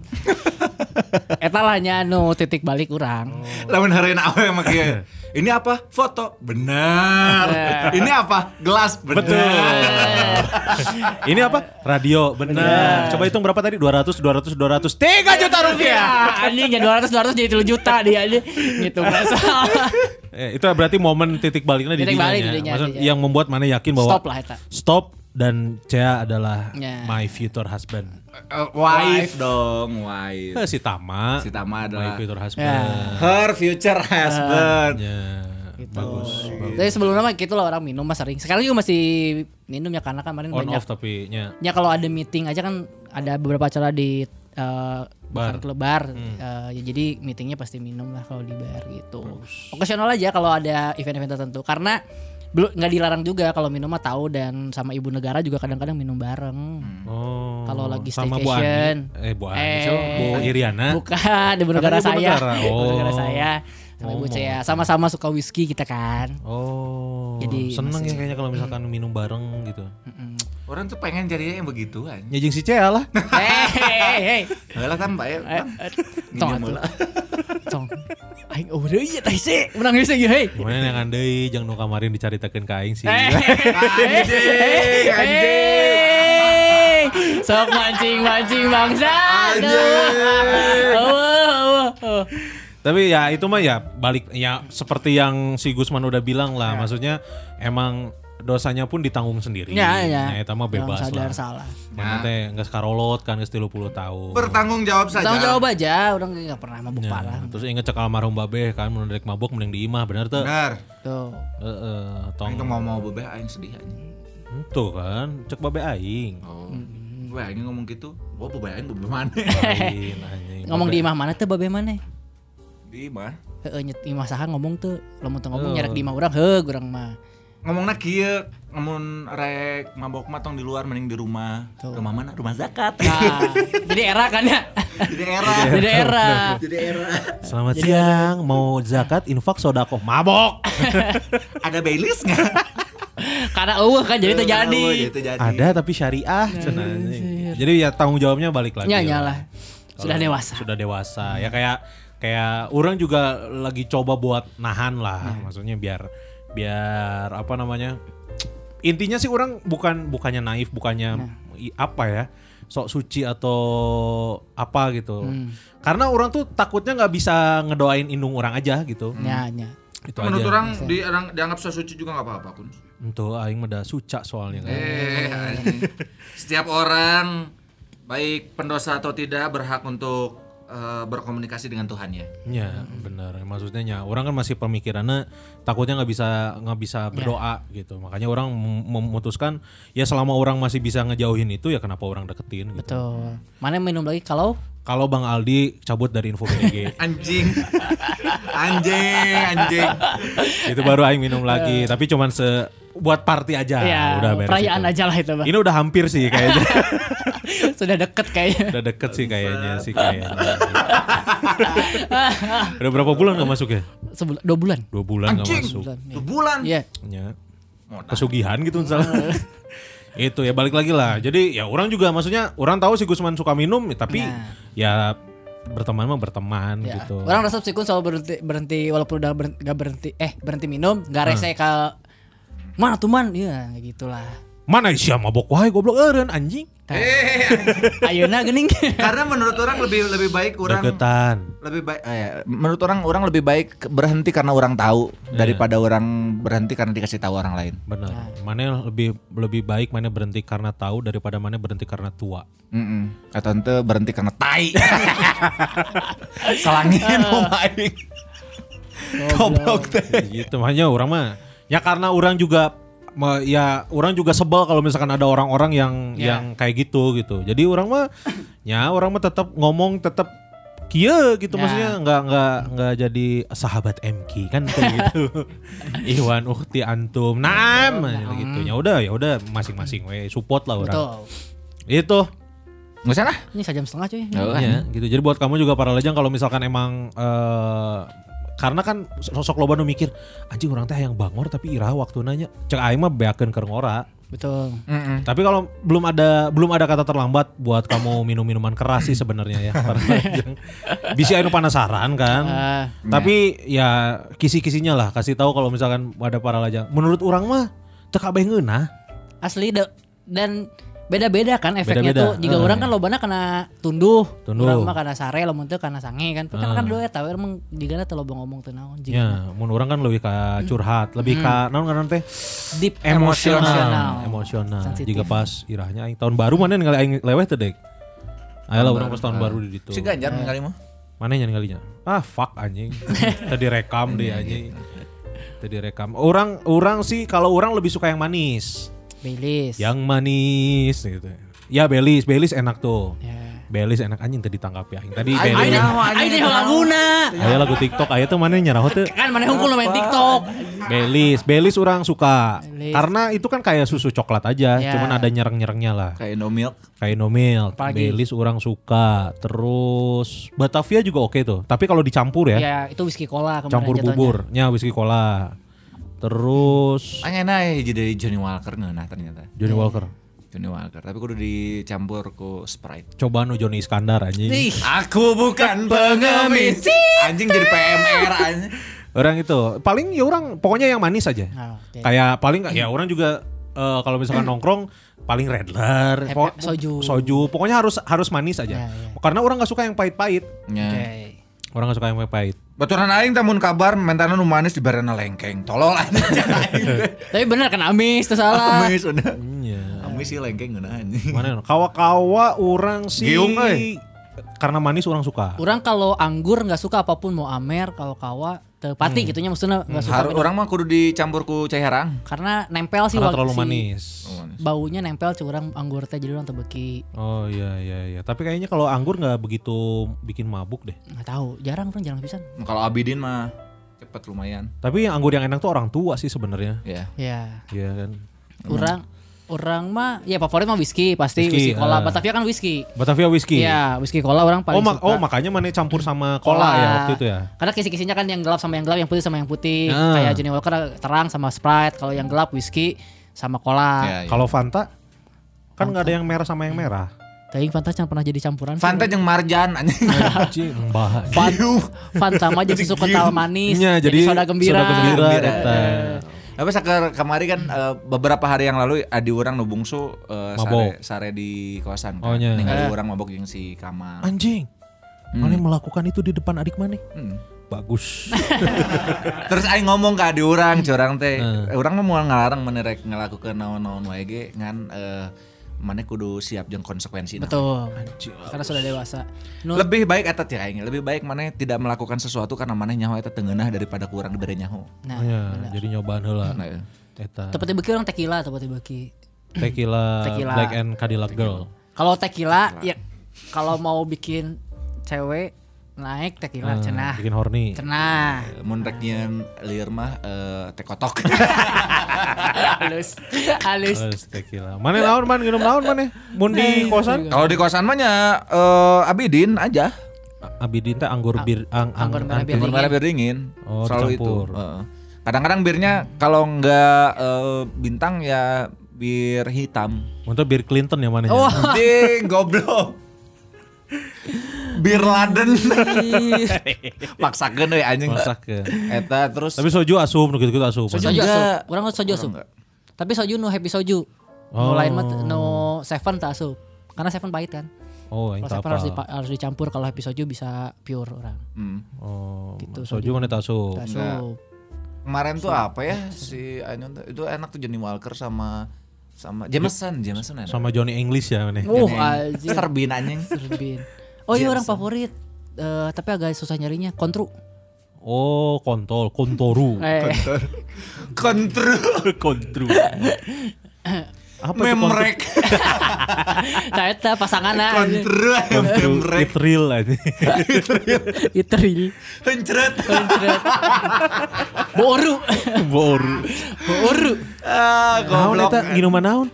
Eta lah nya nu titik balik orang. Lamun hareun awe mah kieu. Ini apa? Foto. Benar. Ini apa? Gelas. Betul. Benar. ini apa? Radio. Benar. Coba hitung berapa tadi? 200 200 200 3 juta rupiah. Ya, anjing ya 200 200 jadi 3 juta dia aja. Gitu nggak salah. Eh, itu berarti momen titik baliknya di Titik dinya balik nya. di dinya, Maksud dinya. yang membuat mana yakin bahwa Stop lah eta. Stop dan Cea adalah Ya. my future husband. Eh, wife dong, wife. Eh, si Tama. Si Tama my adalah future husband. Ya. her future husband. Ya, bagus. bagus. Tapi sebelumnya mah gitu lah orang minum mah sering. Sekarang juga masih minum ya karena kan kemarin On banyak off tapi nya. Ya kalau ada meeting aja kan ada beberapa acara di eh, Bar. klub bar. Eh, ya jadi meetingnya pasti minum lah kalau di bar gitu. Okasional aja kalau ada event-event tertentu karena belum nggak dilarang juga kalau minum mah tahu dan sama ibu negara juga kadang-kadang minum bareng. Oh. Kalau lagi sama Bu staycation. Ani. Eh Bu Ani, Eh. Bu Iriana. Bukan ibu negara Ibu saya. negara. Ibu negara Oh. saya. Sama ibu Oh. saya sama-sama suka whisky kita kan. Oh. Jadi seneng masih- ya kayaknya kalau misalkan minum bareng gitu. Orang tuh pengen jadinya yang begitu anjing. Nyajing si Cea lah. Hei, hei, hei. Heula kan Pak ya. Eh, eh, tong heula. Cong. Aing oh deui ya teh sih. Menang geus ge hei. Gimana yang andai jangan nu kamarin dicaritakeun ka aing sih. Anjing, Anjing. Sok mancing-mancing bangsa. Oh, Tapi ya itu mah ya balik ya seperti yang si Gusman udah bilang lah, maksudnya emang dosanya pun ditanggung sendiri. Ya, ya. eta mah bebas Yang sadar lah. salah. Mana teh geus karolot kan geus 30 tahun. Bertanggung jawab saja. Tanggung jawab aja, orang enggak pernah mabuk Ya, parah. Terus inget cek almarhum babeh kan mun rek mabuk mending di imah bener tuh. Benar. Tuh. Heeh, tong. Aing tuh mau mau bebeh aing sedih anjing. Tuh kan, cek babeh aing. Oh. Gue aing ngomong gitu. Gua bebeh aing bebeh mana? Ngomong di imah mana tuh babe mana? Di mah. Heeh nyet imah saha ngomong tuh, lamun teu ngomong nyerek di imah urang heuh urang mah. Ngomongna kieu, ngomong rek mabok mah tong di luar mending di rumah. Tuh. Rumah mana? Rumah zakat. Nah, jadi era kan ya. di daerah. Jadi era. Di daerah. Selamat siang, mau zakat infak sodako mabok. Ada Baileys enggak? Karena eueuh kan jadi terjadi. Itu jadi. Ada tapi syariah cenah, anjing. Jadi ya tanggung jawabnya balik lagi. Ya lah. nyalah. Sudah dewasa. Sudah dewasa. Ya kayak kayak orang juga lagi coba buat nahan lah. Maksudnya biar biar apa namanya? Intinya sih orang bukan bukannya naif, bukannya i- apa ya? sok suci atau apa gitu. Karena orang tuh takutnya nggak bisa ngedoain indung orang aja gitu. Ya, ya. Itu Menurut aja. orang di, dianggap so suci juga nggak apa-apa kun. Untuk aing mah da suca soalnya kan. Eh, setiap orang baik pendosa atau tidak berhak untuk eh, berkomunikasi dengan Tuhannya. Ya benar. Maksudnya nya orang kan masih pemikirannya takutnya nggak bisa nggak bisa berdoa gitu. Makanya orang mem- memutuskan ya selama orang masih bisa ngejauhin itu ya kenapa orang deketin gitu. Betul. Mana minum lagi kalau Kalau Bang Aldi cabut dari info BDG Anjing. anjing, anjing. itu baru aing minum lagi. Tapi cuman se buat party aja. ya udah beres perayaan itu. aja lah itu, Bang. Ini udah hampir sih kayaknya. Sudah deket kayaknya. udah deket sih kayaknya sih kayaknya. udah berapa bulan gak masuk ya? Sebulan, dua bulan. Dua bulan gak Anjing. masuk. Bulan. Dua bulan. Iya. Ya. Modal. pesugihan gitu misalnya. Itu ya balik lagi lah. Jadi ya orang juga maksudnya orang tahu si Gusman suka minum tapi Nah. ya berteman mah berteman Ya. gitu. Orang resep sih kun selalu berhenti, berhenti walaupun udah berhenti, gak berhenti eh berhenti minum, gak rese ke mana tuh man, iya gitulah. Mana sih mabok wae goblok eureun anjing. Eh, Ayeuna geuning. karena menurut orang lebih lebih baik orang Deketan. lebih baik eh, ya, menurut orang orang lebih baik berhenti karena orang tahu daripada orang berhenti karena dikasih tahu orang lain. Bener. Mana lebih lebih baik mana berhenti karena tahu daripada mana berhenti karena tua. Mm Atau ente berhenti karena tai. Selangin mau main. Goblok teh. gitu makanya orang mah ya karena orang juga ya orang juga sebel kalau misalkan ada orang-orang yang Ya. yang kayak gitu gitu. Jadi orang mah ya orang mah tetap ngomong tetap kia gitu Ya. maksudnya nggak nggak nggak jadi sahabat MK kan kayak gitu. Iwan Ukti antum. Naam gitu. Ya udah ya udah masing-masing we support lah orang. Betul. Itu Nggak usah lah. Ini sejam setengah cuy. Oh, ya, gitu. Jadi buat kamu juga para lejang kalau misalkan emang eh karena kan sosok loba nu mikir anjing orang teh yang bangor tapi iraha waktu nanya cek aing mah beakeun keur ngora. Betul. Tapi kalau belum ada belum ada kata terlambat buat kamu minum minuman keras sih sebenarnya ya. Bisa anu penasaran kan. Ah, Tapi ya kisi-kisinya lah kasih tahu kalau misalkan ada para lajang. Menurut orang mah teu kabeh ngeunah. asli de- dan beda-beda kan efeknya Beda-beda. tuh. Jika orang kan lobana kena tunduh, Tunduh. orang mah kena sare, lamun teu kena sange kan. Kan Ah. kan dua eta emang jika teh loba ngomong teu naon jika Ya, mun orang kan lebih ka curhat, lebih ka naon kan teh? Deep emosional. emosional. Sensitif. jika pas irahnya aing tahun baru mana ningali aing leweh teh dek. Ayolah orang pas tahun baru di ditu. Si Ganjar kali mah. mana yang kalinya ah fuck anjing. Tadi rekam deh anjing. Tadi rekam orang orang sih kalau orang lebih suka yang manis Baileys. yang manis gitu ya belis belis enak tuh Ya. belis enak anjing tadi tangkap ya tadi Aing belis Ayo nyaho. laguna. ayo lagu tiktok ayo tuh mana nyerah tuh Kan mana lo main TikTok. Belis, Belis orang suka. Belis. Karena itu kan kayak susu coklat aja, Ya. cuman ada nyereng-nyerengnya lah. Kayak no milk. Kayak no milk. Apalagi? Belis orang suka. Terus Batavia juga oke tuh. Tapi kalau dicampur ya, Ya itu whisky cola campur jatuhnya. bubur, nya whisky cola. Terus Aing enak ya jadi Johnny Walker ngeunah ternyata. Johnny Walker. Johnny Walker, tapi kudu dicampur ku Sprite. Coba nu Johnny Iskandar anjing. Ih, Aku bukan pengemis. Anjing jadi PMR anjing. Orang itu paling ya orang pokoknya yang manis aja. Nah, oke. Kayak paling ya orang juga eh, kalau misalkan nongkrong paling redler, Hep- soju. soju, pokoknya harus harus manis aja. Ya, ya. Karena orang nggak suka yang pahit-pahit. Ya. Orang gak suka yang pahit. Baturan aing tamun kabar mentana nu manis dibarena lengkeng. Tolol. Tapi bener kan amis tuh salah. Amis udah. Iya. Amis sih lengkeng anjing. Mana kawa-kawa orang sih Giung, euy. karena manis orang suka. Orang kalau anggur nggak suka apa pun mau amer, kalau kawa tepati gitunya maksudnya nggak suka. Orang mah kudu dicampur ku cai harang. Karena nempel sih Karena waktu terlalu si- manis. Baunya nempel curang anggur teh jadi orang tebeki. Oh iya iya iya. Tapi kayaknya kalau anggur nggak begitu bikin mabuk deh. Nggak tahu, jarang orang jarang pisan. Kalau Abidin mah cepet lumayan. Tapi yang anggur yang enak tuh orang tua sih sebenarnya. Ya. Ya, Iya kan. orang orang mah ya favorit mah whisky pasti Whisky, whisky, cola. ah. Batavia kan whisky. Batavia whiskey. Iya, whisky cola orang paling Oh, suka. oh makanya mana campur sama cola, ya waktu itu ya. Karena kisi-kisinya kan yang gelap sama yang gelap, yang putih sama yang putih. Ah. Kayak Johnny Walker terang sama Sprite. Kalau yang gelap whisky sama cola. Ya, ya. Kalau Fanta kan nggak ada yang merah sama yang merah. Tapi Fanta jangan pernah jadi campuran. sih. Fanta jeung Marjan anjing. Fan- Fanta mah jadi susu kental manis. Iya, jadi, jadi soda gembira. soda gembira. Gembira. Tapi sakar kemari kan eh, beberapa hari yang lalu adi orang nu bungsu eh, Mabok. sare, sare di kawasan Oh, kan. Ningali Eh. orang mabok yang si Kamal. Anjing. Mana melakukan itu di depan adik mana? Hmm. Bagus. Terus aing ngomong ke adi orang, curang teh. Eh. Eh, Urang mah mau ngalarang menerek ngelakukan naon-naon wae ge ngan eh, mana kudu siap jeung konsekuensi Betul. Karena sudah dewasa. Nu- lebih baik eta teh aing lebih baik mana tidak melakukan sesuatu karena mana nyaho eta tengenah daripada kurang diberi nyaho Nah, Ya, jadi nyobaan heula. nah, iya. Eta Tepati beki orang tequila, tepati beki. tequila, Tequila. Black and Cadillac Girl. Kalau tequila, ya kalau mau bikin cewek naik tequila Eh, cenah. bikin horny. Cenah. mun rek nyieun lieur mah eh, teh kotok halus. Halus. Terus tequila. Mana naon man minum naon mana? Mun di kosan? kalau di kosan mah nya eh, Abidin aja Abidin teh anggur bir ang, ang, Anggur merah bir Anggur dingin. merah bir dingin. Oh, Selalu itu. Heeh. Kadang-kadang birnya kalau nggak eh, bintang ya bir hitam. Untuk bir Clinton ya mana? Oh, Ding, goblok. Bir Laden. Paksakeun euy anjing. Ke. Eta terus Tapi soju asup nu gitu-gitu asup. soju asup. Kurang soju asup. enggak. Tapi soju nu happy soju. Oh. Nu lain mah nu seven tak asup. Karena seven pahit kan. Oh, yang Kalau seven apa? harus, dipa- harus dicampur. Kalau happy soju bisa pure orang. Hmm. Oh, Gitu, soju mana tak asup. Asup. Kemarin tuh apa ya si Anyun itu enak tuh Johnny Walker sama sama Jameson, Jameson enak. Sama Johnny English ya mana? Oh, Yang- anjir. Serbin anjing. Serbin. Oh iya orang favorit. Eh, tapi agak susah nyarinya. Kontru. Oh, kontol, kontoru. Eh, Kontrol Kontru. Apa memrek. nah itu pasangan Kontrol kontru? memrek. It real aja. Itu real. Hencret. Boru. Boru. Boru. Ah, Naon goblok. eta minuman naon?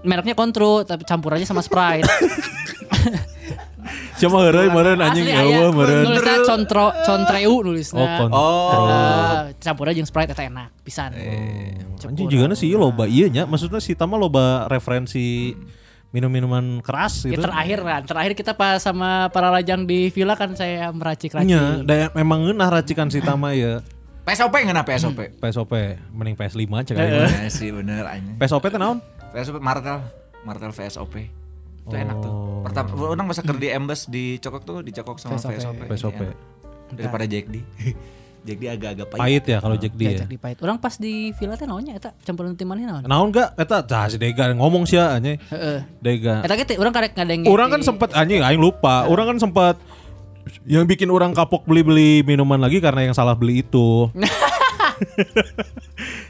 Mereknya kontru tapi campur aja sama Sprite. Coba heureuy meureun anjing eueuh meureun. Nulisnya contro contreu nulisnya. Oh, kontru. Ah, campur aja jeung Sprite eta enak pisan. Anjing juga sih loba iya nya. Maksudnya si Tama loba referensi minum-minuman keras Ya, gitu. terakhir kan, terakhir kita pas sama para lajang di villa kan saya meracik-racik. Da memang ngeunah racikan si Tama ya. PSOP nggak PSOP? PSOP mending PS5 cek Eh, aja. Ya sih bener anjing. PSOP teh naon? PSOP Martel, Martel VSOP. Itu enak tuh. Oh. Pertama orang masa kerja di Embes di Cokok tuh dicokok sama VSOP. VSOP. PSOP. Enak. Daripada Jack D. Jack D agak-agak pahit. Pahit ya kalau Jack D ya. Diajak di pahit. Orang pas di villa teh naonnya eta campuran tim maneh naon? Naon gak? Eta tah si Dega ngomong sih anjing. Heeh. Dega. Eta ge teh urang karek ngadenge. Orang kan sempat anjing aing lupa. Orang kan sempat yang bikin orang kapok beli-beli minuman lagi karena yang salah beli itu.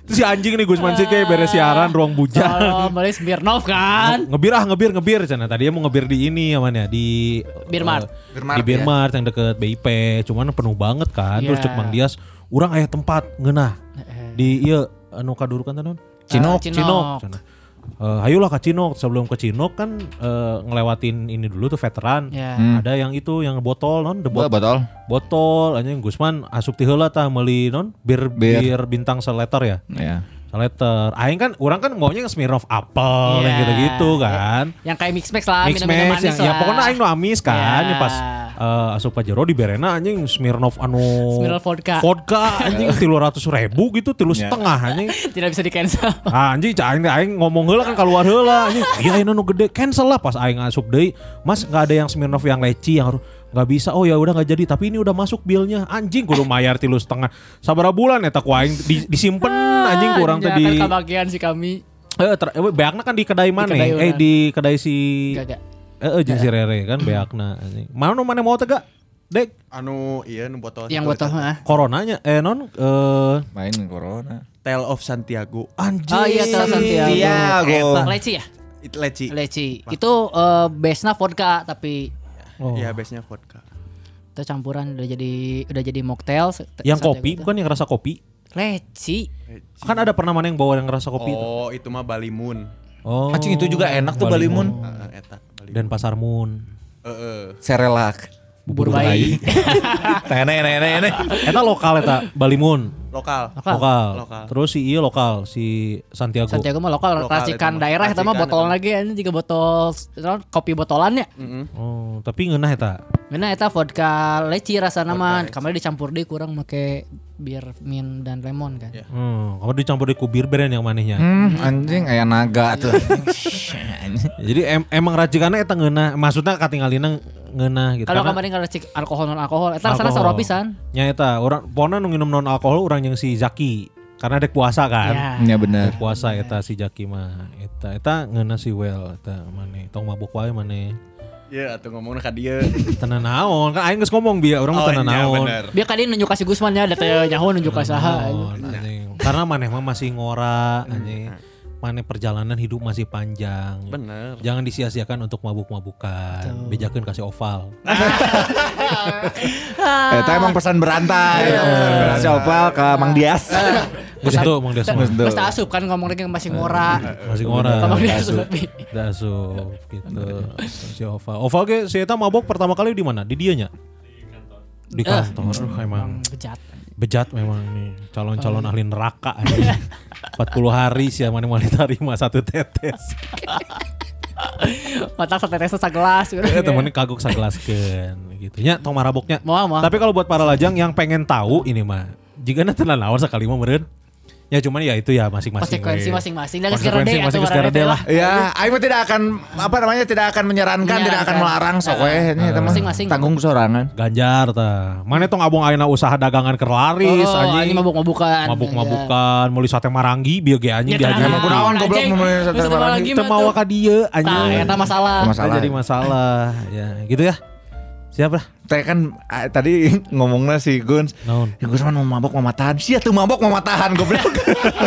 Itu si anjing nih Gusman sih kayak beres siaran ruang bujang. Oh, beli Smirnov kan. ngebir ah ngebir ngebir cina tadi mau ngebir di ini aman ya di Bir Mart. eh, Bir Mart, di Bir ya. Yang deket BIP cuman penuh banget kan terus Iya. cek Mang Dias orang ayah tempat ngeunah di iya anu kadurukan teh naon Cinok. Cinok Cinok. Cenah. Eh, ayolah ke Cinok sebelum ke Cinok kan eh, ngelewatin ini dulu tuh veteran Ya. ada yang itu yang botol non the Bo- bot botol. botol anjing Gusman asup ti heula tah meuli non bir Bir. bintang seleter ya Ya. Seleter aing kan orang kan maunya yang Smirnoff apple yang Iya. gitu-gitu kan Yang kayak mix max lah, mix minum-minum match manis yang ya lah. pokoknya aing nu amis kan Ya. ya pas eh, asup Pak Jero di Berena anjing Smirnoff anu Smirnoff vodka. vodka anjing tilu ratus ribu gitu tilu Ya. setengah anjing Tidak bisa di cancel. Ah, anjing aing aing ngomong heula kan keluar heula anjing iya ini nu gede cancel lah pas aing asup deui Mas nggak ada yang Smirnoff yang leci yang harus nggak bisa oh ya udah nggak jadi tapi ini udah masuk bilnya anjing kudu mayar tilu setengah sabaraha bulan eta ku aing di, disimpen anjing kurang Ya, tadi Kan kebagian si kami. eh ter, eh, beakna kan di kedai mana kedai eh di kedai si Gak, gak. Eh, eh jeung si Rere kan beakna anjing. Mana mana mau teh gak? Dek, Anu iya nu botol Yang botol mah. coronanya eh non eh Main corona. Tale of Santiago. anjing. Oh iya, Tela Santiago. Santiago. Eta. Leci ya? Itu leci. Leci. Itu eh, base-nya vodka tapi Oh. Iya, base-nya vodka. itu campuran udah jadi udah jadi mocktail. Yang kopi itu. bukan yang rasa kopi. Leci. Leci. Kan ada pernah mana yang bawa yang rasa kopi itu. Oh, itu mah Bali Moon. Oh. Anjing itu juga enak tuh eta Bali. Dan Pasar Moon. Heeh. Serelak. Bubur bayi. Nenek nenek nenek. Eta lokal eta Bali Moon. Lokal. Lokal. Lokal. Lokal. Terus si iya lokal si Santiago. Santiago mah lokal, Lokal racikan daerah itu mah botol lagi ini juga botol kopi botolannya. Heeh. Oh, tapi ngeunah eta. Mana eta vodka leci rasana mah kemarin dicampur deh kurang make bir mint dan lemon kan. Hmm, kamu dicampur di kubir beren yang manehnya. Hmm, anjing aya naga tuh. Jadi em- emang racikannya eta ngeunah, maksudnya katingalina ngeunah gitu. Kalau kemarin kalau cek alkohol non alkohol, eta rasana Alkohol. soro pisan. Nya eta orang pokoknya nu nginum non alkohol orang yang si Zaki. Karena dek puasa kan. Ya. Ya bener. Dek puasa eta si Jaki mah. Eta eta ngeuna si Well eta maneh. Tong mabuk wae maneh. Ya atuh ngomongna ka dieu. Tenan naon kan aing geus ngomong biar orang Oh, tenan iya, naon. bener. Biar kali nunjuk kasih Gusman ya, data nyaho nunjuk ka saha. Karena maneh mah masih ngora anjing. Maneh perjalanan hidup masih panjang. Bener. Jangan disia-siakan untuk mabuk-mabukan. Bejakeun kasih oval. Eta emang pesan berantai. Si Opal ke Mang Dias. Geus tuh Mang. Terus tak asup kan ngomong lagi masih ngora. Masih ngora. Sama dia asup. Asup gitu. Si Oval. Oval ge si eta mabok pertama kali di mana? Di dianya? Di kantor. Uh, emang Bejat. Bejat memang nih calon-calon ahli neraka aja. 40 hari sih mana mau diterima satu tetes. Matak setetes segelas. Ya temennya kagok sagelaskeun gitu. Nya tong maraboknya. Mau mau. Tapi kalau buat para lajang yang pengen tahu ini mah jika nanti naon sekali mah meureun. Ya cuman ya itu ya masing-masing. Konsekuensi we. masing-masing. Dan Konsekuensi sekarang masing sekarang lah. Ya, Aing mah tidak akan apa namanya tidak akan menyarankan, tidak akan melarang sok we ini eta mah Masing-masing. tanggung sorangan. Ganjar ta. Mana tong abong ayeuna usaha dagangan keur laris Oh, anjing. ini mabuk-mabukan. Mabuk-mabukan, meuli sate maranggi bieu ge anjing kan. Emang kunaon goblok memulai sate mah mau tuh. ka dieu Nah, anjing. eta masalah. Masalah. Masalah. jadi masalah. Ya, gitu ya. Siap lah. Teh kan ah, tadi ngomongnya si Guns. Naon? Ya Guns mah mau mabok mau matahan. Sia tuh mabok mau matahan goblok.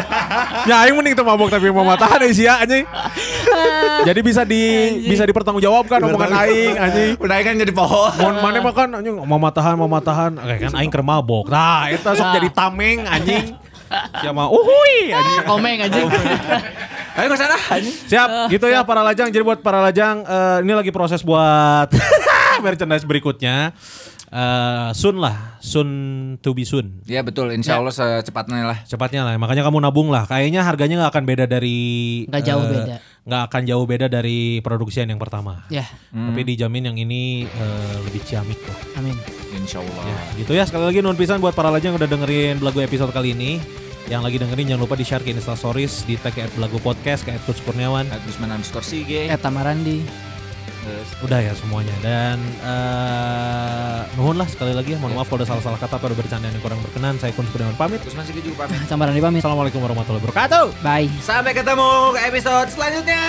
ya aing mending teu mabok tapi mau matahan euy sia anjing. Jadi bisa di bisa dipertanggungjawabkan omongan aing anjing. Udah kan jadi pohon. Mun mana mah kan anjing mau matahan mau matahan. Oke kan aing keur mabok. Nah, eta sok jadi tameng anjing. Ya mah uhui anjing. Komeng anjing. Ayo ke sana anjing. Siap, gitu ya para lajang. Jadi buat para lajang eh, ini lagi proses buat merchandise berikutnya. Eh, soon lah, soon to be soon. Ya betul, insya Allah secepatnya lah. Cepatnya lah, makanya kamu nabung lah. Kayaknya harganya nggak akan beda dari Nggak jauh eh, beda. Nggak akan jauh beda dari produksian yang pertama. Ya, Tapi dijamin yang ini eh, lebih ciamik lah. amin. Insya Allah. Ya, gitu ya. Sekali lagi nuhun pisan buat para lajang yang udah dengerin Belagu episode kali ini. Yang lagi dengerin jangan lupa di share ke Insta Stories, di tag ke Belagu Podcast, ke Coach Kurniawan. At Gusman underscore Sige. Eta Udah ya semuanya dan eh nuhun lah sekali lagi ya mohon maaf kalau ada salah-salah kata atau ada bercandaan yang kurang berkenan saya Kun Kurniawan pamit Gusman Sige juga pamit. Eta Marandi pamit. Assalamualaikum warahmatullahi wabarakatuh Bye. Sampai ketemu ke episode selanjutnya.